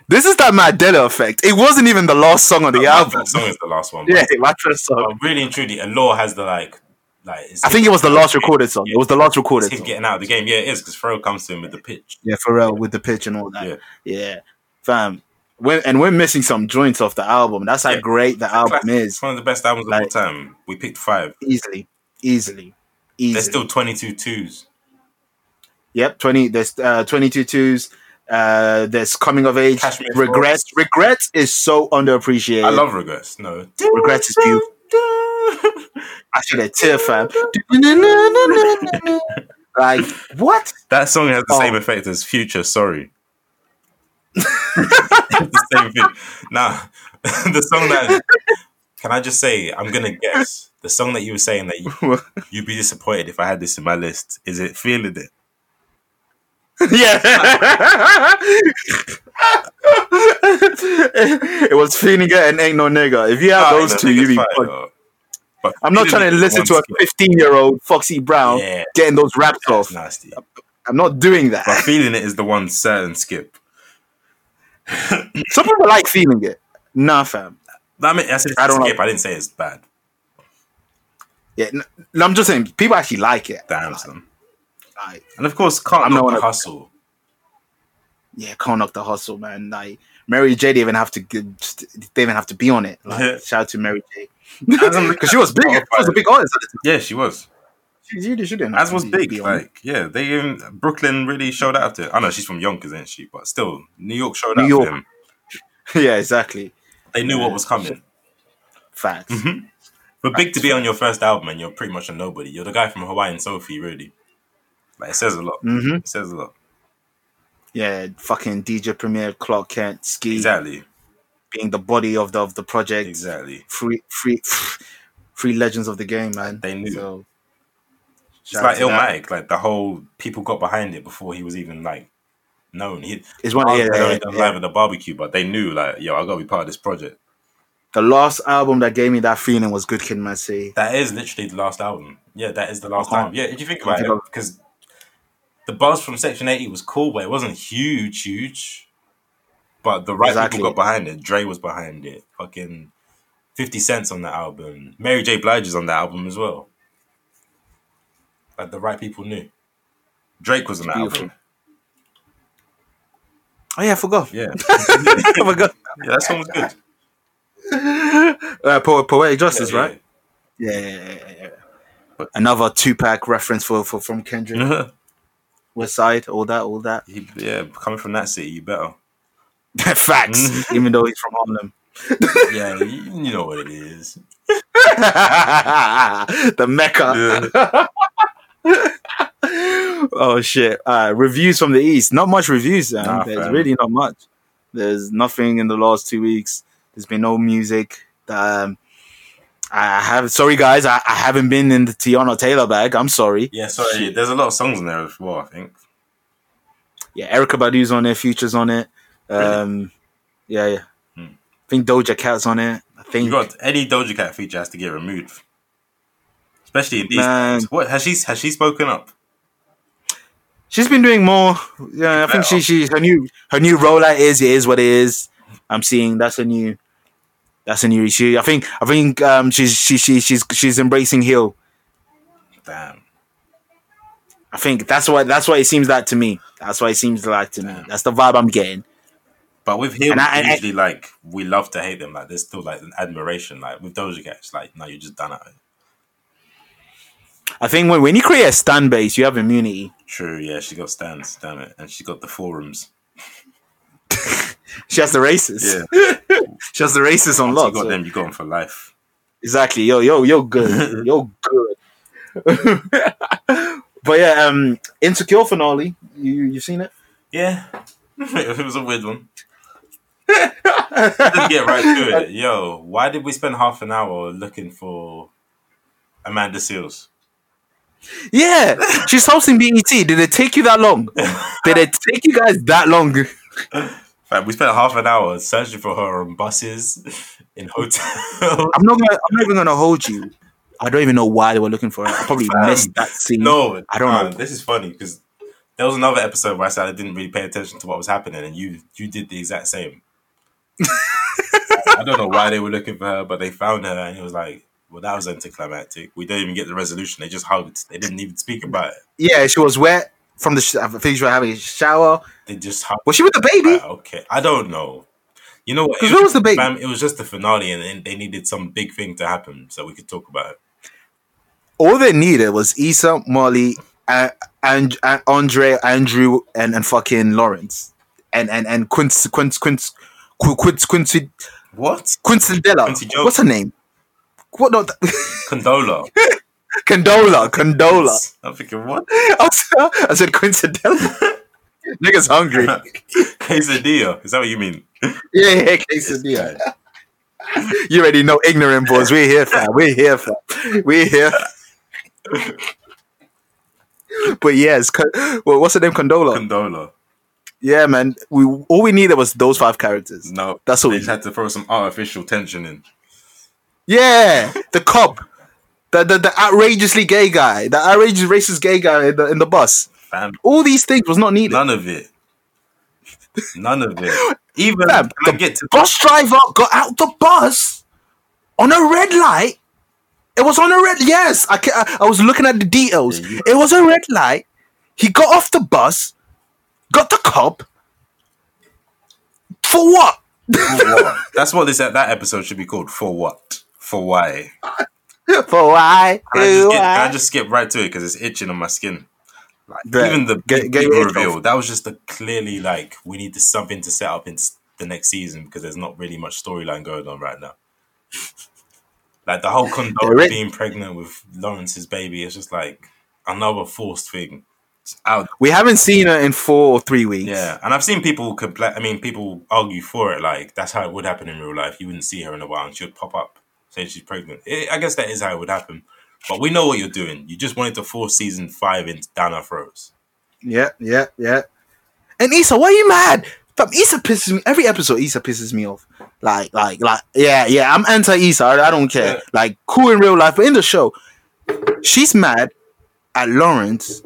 this is that Mandela effect. It wasn't even the last song on the album. song is the last one. Yeah, my first song. But really and truly, Allure has the like, like. I think it was the last recorded song. It was the last recorded It's him song. getting out of the game. Yeah, it is because Pharrell comes to him with the pitch. Yeah, Pharrell with the pitch and all that. Yeah. Yeah, fam. We're, and we're missing some joints off the album. That's how Yeah. great the album Classic. is. It's one of the best albums of all time. We picked five. Easily, easily, easily. There's still 22 twos. Yep, twenty. There's uh, twenty-two twos. Uh, there's coming of age. Cashmere Regrets. Regrets is so underappreciated. I love Regrets. No. Regrets is beautiful. I feel a tear, fam. like what? That song has the Oh. same effect as Future. Sorry. the same thing. Now, the song that can I just say? I'm gonna guess the song that you were saying that you, you'd be disappointed if I had this in my list. Is it "Feeling It"? yeah. it was feeling it and ain't no nigga. If you have Ah, those no, two, nigga's you be. fire, fucked. though. But I'm not trying to listen to a 15 year old Foxy Brown Yeah, getting those raps off. nasty. I'm not doing that. But feeling it is the one certain skip. Some people like feeling it. Nah, fam. I mean, I don't skip. know. I didn't say it's bad. Yeah, no, I'm just saying people actually like it. Damn, son. Like, And of course, can't I'm knock not the hustle. yeah, can't knock the hustle, man. Like Mary J. They even have to. They even have to be on it. Like, shout out to Mary J. As I'm looking Because she was big. She was a big artist. at. Yeah, she was. She, she, she didn't. As was big. be on it. Like, yeah, they even Brooklyn really showed out to. I know she's from Yonkers, isn't she? But still, New York showed New out York. to him. yeah, exactly. They knew Yeah. what was coming. Facts. Mhm. But big to be on your first album and you're pretty much a nobody. You're the guy from Hawaiian Sophie, really. Like it says a lot. hmm It says a lot. Yeah, fucking DJ Premier, Clark Kent, Ski Exactly. Being the body of the of the project. Exactly. Free, free, free legends of the game, man. They knew. So, It's like out to that. Illmatic. Like the whole people got behind it before he was even like known. He It's one. Yeah, yeah, yeah. live at the barbecue, but they knew like, yo, I gotta be part of this project. The last album that gave me that feeling was Good Kid, Mad City. That is literally the last album. Yeah, that is the last album. Yeah, if you think about it, because the buzz from Section 80 was cool, but it wasn't huge, huge. But the right Exactly. people got behind it. Dre was behind it. Fucking 50 Cent's on that album. Mary J. Blige is on that album as well. Like the right people knew. Drake was on that Beautiful. album. Oh yeah, I forgot. Yeah. I forgot. yeah, that song was good. Uh, po- poetic justice, Yeah, right? Yeah, yeah, yeah, yeah, yeah. Another Tupac reference for, for from Kendrick, yeah. West Side, all that, all that. He- yeah, coming from that city, you better. Facts. Even though he's from Harlem. Yeah, you, you know what it is. the Mecca. oh shit! Uh, reviews from the East. Not much reviews. Man. Nah, There's fam. really not much. There's nothing in the last two weeks. There's been no music. Um, I have. Sorry, guys. I, I haven't been in the Teyana Taylor bag. I'm sorry. Yeah, sorry. There's a lot of songs in there as well, I think. Yeah, Erykah Badu's on it. Futures on it. Um, yeah, yeah. Hmm. I think Doja Cat's on it. I think. You got any Doja Cat feature has to get removed. especially in these Man. times. What has she has she spoken up? She's been doing more. Yeah, I think she she her new her new rollout is it is what it is. I'm seeing that's a new that's a new issue. I think I think um she's she she she's she's embracing heel. Damn. I think that's why that's why it seems like to me. That's why it seems like to me. That's the vibe I'm getting. But with him, And I- I- usually like we love to hate them. Like there's still like an admiration. Like with Doja Cat, it's like no, you're just done at it. I think when when you create a stand base, you have immunity. True, yeah, she got stands, damn it, and she got the forums. She has the races. Yeah. she has the races on Once you lock. got so- them, you got them for life. Exactly. Yo, yo, you're good. you're good. but yeah, um, Insecure finale. You you seen it? Yeah, it was a weird one. Let's get right to it. Yo, why did we spend half an hour looking for Amanda Seales? Yeah, she's hosting BET. Did it take you that long? Did it take you guys that long? We spent half an hour searching for her on buses, in hotels. I'm not gonna. I'm not even gonna hold you. I don't even know why they were looking for her. I probably Fam. missed that scene. No, I don't uh, know. This is funny because there was another episode where I said I didn't really pay attention to what was happening, and you you did the exact same. I don't know why they were looking for her, but they found her, and it was like, well, that was anticlimactic. We didn't even get the resolution. They just hugged. They didn't even speak about it. Yeah, she was wet from the. Sh- I think she was having a shower. They just hugged. Was she with the baby? Okay, I don't know. You know what? 'Cause It was the baby? Fam, it was just the finale, and then they needed some big thing to happen so we could talk about it. All they needed was Issa, Molly, and, and, and Andre, Andrew, and, and fucking Lawrence, and and and Quincy Quincy Quincy Quincy Quincy What? Quincy Della. Quincy Jones. What's her name? What? No, Condola. Condola. Condola. I'm thinking, what? I said, I said Quincy Della. Niggas hungry. Quesadilla. Is that what you mean? Yeah, yeah, quesadilla. You already know ignorant boys. We're here, for. We're here, for. We're here. but yes, Con- well, what's her name? Condola. Condola. Yeah, man. We all we needed was those five characters. No, That's all They we just had to throw some artificial tension in. Yeah, the cop, the, the the outrageously gay guy, the outrageous racist gay guy in the, in the bus. Fam, All these things was not needed. none of it. None of it. Even Fam, the get to bus driver got out the bus on a red light. It was on a red. Yes, I, I, I was looking at the details. Yeah, you- It was a red light. He got off the bus, got the cop. For what? for what? That's what this that episode should be called. For what? For why? For why? Can I just, get, I just skip right to it because it's itching on my skin. Like, Bruh, even the get- get reveal, that was just a clearly like we need to, something to set up into the next season because there's not really much storyline going on right now. Like the whole Yeah, being pregnant with Lawrence's baby is just like another forced thing. Out we haven't seen her in four or three weeks. Yeah, and I've seen people complain. I mean, people argue for it. Like that's how it would happen in real life. You wouldn't see her in a while, and she would pop up saying she's pregnant. I I guess that is how it would happen. But we know what you're doing. You just wanted to force season five into down our throats. Yeah, yeah, yeah. And Issa, why are you mad? Fam, Issa pisses me every episode. Issa pisses me off. Like, like, like, yeah, yeah. I'm anti Issa. I, I don't care. Yeah. Like, cool in real life, but in the show, she's mad at Lawrence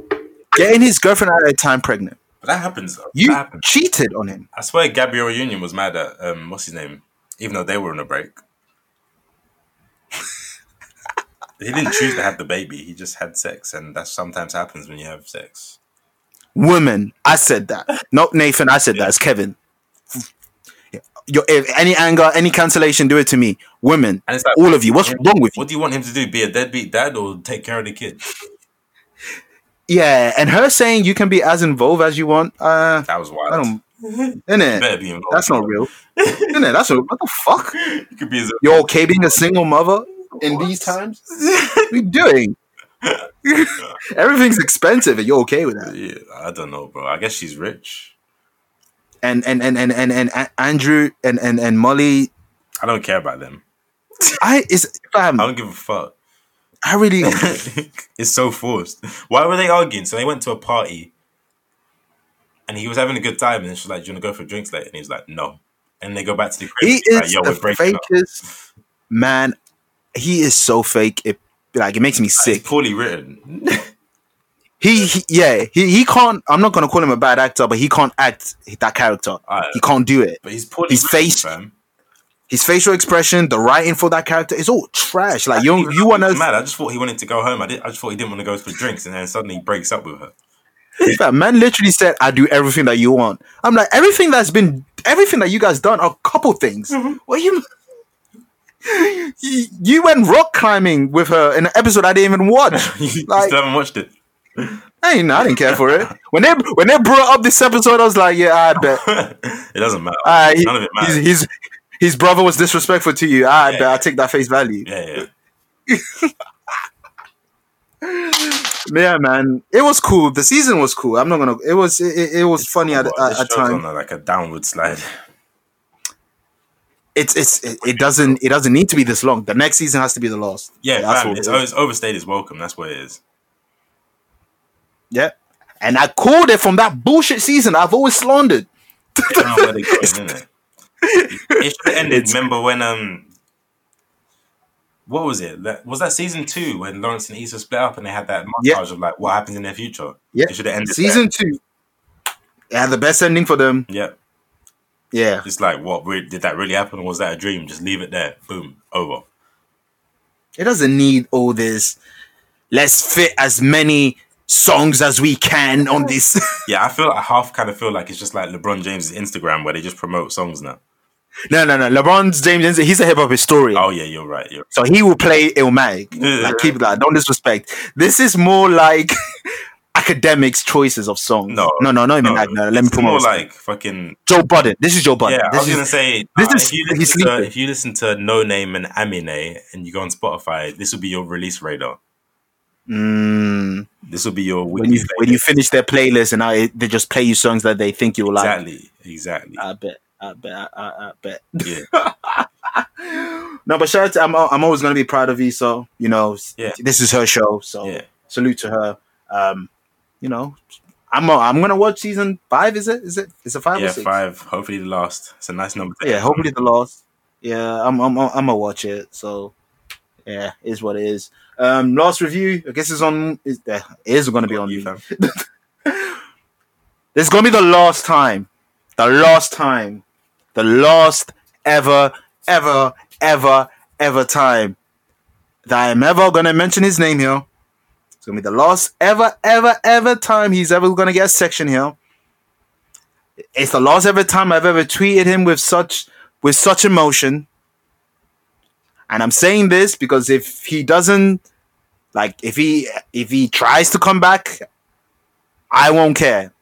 getting his girlfriend at that time pregnant. But that happens. Though. You happens. cheated on him. I swear, Gabrielle Union was mad at um, what's his name, even though they were on a break. he didn't choose to have the baby. He just had sex, and that sometimes happens when you have sex. Woman, I said that. Not Nathan. I said that. It's Kevin. Your, if any anger, any cancellation, do it to me. Women, And it's like all of you. What's wrong with you? What do you want him to do? Be a deadbeat dad or take care of the kid? Yeah, and her saying you can be as involved as you want. Uh, That was wild. I don't. Innit? better be involved. That's not real. Innit? That's a, what the fuck? You could be as You're okay being a single mother in these times? What are you doing? Everything's expensive, and you're okay with that. Yeah, I don't know, bro. I guess she's rich. And and and and and, and A- Andrew and, and and Molly, I don't care about them. I is fam. I don't give a fuck. I really it's so forced. Why were they arguing? So they went to a party, and he was having a good time, and she's like, "Do you want to go for drinks later?" And he's like, "No." And they go back to the crib. he like, is "Yo, the we're up." fakest man. He is so fake. It like it makes me It's sick. poorly written. He, he yeah, he, he can't. I'm not gonna call him a bad actor, but he can't act that character. He can't do it. But he's poorly His written, face- fam. His facial expression, the writing for that character is all trash. Like you, you want to mad. I just thought he wanted to go home. I did. I just thought he didn't want to go for drinks, and then suddenly he breaks up with her. That man literally said, "I do everything that you want." I'm like, everything that's been, everything that you guys done are a couple things. What you, you, you went rock climbing with her in an episode I didn't even watch. you Like- still haven't watched it. I ain't, I didn't care for it. When they when they brought up this episode, I was like, yeah, I bet. it doesn't matter. Uh, he- None of it matters. his his brother was disrespectful to you. I Yeah. bet I take that face value. yeah, yeah. Yeah, man, it was cool. The season was cool. I'm not gonna. It was it, it- was funny at, Well, at, at show's times. like a downward slide. It's it's it, it doesn't it doesn't need to be this long. The next season has to be the last. Yeah, that's fam, what it's, it is. it's overstayed its welcome. That's what it is. Yeah, and I called it from that bullshit season. I've always slandered. I don't know where they're going? It should have ended. It's- Remember when um, what was it? That was that season two when Lawrence and Issa split up and they had that montage Yeah. of like what happens in their future. Yeah, it should have ended. season two. It had the best ending for them. Yeah, Yeah, just like what did that really happen or was that a dream? Just leave it there. Boom, over. it doesn't need all this. Let's fit as many songs as we can on this. Yeah, I feel I half kind of feel like it's just like LeBron James' Instagram where they just promote songs now. No, no, no. LeBron's James, he's a hip hop historian. Oh yeah, you're right. You're So he will play Illmatic. Like keep that. Don't disrespect. This is more like academics' choices of songs. No, no, no, not even that. No, let me put more like fucking Joe Budden. This is Joe Budden. Yeah, I was is, gonna say this uh, is- if you listen to if you listen to Noname and Amine and you go on Spotify, this will be your release radar. Mm, This will be your when you when you finish their playlist and I, they just play you songs that they think you'll like. exactly, exactly. I bet. I bet. I, I, I bet. yeah, No, but shout out to, I'm I'm always gonna be proud of Issa. You know, Yeah. this is her show, so yeah. salute to her. Um, you know, I'm I'm gonna watch season five. Is it? Is it? Is it five Yeah, five. Hopefully the last. It's a nice number. Yeah, hopefully the last. Yeah, I'm I'm I'm gonna watch it. So yeah, is what it is. Um, last review. I guess it's on. Is there is gonna be on you. This is gonna be the last time, the last time, the last ever, ever, ever, ever time that I am ever gonna mention his name here. It's gonna be the last ever, ever, ever time he's ever gonna get a section here. It's the last ever time I've ever tweeted him with such with such emotion. And I'm saying this because if he doesn't like if he if he tries to come back, I won't care.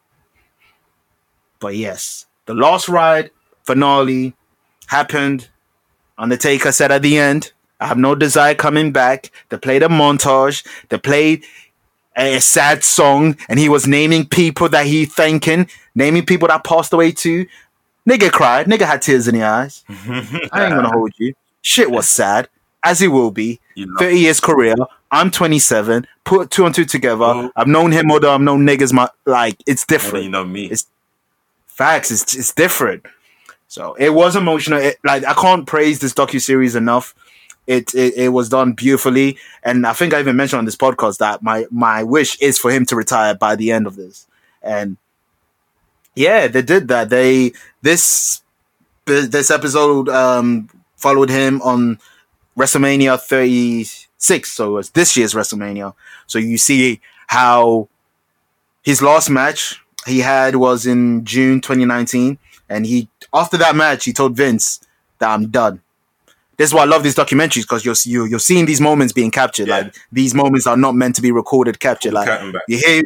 But yes, the last ride finale happened. Undertaker said at the end, I have no desire coming back. They played a montage. They played a sad song, and he was naming people that he thanking, naming people that passed away too. Nigga cried. Nigga had tears in the eyes. I ain't gonna hold you. Shit was sad, as it will be. You 30 years career. I'm 27. Put two and two together. I've known him than I've known niggas. My like, it's different. you know me. It's- Facts. It's it's different. So it was emotional. It, like I can't praise this docu series enough. It, it it was done beautifully, and I think I even mentioned on this podcast that my my wish is for him to retire by the end of this. And yeah, they did that. They this this episode um followed him on WrestleMania 36. So it was this year's WrestleMania. So you see how his last match he had was in June 2019, and he after that match he told Vince that I'm done. This is why I love these documentaries because you're you, you're seeing these moments being captured. Yeah. Like these moments are not meant to be recorded, captured. Like you hear,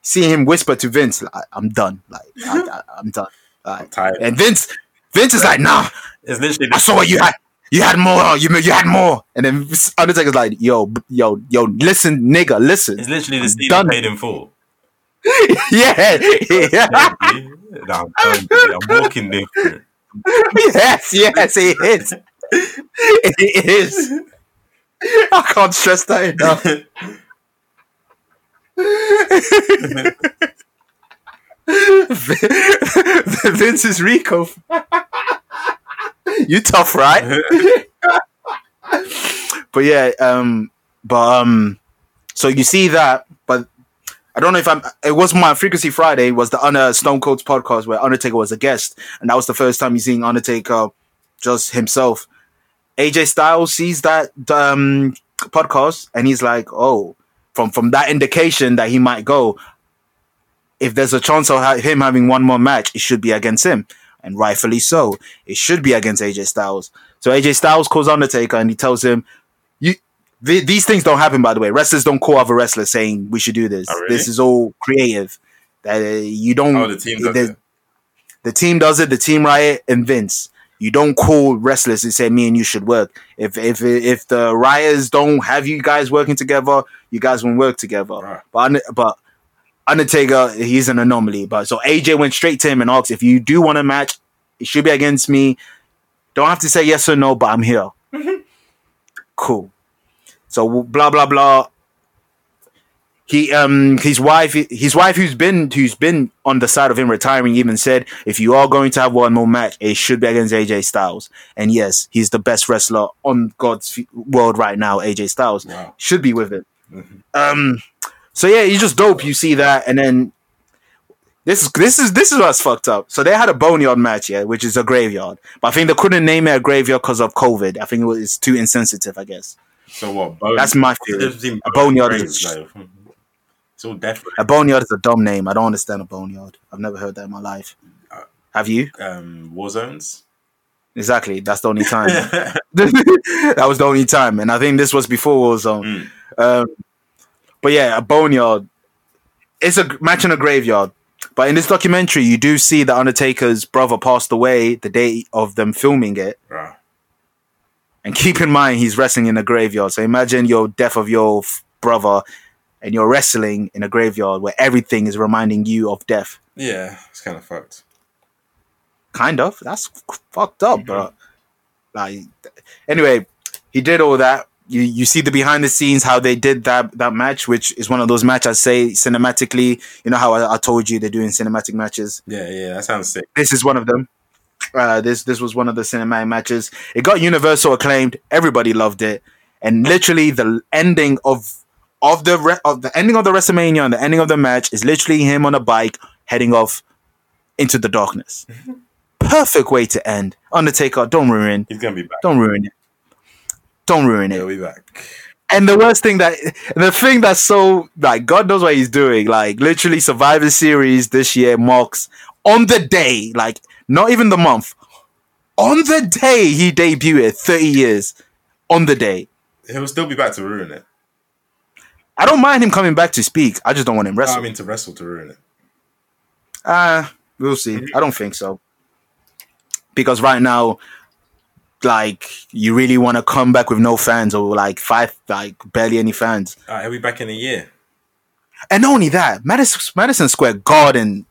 see him whisper to Vince, like, "I'm done. Like I, am done." Like, Tired. and Vince, Vince is like, "Nah, It's literally I saw what you had. You had more. You you had more." And then Undertaker's like, "Yo, yo, yo, listen, nigga, listen." it's literally the I'm Steve paid in full. Yeah, yeah. no, I'm. I'm walking different. yes, yes, it is. It is. I can't stress that enough. Vince is Rico. you tough, right? but yeah, um, But um, so you see that, I don't know if I'm. It was my Frequency Friday was the Under Stone Cold's podcast where Undertaker was a guest, and that was the first time you seen Undertaker just himself. AJ Styles sees that um podcast and he's like, oh, from from that indication that he might go. If there's a chance of ha- him having one more match, it should be against him, and rightfully so. It should be against AJ Styles. So AJ Styles calls Undertaker and he tells him, "You, th- these things don't happen. By the way, wrestlers don't call other wrestlers saying we should do this. Oh, really? This is all creative. That uh, you don't. Oh, the team does there's- it. the team does it. The team riot and Vince. You don't call wrestlers and say me and you should work. If if if the rioters don't have you guys working together, you guys won't work together. Right. But but Undertaker, he's an anomaly. But so AJ went straight to him and asked if you do want a match, it should be against me. Don't have to say yes or no, but I'm here. cool. So blah blah blah. He um his wife his wife who's been who's been on the side of him retiring even said if you are going to have one more match it should be against AJ Styles. And yes he's the best wrestler on God's world right now AJ Styles. Wow. should be with it um so yeah he's just dope you see that. And then this is this is this is what's fucked up. So they had a boneyard match yeah which is a graveyard. But I think they couldn't name it a graveyard because of COVID. I think it was it's too insensitive I guess So what? Bone, That's my theory. A boneyard is- like, It's all death. A boneyard is a dumb name. I don't understand a boneyard. I've never heard that in my life. Have you? Um, war zones. Exactly. That's the only time. that was the only time, and I think this was before Warzone. Mm. Um, but yeah, a boneyard. It's a match in a graveyard. But in this documentary, you do see the Undertaker's brother passed away the day of them filming it. Right. And keep in mind, he's wrestling in a graveyard. So imagine your death of your f- brother, and you're wrestling in a graveyard where everything is reminding you of death. Yeah, it's kind of fucked. kind of. That's fucked up, mm-hmm. bro. Like, anyway, he did all that. You you see the behind the scenes how they did that that match, which is one of those matches I say cinematically. You know how I, I told you they're doing cinematic matches. Yeah, yeah, that sounds sick. This is one of them. Uh, this this was one of the cinematic matches. It got universal acclaimed. Everybody loved it, and literally the ending of of the re- of the ending of the WrestleMania and the ending of the match is literally him on a bike heading off into the darkness. Perfect way to end. Undertaker, don't ruin, He's gonna be back. don't ruin it, don't ruin it. He'll be back. And the worst thing that the thing that's so like God knows what he's doing. Like literally Survivor Series this year marks on the day, like not even the month, on the day he debuted 30 years. On the day. He'll still be back to ruin it. I don't mind him coming back to speak. I just don't want him I mean, to wrestle to ruin it. Uh we'll see. I don't think so. Because right now, like you really want to come back with no fans or like five, like barely any fans. All right, he'll be back in a year. And not only that, Madison, Madison Square Garden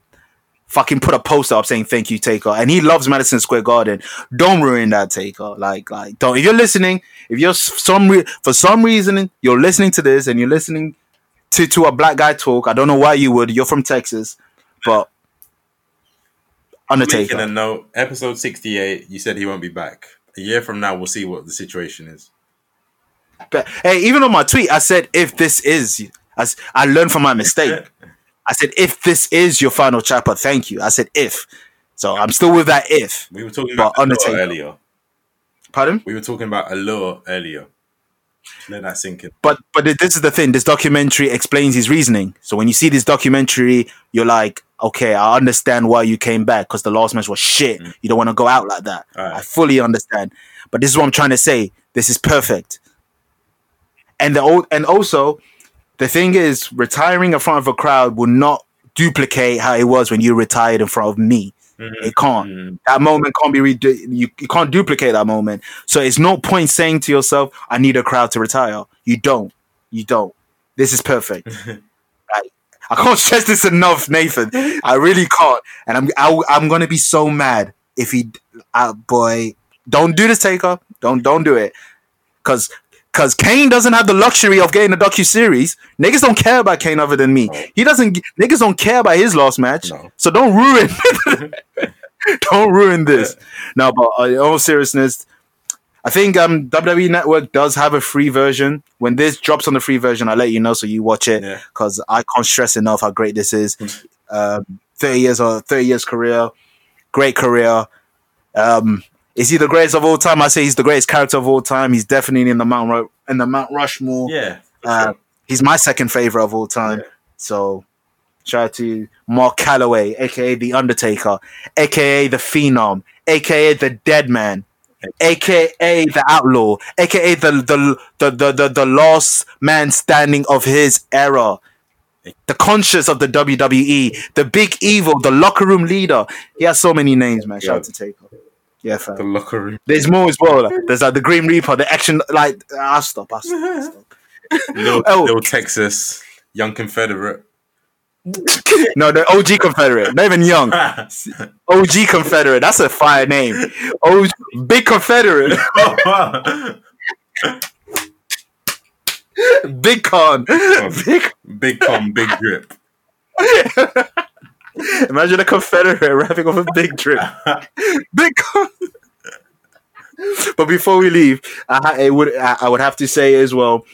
fucking put a poster up saying thank you, Taker. And he loves Madison Square Garden. Don't ruin that, Taker. Like, like, don't. If you're listening, if you're some re- for some reason you're listening to this and you're listening to to a black guy talk, I don't know why you would. You're from Texas, but Making a Undertaker. note. Episode sixty-eight. You said he won't be back. A year from now, we'll see what the situation is. But hey, even on my tweet, I said if this is, as I learned from my mistake. I said if this is your final chapter, thank you. I said if. So I'm still with that if. We were talking about Undertaker. earlier. Pardon? We were talking about Allure earlier. Let that sink in. But but this is the thing. This documentary explains his reasoning. So when you see this documentary, you're like, okay, I understand why you came back because the last match was shit. Mm. You don't want to go out like that. Alright. I fully understand. But this is what I'm trying to say. This is perfect. And the old and also the thing is, retiring in front of a crowd will not duplicate how it was when you retired in front of me. It can't. Mm. That moment can't be re- you, you can't duplicate that moment. So it's no point saying to yourself, "I need a crowd to retire." You don't. You don't. This is perfect. I can't stress this enough, Nathan. I really can't. And I'm I, I'm gonna be so mad if he, uh, boy, don't do this, Taker. Don't don't do it, cause. Cause Kane doesn't have the luxury of getting a docu series. Niggas don't care about Kane other than me. He doesn't. Niggas don't care about his last match. No. So don't ruin. don't ruin this. No, but uh, in all seriousness, I think um, WWE Network does have a free version. When this drops on the free version, I'll let you know so you watch it Yeah. because I can't stress enough how great this is. Um, thirty years or thirty years career, great career. Um, is he the greatest of all time? I say he's the greatest character of all time. He's definitely in the Mount Ru- in the Mount Rushmore. Yeah. Uh, sure. he's my second favorite of all time. Yeah. So shout out to Mark Calaway, aka the Undertaker, aka the Phenom, aka the Dead Man, aka the Outlaw, aka the the the the, the, the last man standing of his era. The conscious of the WWE, the big evil, the locker room leader. He has so many names, man. Shout out to Taker. Yeah, fam. The locker room. There's more as well. Like, there's like the Green Reaper, the action. Like, I'll stop. I'll stop. I'll stop. Little, Oh. little Texas, young Confederate. No, the OG Confederate, not even young. OG Confederate. That's a fire name. OG, Big Confederate. Big Con. Big. big com, big drip. Imagine a Confederate rapping off a big drip. Big. But before we leave, I, I would I would have to say as well,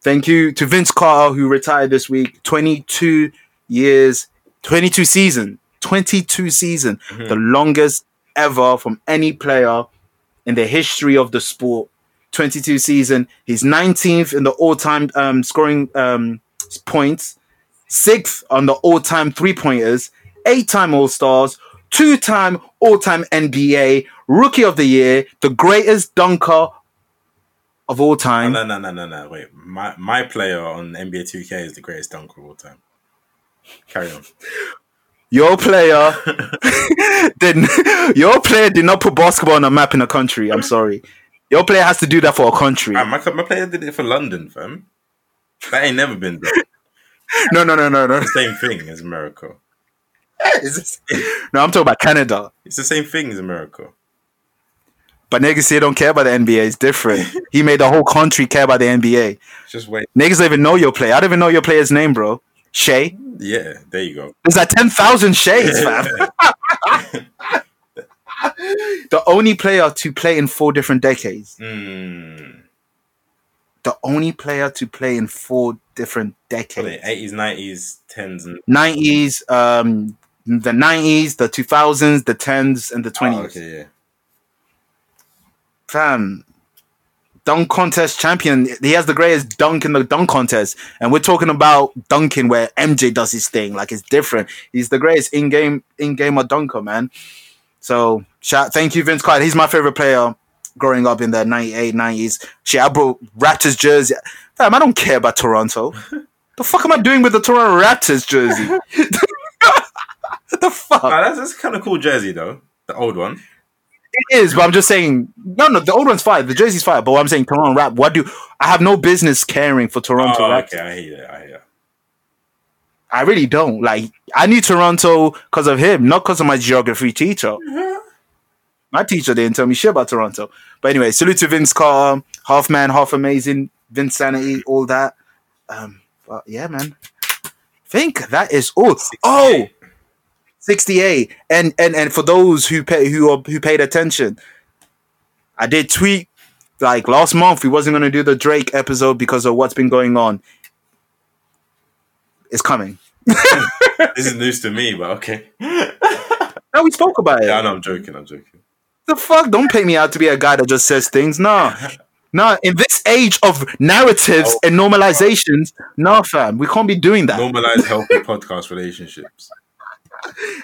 thank you to Vince Carter who retired this week. Twenty two years, twenty two season, twenty two season, the longest ever from any player in the history of the sport. 22 season. He's 19th in the all-time um, scoring um, points, sixth on the all-time three-pointers, eight-time All-Stars, two-time all-time NBA, Rookie of the Year, the greatest dunker of all time. No, no, no, no, no. Wait, my my player on NBA 2K is the greatest dunker of all time. Carry on. Your player did your player did not put basketball on a map in a country. I'm sorry. Your player has to do that for a country. Ah, my my player did it for London, fam. That ain't never been done. No, no, no, no, no. Same thing as America. No, I'm talking about Canada. It's the same thing as America. But niggas say don't care about the NBA. It's different. he made the whole country care about the NBA. Just wait. Niggas don't even know your player. I don't even know your player's name, bro. Shay. Yeah, there you go. There's like 10,000 Shays, fam. the only player to play in four different decades. Mm. The only player to play in four different decades. 80s, 90s, 10s, and 90s, um, the 90s, the 2000s, the 10s, and the 20s. Oh, okay, yeah. fam, dunk contest champion. He has the greatest dunk in the dunk contest, and we're talking about dunking where MJ does his thing. Like it's different. He's the greatest in game in gamer dunker, man. So shout, thank you, Vince Carter. He's my favorite player growing up in the 98, 90s. Shit, I brought Raptors jersey. Fam, I don't care about Toronto. the fuck am I doing with the Toronto Raptors jersey? the fuck? Ah, that's, that's kind of cool jersey, though. The old one. It is, but I'm just saying. No, no, the old one's fine. The jersey's fine. But what I'm saying, Toronto Rap. What do I have no business caring for Toronto Oh, Raptors? okay, I hear that. I hear that. I really don't. Like, I knew Toronto because of him, not because of my geography teacher. My teacher didn't tell me shit about Toronto. But anyway, salute to Vince Carter, half man, half amazing, Vinsanity, all that. Um, but yeah, man. think that is all. Oh, 68. And and and for those who pay who are, who paid attention, I did tweet like last month we wasn't going to do the Drake episode because of what's been going on. It's coming. This is news to me, but okay. No, we spoke about it. Yeah, I know. I'm joking. I'm joking. The fuck? Don't pay me out to be a guy that just says things. No. No, in this age of narratives and normalizations, no, fam, we can't be doing that. Normalize healthy podcast relationships.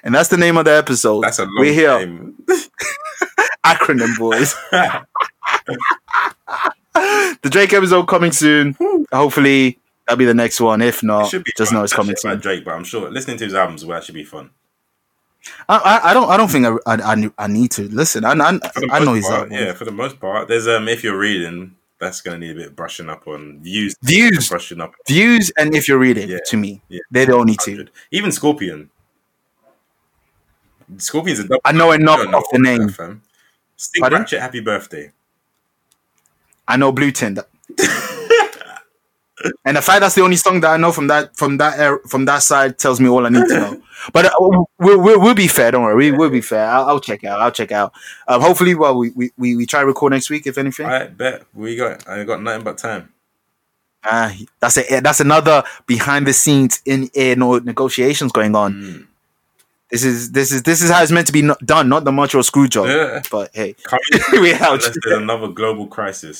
And that's the name of the episode. That's a long We're here, name. acronym boys. the Drake episode coming soon. Hopefully, that'll be the next one. If not, just fun. know it's coming soon. Drake, but I'm sure listening to his albums will actually be fun. I, I, I don't, I don't think I, I, I, need to listen. I, I, I know he's part, out. yeah. For the most part, there's um. If you're reading, that's gonna need a bit of brushing up on views. Views, brushing up. views, and if you're reading, Yeah, to me, yeah. they're the only two. Even Scorpion. Scorpion's a double. I know enough You don't know of the name. that, fam. Sting Pardon? Ratchet, happy birthday. I know Blue Tin. And the fact that's the only song that I know from that from that era, from that side tells me all I need to know. But uh, we'll, we'll, we'll be fair. Don't worry. We, we'll be fair. I'll, I'll check out. I'll check out. Um, hopefully, well, we, we, we, try record next week if anything. All right, bet we got. I got nothing but time. Ah, that's a that's another behind the scenes in air no negotiations going on. Mm. This is this is this is how it's meant to be no- done, not the Montreal screw job. Yeah. But hey, we out. another global crisis.